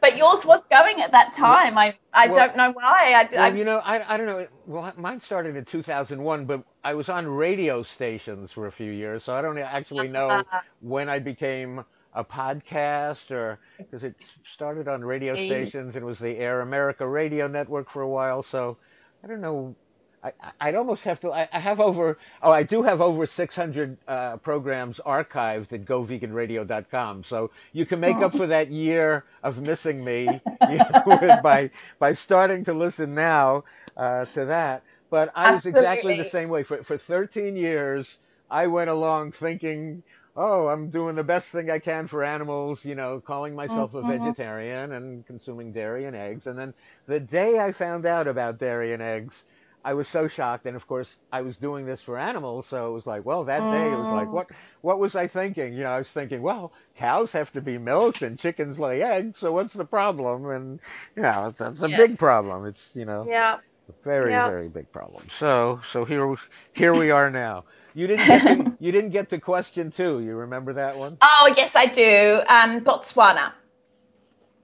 But yours was going at that time. I I well, don't know why. I, well, I you know I I don't know. Well mine started in 2001 but I was on radio stations for a few years so I don't actually know uh-huh. when I became a podcast or because it started on radio stations and was the Air America radio network for a while. So I don't know. I, I'd almost have to. I, I have over. Oh, I do have over 600 uh, programs archived at GoVeganRadio.com. So you can make up for that year of missing me you know, by by starting to listen now uh, to that. But I was exactly the same way. For for 13 years, I went along thinking oh, I'm doing the best thing I can for animals, you know, calling myself mm-hmm. a vegetarian and consuming dairy and eggs. And then the day I found out about dairy and eggs, I was so shocked. And of course, I was doing this for animals, so it was like, well, that day it was like, mm. what, what was I thinking? You know, I was thinking, well, cows have to be milked and chickens lay eggs, so what's the problem? And you know, it's, it's a yes. big problem. It's you know, yeah, very yeah. very big problem. So so here here we are now. You didn't get to, you didn't get to question two. You remember that one? Oh yes, I do. Um, Botswana.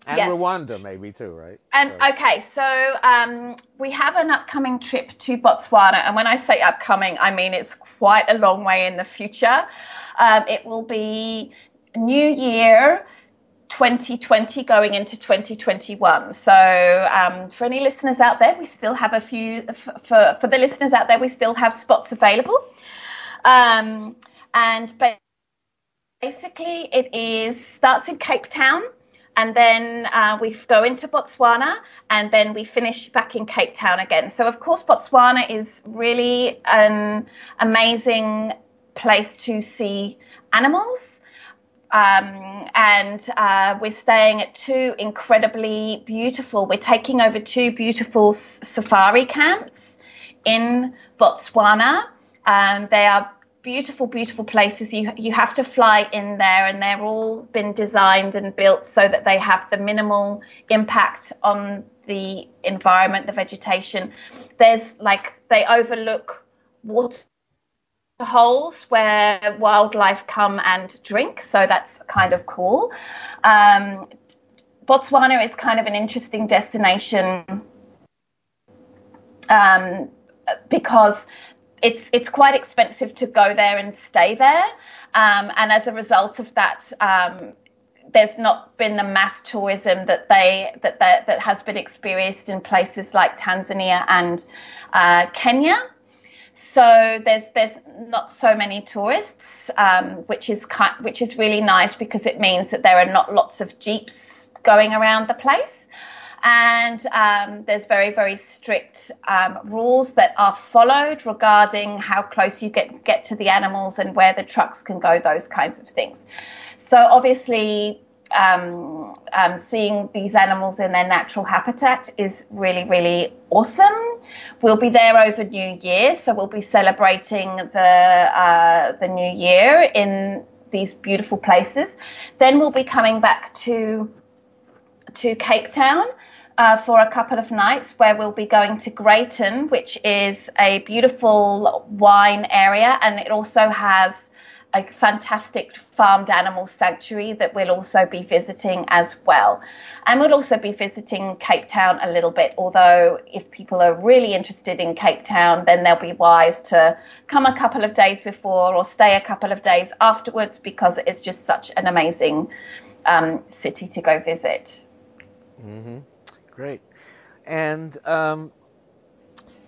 And yes. Rwanda, maybe too, right? And so. okay, so um, we have an upcoming trip to Botswana, and when I say upcoming, I mean it's quite a long way in the future. Um, it will be New Year. 2020 going into 2021. So, um, for any listeners out there, we still have a few. For for the listeners out there, we still have spots available. Um, and basically, it is starts in Cape Town, and then uh, we go into Botswana, and then we finish back in Cape Town again. So, of course, Botswana is really an amazing place to see animals. Um, and uh, we're staying at two incredibly beautiful, we're taking over two beautiful safari camps in Botswana. Um, they are beautiful, beautiful places. You you have to fly in there, and they're all been designed and built so that they have the minimal impact on the environment, the vegetation. There's like they overlook water holes where wildlife come and drink, so that's kind of cool. Um, Botswana is kind of an interesting destination um, because it's it's quite expensive to go there and stay there, um, and as a result of that, um, there's not been the mass tourism that they that that, that has been experienced in places like Tanzania and uh, Kenya. So there's there's not so many tourists, um, which is which is really nice because it means that there are not lots of jeeps going around the place. And um, there's very very strict um, rules that are followed regarding how close you get get to the animals and where the trucks can go those kinds of things. So obviously um, um seeing these animals in their natural habitat is really really awesome. We'll be there over new year so we'll be celebrating the uh, the new year in these beautiful places. Then we'll be coming back to to Cape Town uh, for a couple of nights where we'll be going to Greyton, which is a beautiful wine area, and it also has a fantastic farmed animal sanctuary that we'll also be visiting as well. And we'll also be visiting Cape Town a little bit, although if people are really interested in Cape Town, then they'll be wise to come a couple of days before or stay a couple of days afterwards because it is just such an amazing um, city to go visit. Mm-hmm. Great. And um,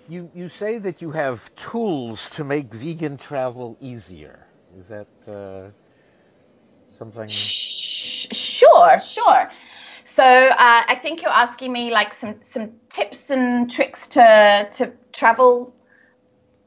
you you say that you have tools to make vegan travel easier. Is that uh, something? Sure, sure. So uh, I think you're asking me like some some tips and tricks to to travel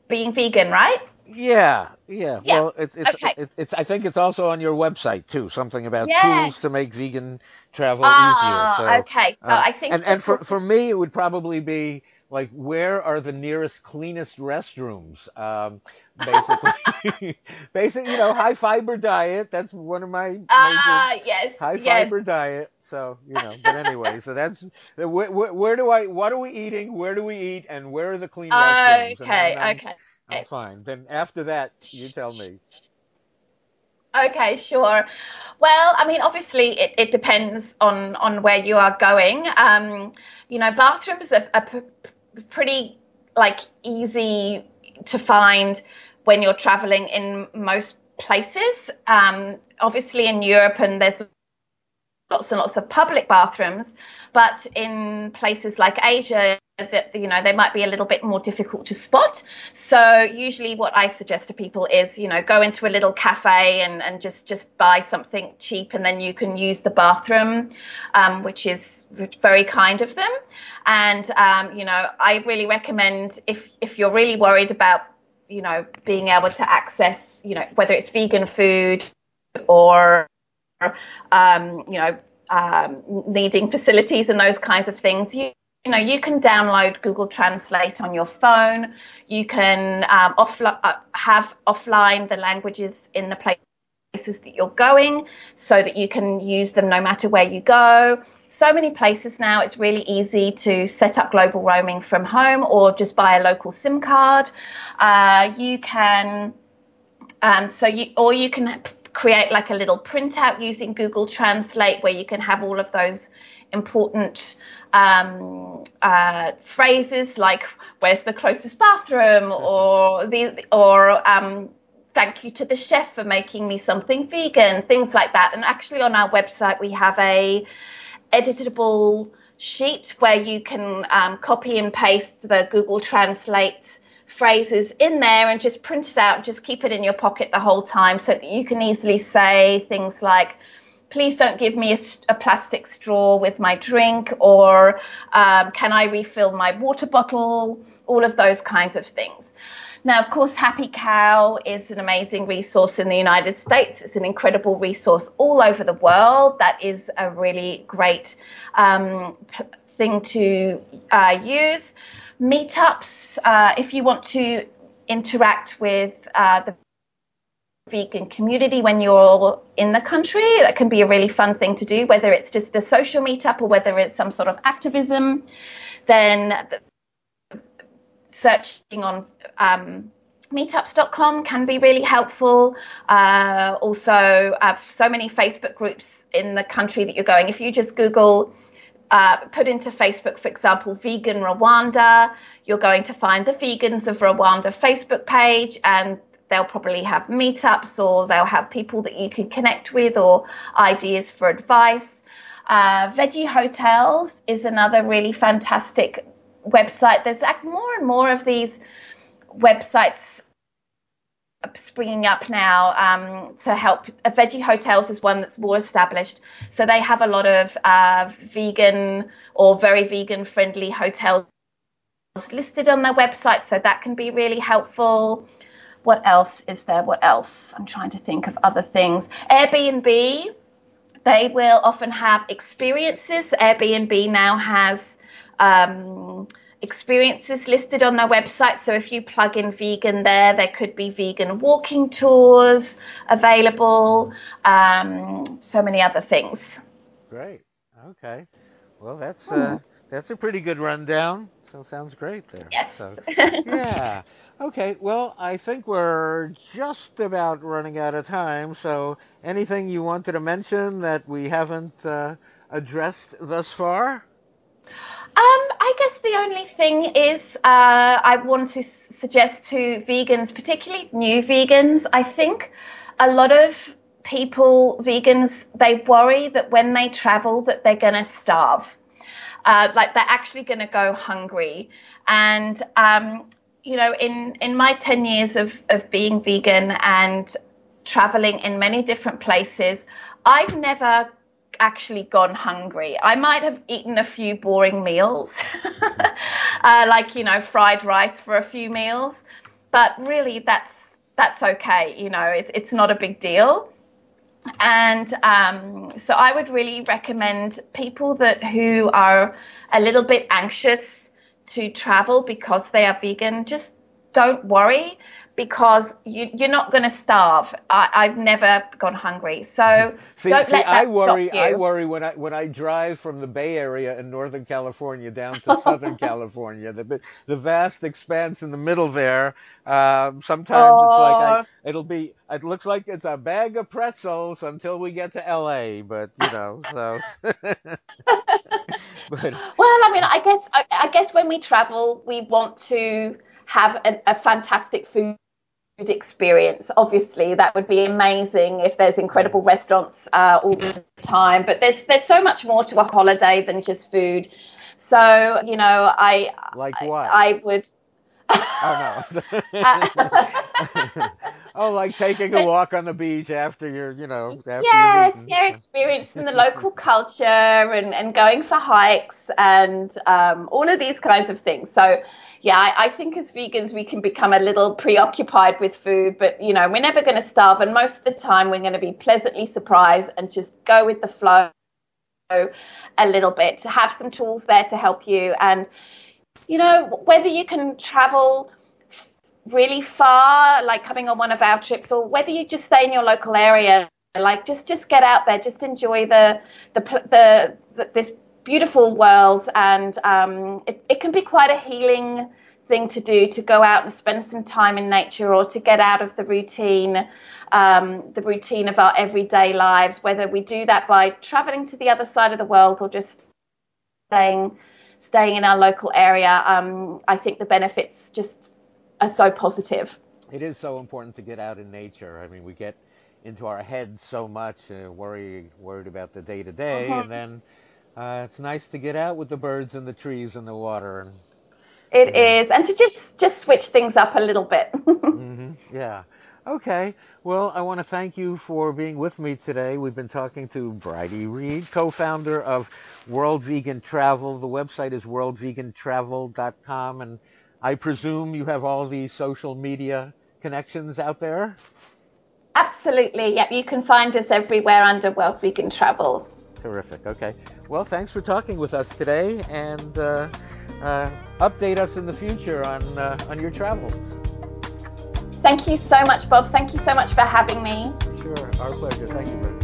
being vegan, right? Yeah, yeah. yeah. Well, it's it's, okay. it's it's I think it's also on your website too. Something about yes. tools to make vegan travel oh, easier. So, okay, so uh, I think and and for for me it would probably be like where are the nearest cleanest restrooms um, basically basically you know high fiber diet that's one of my uh, yes high yes. fiber diet so you know but anyway so that's where, where, where, do i what are we eating where do we eat and where are the clean restrooms okay okay I'm fine. Then after that, you tell me. Okay, sure. Well, I mean, obviously, it, it depends on on where you are going. Um, you know, bathrooms are, are p- pretty like easy to find when you're traveling in most places. Um, obviously, in Europe, and there's lots and lots of public bathrooms, but in places like Asia, that you know they might be a little bit more difficult to spot. So usually what i suggest to people is you know go into a little cafe and, and just just buy something cheap and then you can use the bathroom um, which is very kind of them. And um, you know i really recommend if if you're really worried about you know being able to access you know whether it's vegan food or um, you know um, needing facilities and those kinds of things. You you know you can download google translate on your phone. You can um, uh, have offline the languages in the places that you're going so that you can use them no matter where you go. So many places now it's really easy to set up global roaming from home or just buy a local sim card. Uh, you can um, so you or you can create like a little printout using google translate where you can have all of those important um, uh, phrases like "Where's the closest bathroom?" or the or um, "Thank you to the chef for making me something vegan," things like that. And actually, on our website, we have a editable sheet where you can um, copy and paste the Google Translate phrases in there and just print it out, just keep it in your pocket the whole time so that you can easily say things like please don't give me a, a plastic straw with my drink, or um, can I refill my water bottle? All of those kinds of things. Now, of course, Happy Cow is an amazing resource in the United States. It's an incredible resource all over the world. That is a really great um, thing to uh, use. Meetups, uh, if you want to interact with uh, the vegan community when you're in the country. That can be a really fun thing to do, whether it's just a social meetup or whether it's some sort of activism. Then searching on um, meetups.com can be really helpful. Uh, also, uh, so many Facebook groups in the country that you're going. If you just Google, uh, put into Facebook, for example, vegan Rwanda, you're going to find the Vegans of Rwanda Facebook page, and they'll probably have meetups or they'll have people that you can connect with or ideas for advice. Uh, Veggie Hotels is another really fantastic website. There's like more and more of these websites springing up now um, to help. Uh, Veggie Hotels is one that's more established, so they have a lot of uh, vegan or very vegan friendly hotels listed on their website, so that can be really helpful. What else is there? What else? I'm trying to think of other things. Airbnb, they will often have experiences. Airbnb now has um, experiences listed on their website. So if you plug in vegan there, there could be vegan walking tours available, um, so many other things. Great. Okay. Well, that's hmm. uh, that's a pretty good rundown. So sounds great there. Yes. So, yeah. Okay. Well, I think we're just about running out of time. So anything you wanted to mention that we haven't uh, addressed thus far? Um, I guess the only thing is uh, I want to suggest to vegans, particularly new vegans, I think a lot of people, vegans, they worry that when they travel that they're going to starve. Uh, like they're actually going to go hungry. And, um, you know, in, in my 10 years of, of being vegan and traveling in many different places, I've never actually gone hungry. I might have eaten a few boring meals, uh, like you know fried rice for a few meals, but really that's that's okay. You know, it's it's not a big deal. And um, so I would really recommend people that who are a little bit anxious to travel because they are vegan, just don't worry because you, are not going to starve. I, have never gone hungry, so see, don't see, let that I worry. Stop you. I worry when I when I drive from the Bay Area in Northern California down to Southern California, the the vast expanse in the middle there. Um, sometimes oh. it's like I, oh. it'll be. It looks like it's a bag of pretzels until we get to L.A. But you know, so. but, well, I mean, I guess I, I guess when we travel, we want to have a, a fantastic food experience. Obviously, that would be amazing if there's incredible restaurants uh, all the time. But there's there's so much more to a holiday than just food. So you know, I like what I, I would. Oh no. oh, like taking a walk on the beach after you're, you know, after yes, yeah, experiencing the local culture and, and going for hikes and um, all of these kinds of things. So, yeah, I, I, think as vegans we can become a little preoccupied with food, but you know, we're never going to starve, and most of the time we're going to be pleasantly surprised and just go with the flow a little bit. To have some tools there to help you, and you know, whether you can travel really far, like coming on one of our trips, or whether you just stay in your local area, like just just get out there, just enjoy the the the, the this beautiful world, and um, it, it can be quite a healing thing to do to go out and spend some time in nature, or to get out of the routine. Um, the routine of our everyday lives, whether we do that by traveling to the other side of the world or just staying staying in our local area. Um, I think the benefits just are so positive. It is so important to get out in nature. I mean, we get into our heads so much, uh, worry, worried about the day to day, and then uh, it's nice to get out with the birds and the trees and the water. And, it is, and to just just switch things up a little bit. mm-hmm. Yeah. Okay. Well, I want to thank you for being with me today. We've been talking to Bridie Reed, co-founder of World Vegan Travel. The website is worldvegantravel.com, and I presume you have all the social media connections out there? Absolutely. Yep. You can find us everywhere under World Vegan Travel. Terrific. Okay. Well, thanks for talking with us today and uh, uh, update us in the future on, uh, on your travels. Thank you so much, Bob. Thank you so much for having me. Sure. Our pleasure. Thank you. Radio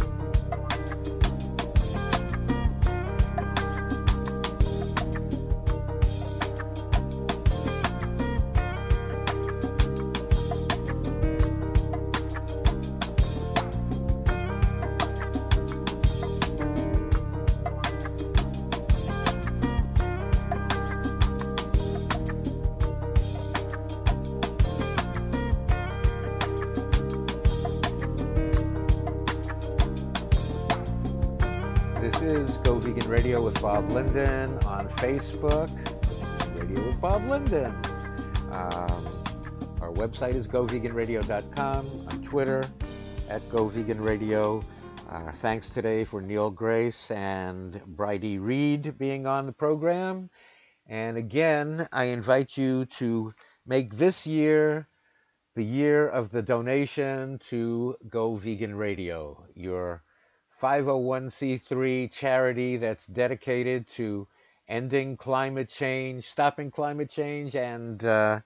website is goveganradio.com. On Twitter at goveganradio. Uh, thanks today for Neal Grace and Bridie Reed being on the program. And again, I invite you to make this year the year of the donation to Go Vegan Radio, your 501c3 charity that's dedicated to ending climate change, stopping climate change, and uh,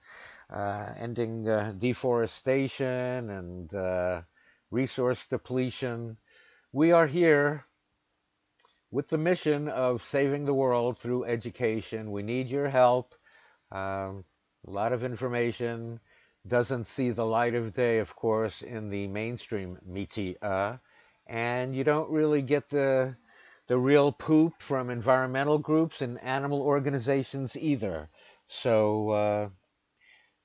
ending uh, deforestation and uh, resource depletion. We are here with the mission of saving the world through education. We need your help. Um, a lot of information doesn't see the light of day, of course, in the mainstream media, and you don't really get the the real poop from environmental groups and animal organizations either. So uh,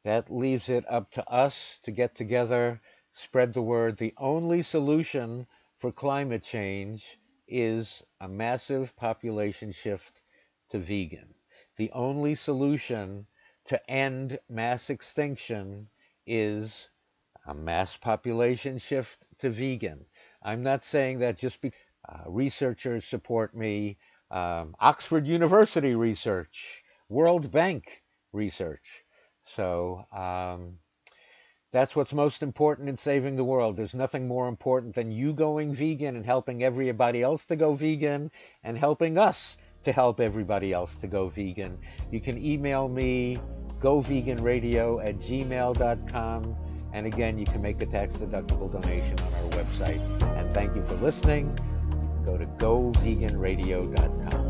that leaves it up to us to get together, spread the word. The only solution for climate change is a massive population shift to vegan. The only solution to end mass extinction is a mass population shift to vegan. I'm not saying that just because uh, researchers support me, um, Oxford University research, World Bank research. So, um, that's what's most important in saving the world. There's nothing more important than you going vegan and helping everybody else to go vegan and helping us to help everybody else to go vegan. You can email me, goveganradio at gmail.com. And again, you can make a tax deductible donation on our website. And thank you for listening. You can go to goveganradio.com.